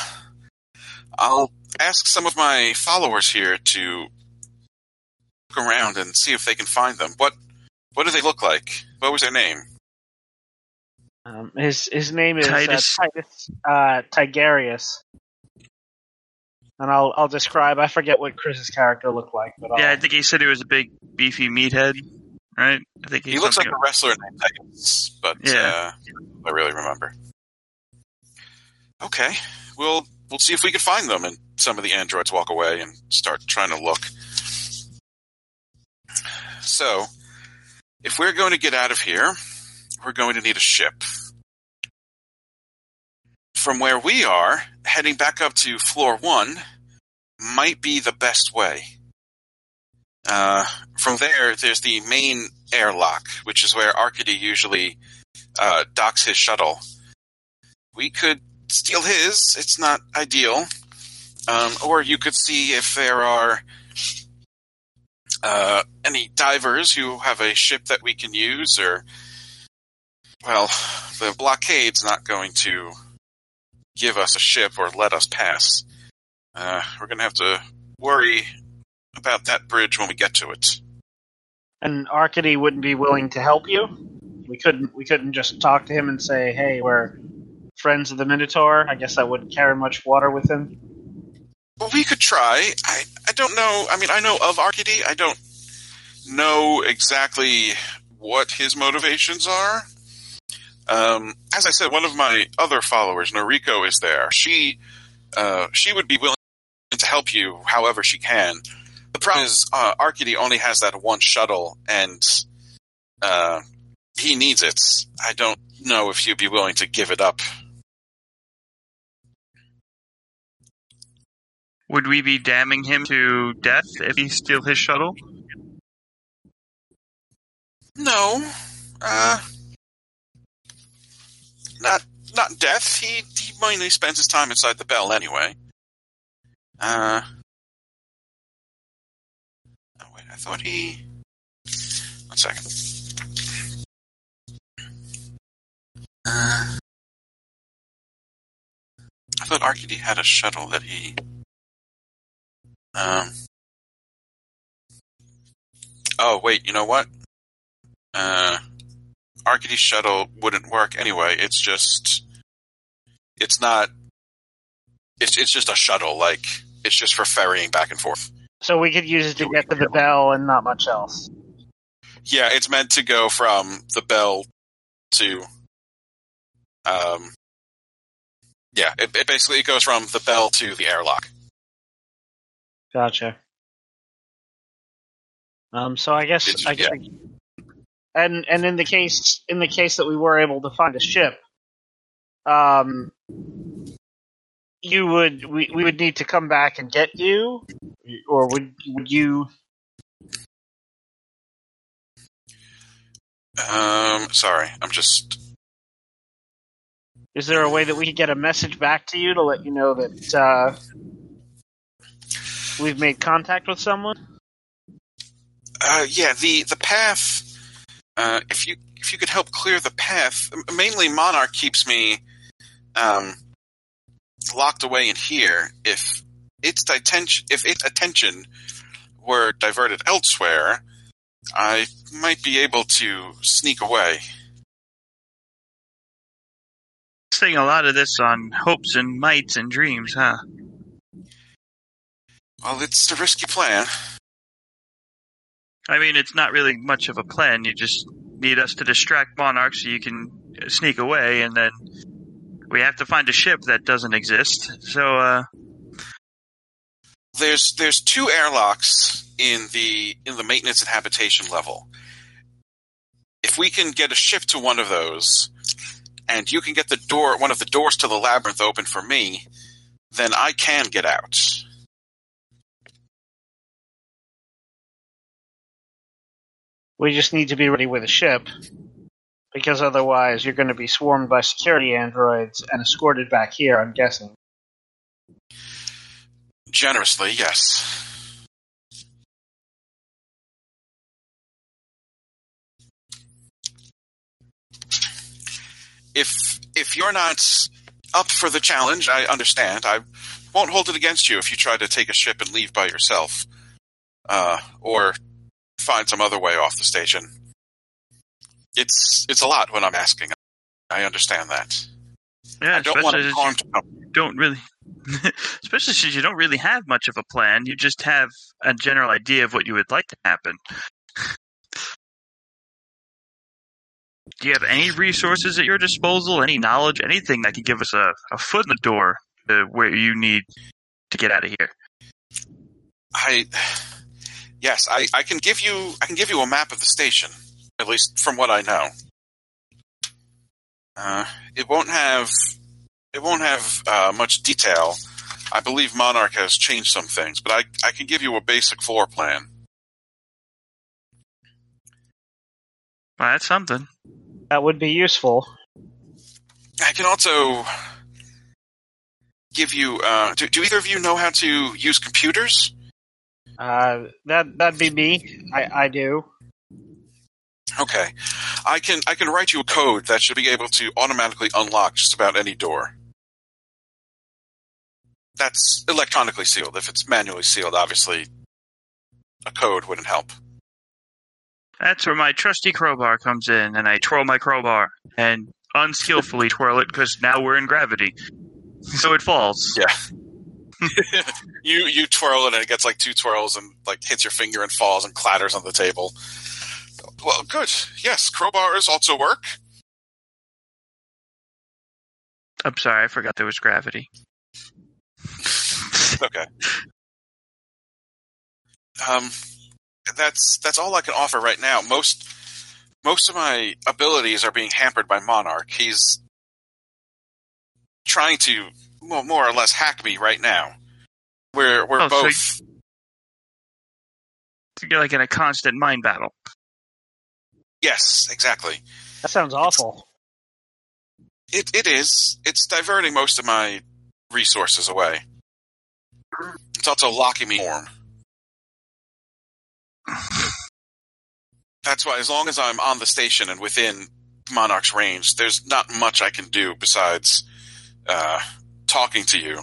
I'll ask some of my followers here to look around and see if they can find them. What What do they look like? What was their name? Um, his his name is Titus. uh, Titus uh, Tigarius, and I'll I'll describe. I forget what Chris's character looked like, but I'll, Yeah, I think he said he was a big, beefy meathead, right? I think He looks like something- a wrestler named Titus, but Yeah. uh, I really remember. Okay, we'll we'll see if we can find them. And some of the androids walk away and start trying to look. So, if we're going to get out of here, we're going to need a ship. From where we are, heading back up to floor one might be the best way. Uh, from there, there's the main airlock, which is where Arcady usually uh, docks his shuttle. We could steal his. It's not ideal. Um, or you could see if there are uh, any divers who have a ship that we can use, or well, the blockade's not going to give us a ship or let us pass. Uh, we're going to have to worry about that bridge when we get to it. and Arcady wouldn't be willing to help you. We couldn't we couldn't just talk to him and say, "Hey, we're friends of the Minotaur." I guess that wouldn't carry much water with him. Well, we could try. I, I don't know. I mean, I know of Arcady. I don't know exactly what his motivations are. Um, as I said, one of my other followers, Noriko, is there. She uh, she would be willing to help you however she can. The problem is, uh, Arcady only has that one shuttle, and uh, he needs it. I don't know if you'd be willing to give it up. Would we be damning him to death if he steal his shuttle? No, uh, not not death. He he mainly spends his time inside the bell anyway. Uh, oh wait, I thought he. One second. Uh, I thought Arcady had a shuttle that he. Um. Oh wait, you know what? uh, Arcady shuttle wouldn't work anyway. It's just, it's not, it's it's just a shuttle. Like it's just for ferrying back and forth. So we could use it to get to the bell and not much else. Yeah, it's meant to go from the bell to, um, yeah, it, it basically goes from the bell to the airlock. Gotcha. Um. So I guess I guess. And and in the case in the case that we were able to find a ship, um, you would we, we would need to come back and get you, or would would you? Um, sorry, I'm just Is there a way that we could get a message back to you to let you know that uh, we've made contact with someone? Uh, yeah, the the path. Uh, if you if you could help clear the path, mainly Monarch keeps me um, locked away in here. If its attention if its attention were diverted elsewhere, I might be able to sneak away. Saying a lot of this on hopes and mights and dreams, huh? Well, it's a risky plan. I mean, it's not really much of a plan. You just need us to distract Monarch so you can sneak away, and then we have to find a ship that doesn't exist. So, uh, There's there's two airlocks in the in the maintenance and habitation level. If we can get a ship to one of those, and you can get the door one of the doors to the labyrinth open for me, then I can get out. We just need to be ready with a ship, because otherwise you're going to be swarmed by security androids and escorted back here. I'm guessing. Generously, yes. If if you're not up for the challenge, I understand. I won't hold it against you if you try to take a ship and leave by yourself, uh, or find some other way off the station. it's it's a lot when I'm asking. I understand that. Yeah, I don't want to harm to don't really, especially since you don't really have much of a plan. You just have a general idea of what you would like to happen. Do you have any resources at your disposal? Any knowledge? Anything that could give us a, a foot in the door to where you need to get out of here? I yes, I, I can give you I can give you a map of the station, at least from what I know. Uh, it won't have it won't have uh, much detail. I believe Monarch has changed some things, but I I can give you a basic floor plan. Well, that's something. That would be useful. I can also give you. Uh, do, do either of you know how to use computers? Uh, that that'd be me. I I do. Okay, I can I can write you a code that should be able to automatically unlock just about any door. That's electronically sealed. If it's manually sealed, obviously, a code wouldn't help. That's where my trusty crowbar comes in, and I twirl my crowbar and unskillfully twirl it because now we're in gravity, so it falls. Yeah. you you twirl it and it gets like two twirls and like hits your finger and falls and clatters on the table. Well, good. Yes, crowbars also work. I'm sorry, I forgot there was gravity. okay. Um, that's that's all I can offer right now. Most most of my abilities are being hampered by Monarch. He's trying to well, more or less hack me right now. We're we're Oh, so both You're like in a constant mind battle. yes, exactly. That sounds awful. It it is. It's diverting most of my resources away. It's also locking me warm. That's why, as long as I'm on the station and within Monarch's range, there's not much I can do besides uh, talking to you.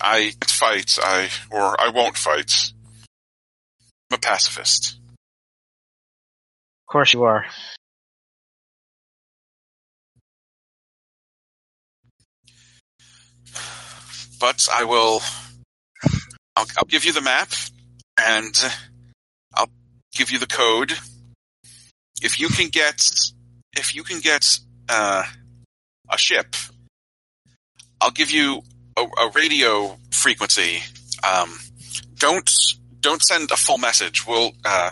I can't fight, I or I won't fight. I'm a pacifist. Of course you are. but I will. I'll, I'll give you the map, and I'll give you the code. If you can get, if you can get uh, a ship, I'll give you a, a radio frequency. Um, don't don't send a full message. We'll uh,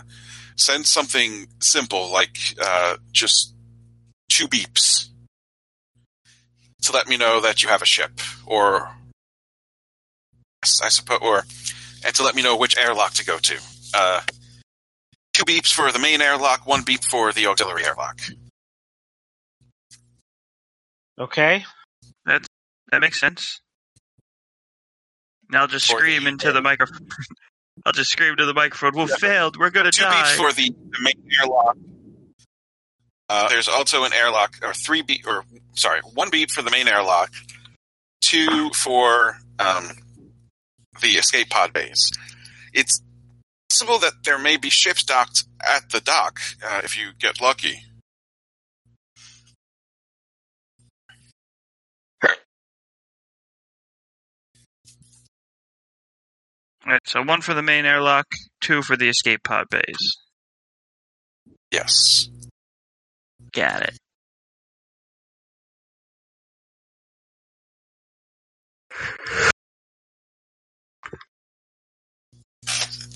send something simple like uh, just two beeps to let me know that you have a ship, or I suppose, or and to let me know which airlock to go to. Uh, two beeps for the main airlock, one beep for the auxiliary airlock. Okay. That makes sense. I'll just For scream the- into the microphone. I'll just scream to the microphone. We failed. We're gonna die. Two beeps for the, main airlock. Uh, there's also an airlock, or three beep, or sorry, one beep for the main airlock, two for um, the escape pod base. It's possible that there may be ships docked at the dock uh, if you get lucky. All right, so one for the main airlock, two for the escape pod base. Yes. Got it.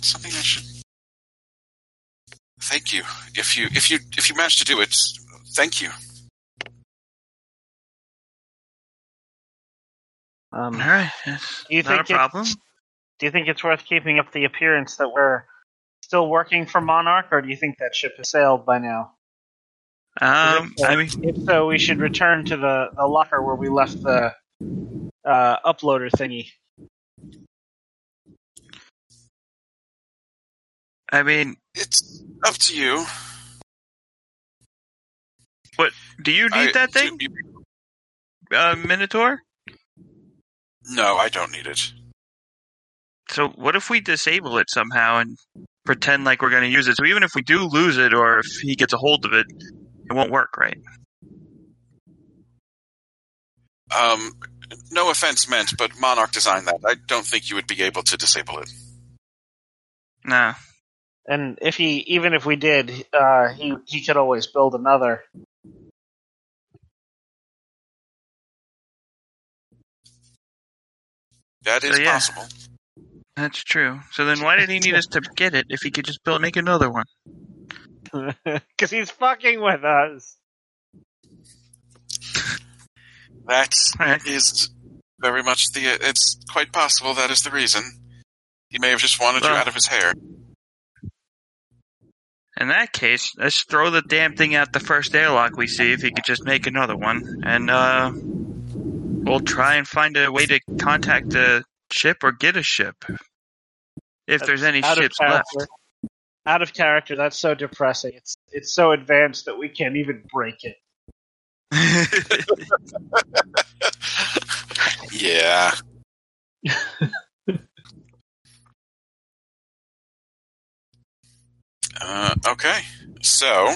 something I should. Thank you. If you if you if you manage to do it, thank you. Um, All right, that's Do you not think a it's- problem. Do you think it's worth keeping up the appearance that we're still working for Monarch, or do you think that ship has sailed by now? Um, so- I mean, if so, we should return to the, the locker where we left the uh, uploader thingy. I mean, It's up to you. What do you need I- that thing, you- uh, Minotaur? no, I don't need it. So what if we disable it somehow and pretend like we're going to use it? So even if we do lose it, or if he gets a hold of it, It won't work, right? Um, no offense meant, but Monarch designed that. I don't think you would be able to disable it. No. And if he, even if we did, uh, he he could always build another. That is So, yeah. possible. That's true. So then why did he need us to get it if he could just build make another one? Because he's fucking with us. That Alright. is very much the. It's quite possible that is the reason. He may have just wanted you out of his hair. In that case, let's throw the damn thing out the first airlock we see if he could just make another one. And uh we'll try and find a way to contact the ship or get a ship. If there's any ships left. Out of character. That's so depressing. It's it's so advanced that we can't even break it. Yeah. uh, okay. So,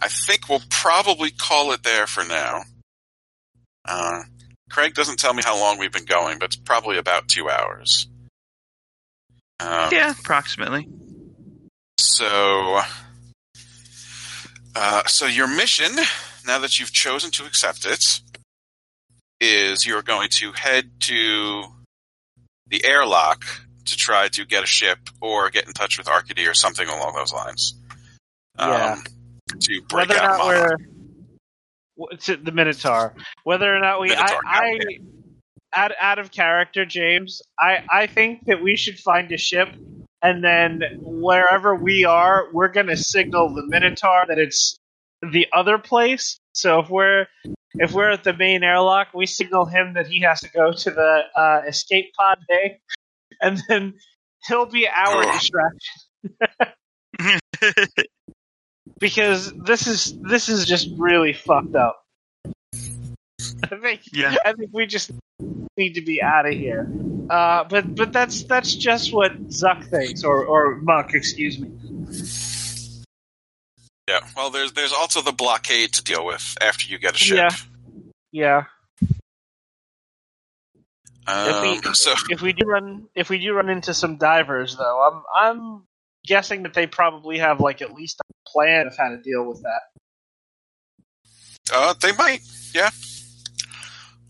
I think we'll probably call it there for now. Uh, Craig doesn't tell me how long we've been going, but it's probably about two hours. Um, yeah, approximately. So, uh, so your mission, now that you've chosen to accept it, is you're going to head to the airlock to try to get a ship or get in touch with Arcady or something along those lines. Um, Yeah. To break Whether or out not Monarch. It, the Minotaur. Whether or not we, Minotaur, I, I out, out of character, James. I, I think that we should find a ship, and then wherever we are, we're gonna signal the Minotaur that it's the other place. So if we're if we're at the main airlock, we signal him that he has to go to the uh, escape pod bay, and then he'll be our Oh. distraction because this is this is just really fucked up. I think Yeah. I think we just need to be out of here. Uh, but but that's that's just what Zuck thinks, or or Muck, excuse me. Yeah. Well, there's there's also the blockade to deal with after you get a ship. Yeah. Yeah. Um, If we- so If we do run if we do run into some divers, though, I'm I'm guessing that they probably have like at least a plan of how to deal with that. Uh, they might, yeah.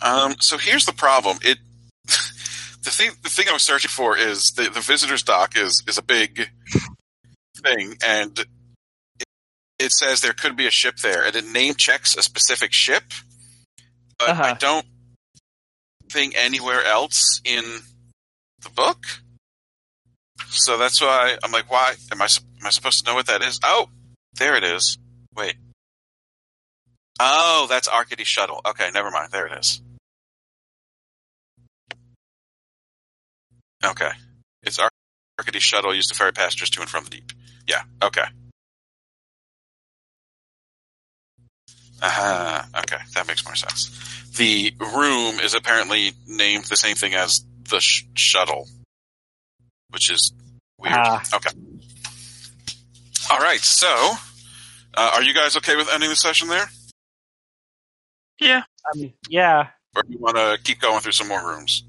Um, so here's the problem. It the thing the thing I was searching for is the the visitors dock is is a big thing, and it, it says there could be a ship there, and it name checks a specific ship, but I Uh-huh. don't think anywhere else in the book. So that's why I'm like, why am I am I supposed to know what that is? Oh, there it is. Wait. Oh, that's Arcady Shuttle. Okay, never mind. There it is. Okay. It's Ar- Arcady Shuttle used to ferry passengers to and from the deep. Yeah, okay. Aha, okay, that makes more sense. The room is apparently named the same thing as the sh- shuttle, which is weird. Ah. Okay. All right, so uh, are you guys okay with ending the session there? yeah. I mean, yeah. or do you want to keep going through some more rooms?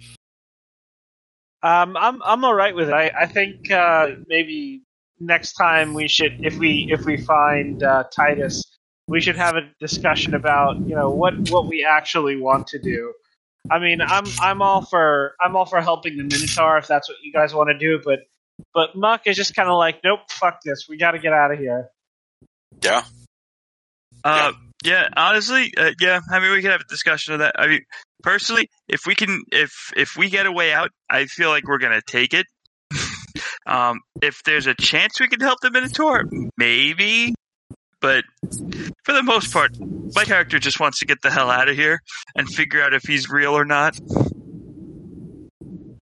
Um, I'm I'm all right with it. I I think uh, maybe next time we should, if we if we find uh, Titus, we should have a discussion about you know what what we actually want to do. I mean, I'm I'm all for I'm all for helping the Minotaur if that's what you guys want to do, but but Muck is just kind of like, nope, fuck this, we got to get out of here. Yeah. Uh, yeah, honestly, uh, yeah. I mean, we could have a discussion of that. I mean, personally, if we can, if if we get a way out, I feel like we're gonna take it. um, if there's a chance we can help the Minotaur, maybe. But for the most part, my character just wants to get the hell out of here and figure out if he's real or not.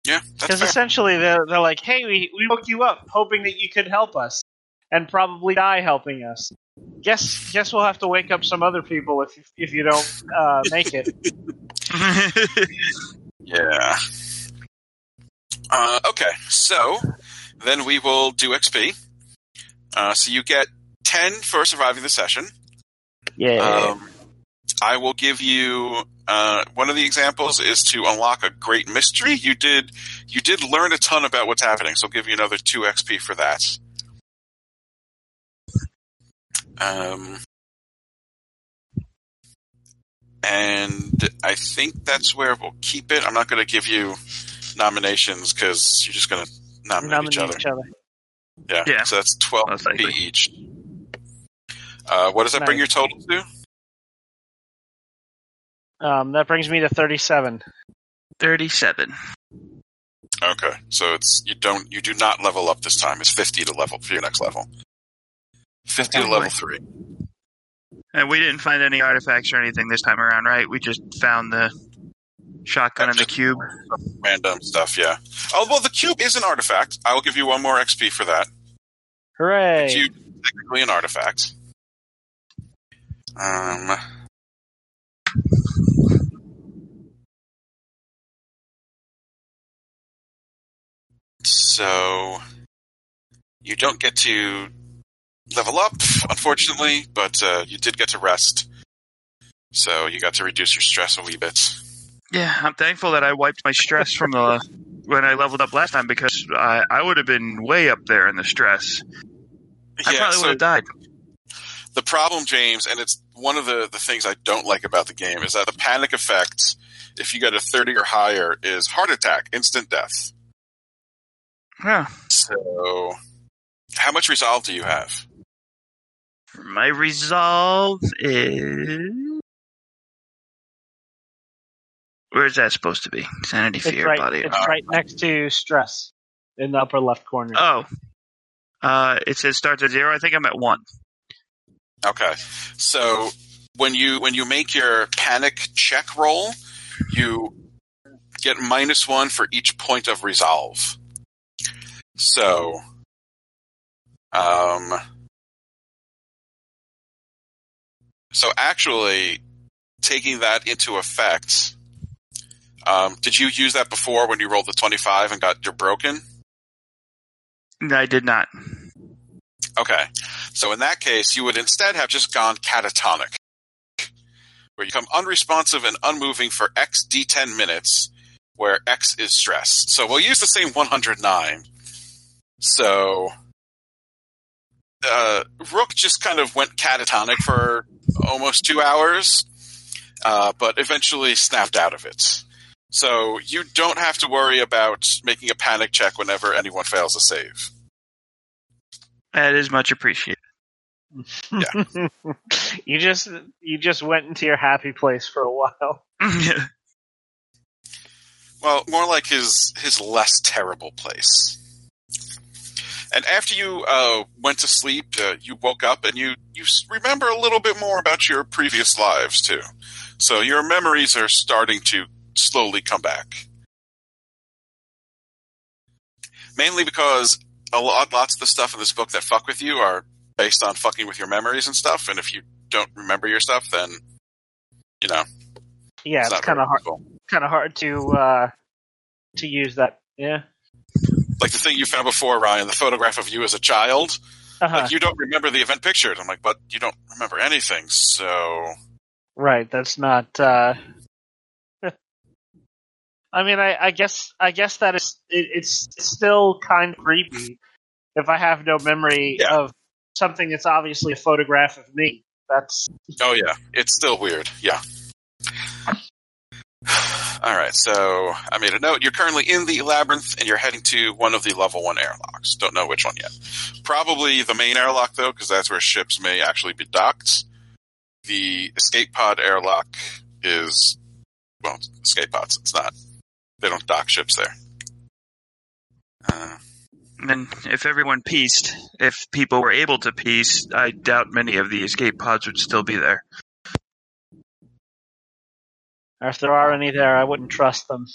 Yeah, Because essentially they're they're like, hey, we we woke you up hoping that you could help us, and probably die helping us. Guess guess we'll have to wake up some other people if you- if you don't uh, make it. Yeah. Uh, okay, so then we will do XP. Uh, so you get 10 for surviving the session. Yeah. Um, I will give you uh, one of the examples is to unlock a great mystery. You did you did learn a ton about what's happening, so I'll give you another two XP for that. Um, and I think that's where we'll keep it. I'm not going to give you nominations because you're just going to nominate, Nominate each other. each other. Yeah. Yeah. So that's 12 XP each. Uh, what does that bring your total to? Um, that brings me to 37. 37. Okay, so it's you don't you do not level up this time. It's fifty to level for your next level. Fifty to level three. And we didn't find any artifacts or anything this time around, right? We just found the shotgun and the cube. Random stuff, yeah. Oh well, the cube is an artifact. I will give you one more XP for that. Hooray! It's you technically an artifact. Um. So you don't get to level up, unfortunately, but uh, you did get to rest. So you got to reduce your stress a wee bit. Yeah, I'm thankful that I wiped my stress from the when I leveled up last time because I, I would have been way up there in the stress. I yeah, probably so would have died. the problem, James, and it's one of the, the things I don't like about the game, is that the panic effect, if you get a 30 or higher, is heart attack, instant death. Yeah. So, how much resolve do you have? My resolve is. Where's that supposed to be? Sanity, it's fear, right, body. it's right next to stress in the upper left corner. Oh. Uh, it says starts at zero. I think I'm at one. Okay. So, when you when you make your panic check roll, you get minus one for each point of resolve. So, um, so actually, taking that into effect, um, did you use that before when you rolled the twenty-five and got your broken? No, I did not. Okay. So in that case, you would instead have just gone catatonic, where you become unresponsive and unmoving for X D10 minutes, where X is stress. So we'll use the same 109. So uh, Rook just kind of went catatonic for almost two hours, uh, but eventually snapped out of it. So you don't have to worry about making a panic check whenever anyone fails a save. That is much appreciated. you just you just went into your happy place for a while. Well, more like his his less terrible place. And after you uh, went to sleep, uh, you woke up and you you remember a little bit more about your previous lives too. So your memories are starting to slowly come back. Mainly because a lot lots of the stuff in this book that fuck with you are based on fucking with your memories and stuff. And if you don't remember your stuff, then you know Yeah, it's, not kind of hard kind of hard to uh to use that. Yeah. Like the thing you found before, Ryan, the photograph of you as a child. Uh-huh. Like you don't remember the event pictured. I'm like, but you don't remember anything. So Right, that's not. uh I mean, I, I guess I guess that is it, it's still kind of creepy if I have no memory Yeah. of something that's obviously a photograph of me. That's Oh yeah, it's still weird. Yeah. All right, so I made a note. You're currently in the labyrinth, and you're heading to one of the level one airlocks. Don't know which one yet. Probably the main airlock though, because that's where ships may actually be docked. The escape pod airlock is well, escape pods. It's not. They don't dock ships there. Uh, and if everyone pieced, if people were able to piece, I doubt many of the escape pods would still be there. Or if there are any there, I wouldn't trust them.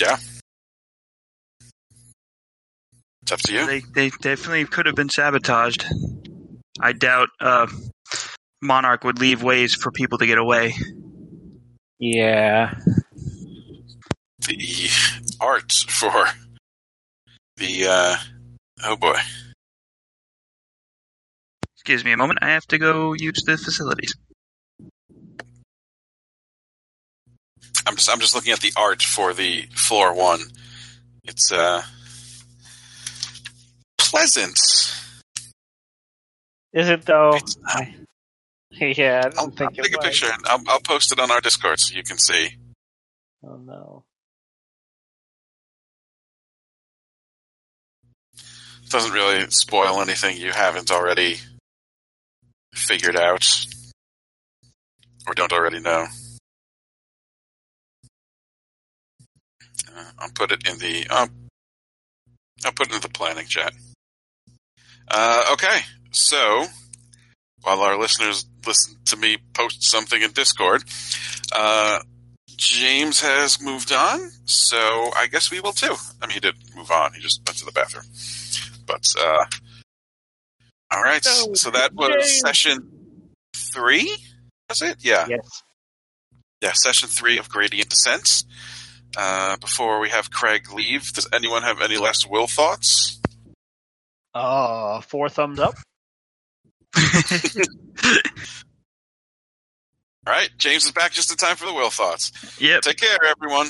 Yeah. It's up to you. They they definitely could have been sabotaged. I doubt uh, Monarch would leave ways for people to get away. Yeah. the art for the uh oh boy Excuse me a moment. I have to go use the facilities. I'm just I'm just looking at the art for the floor one. It's uh pleasant. Is it though? It's. Yeah, I don't I'll, I'll think it take a was. picture and I'll, I'll post it on our Discord so you can see. Oh no. doesn't really spoil anything you haven't already figured out or don't already know. Uh, I'll put it in the. Uh, I'll put it in the planning chat. Uh, okay, so while our listeners listen to me post something in Discord, uh, James has moved on, so I guess we will too. I mean, he did move on; he just went to the bathroom. But uh, all right, No, so that was James. session three. Was it? Yeah, Yes. yeah, session three of Gradient Descent. Uh, before we have Craig leave, does anyone have any last will thoughts? Uh, four thumbs up. All right, James is back just in time for the will thoughts. yep. Take care, everyone.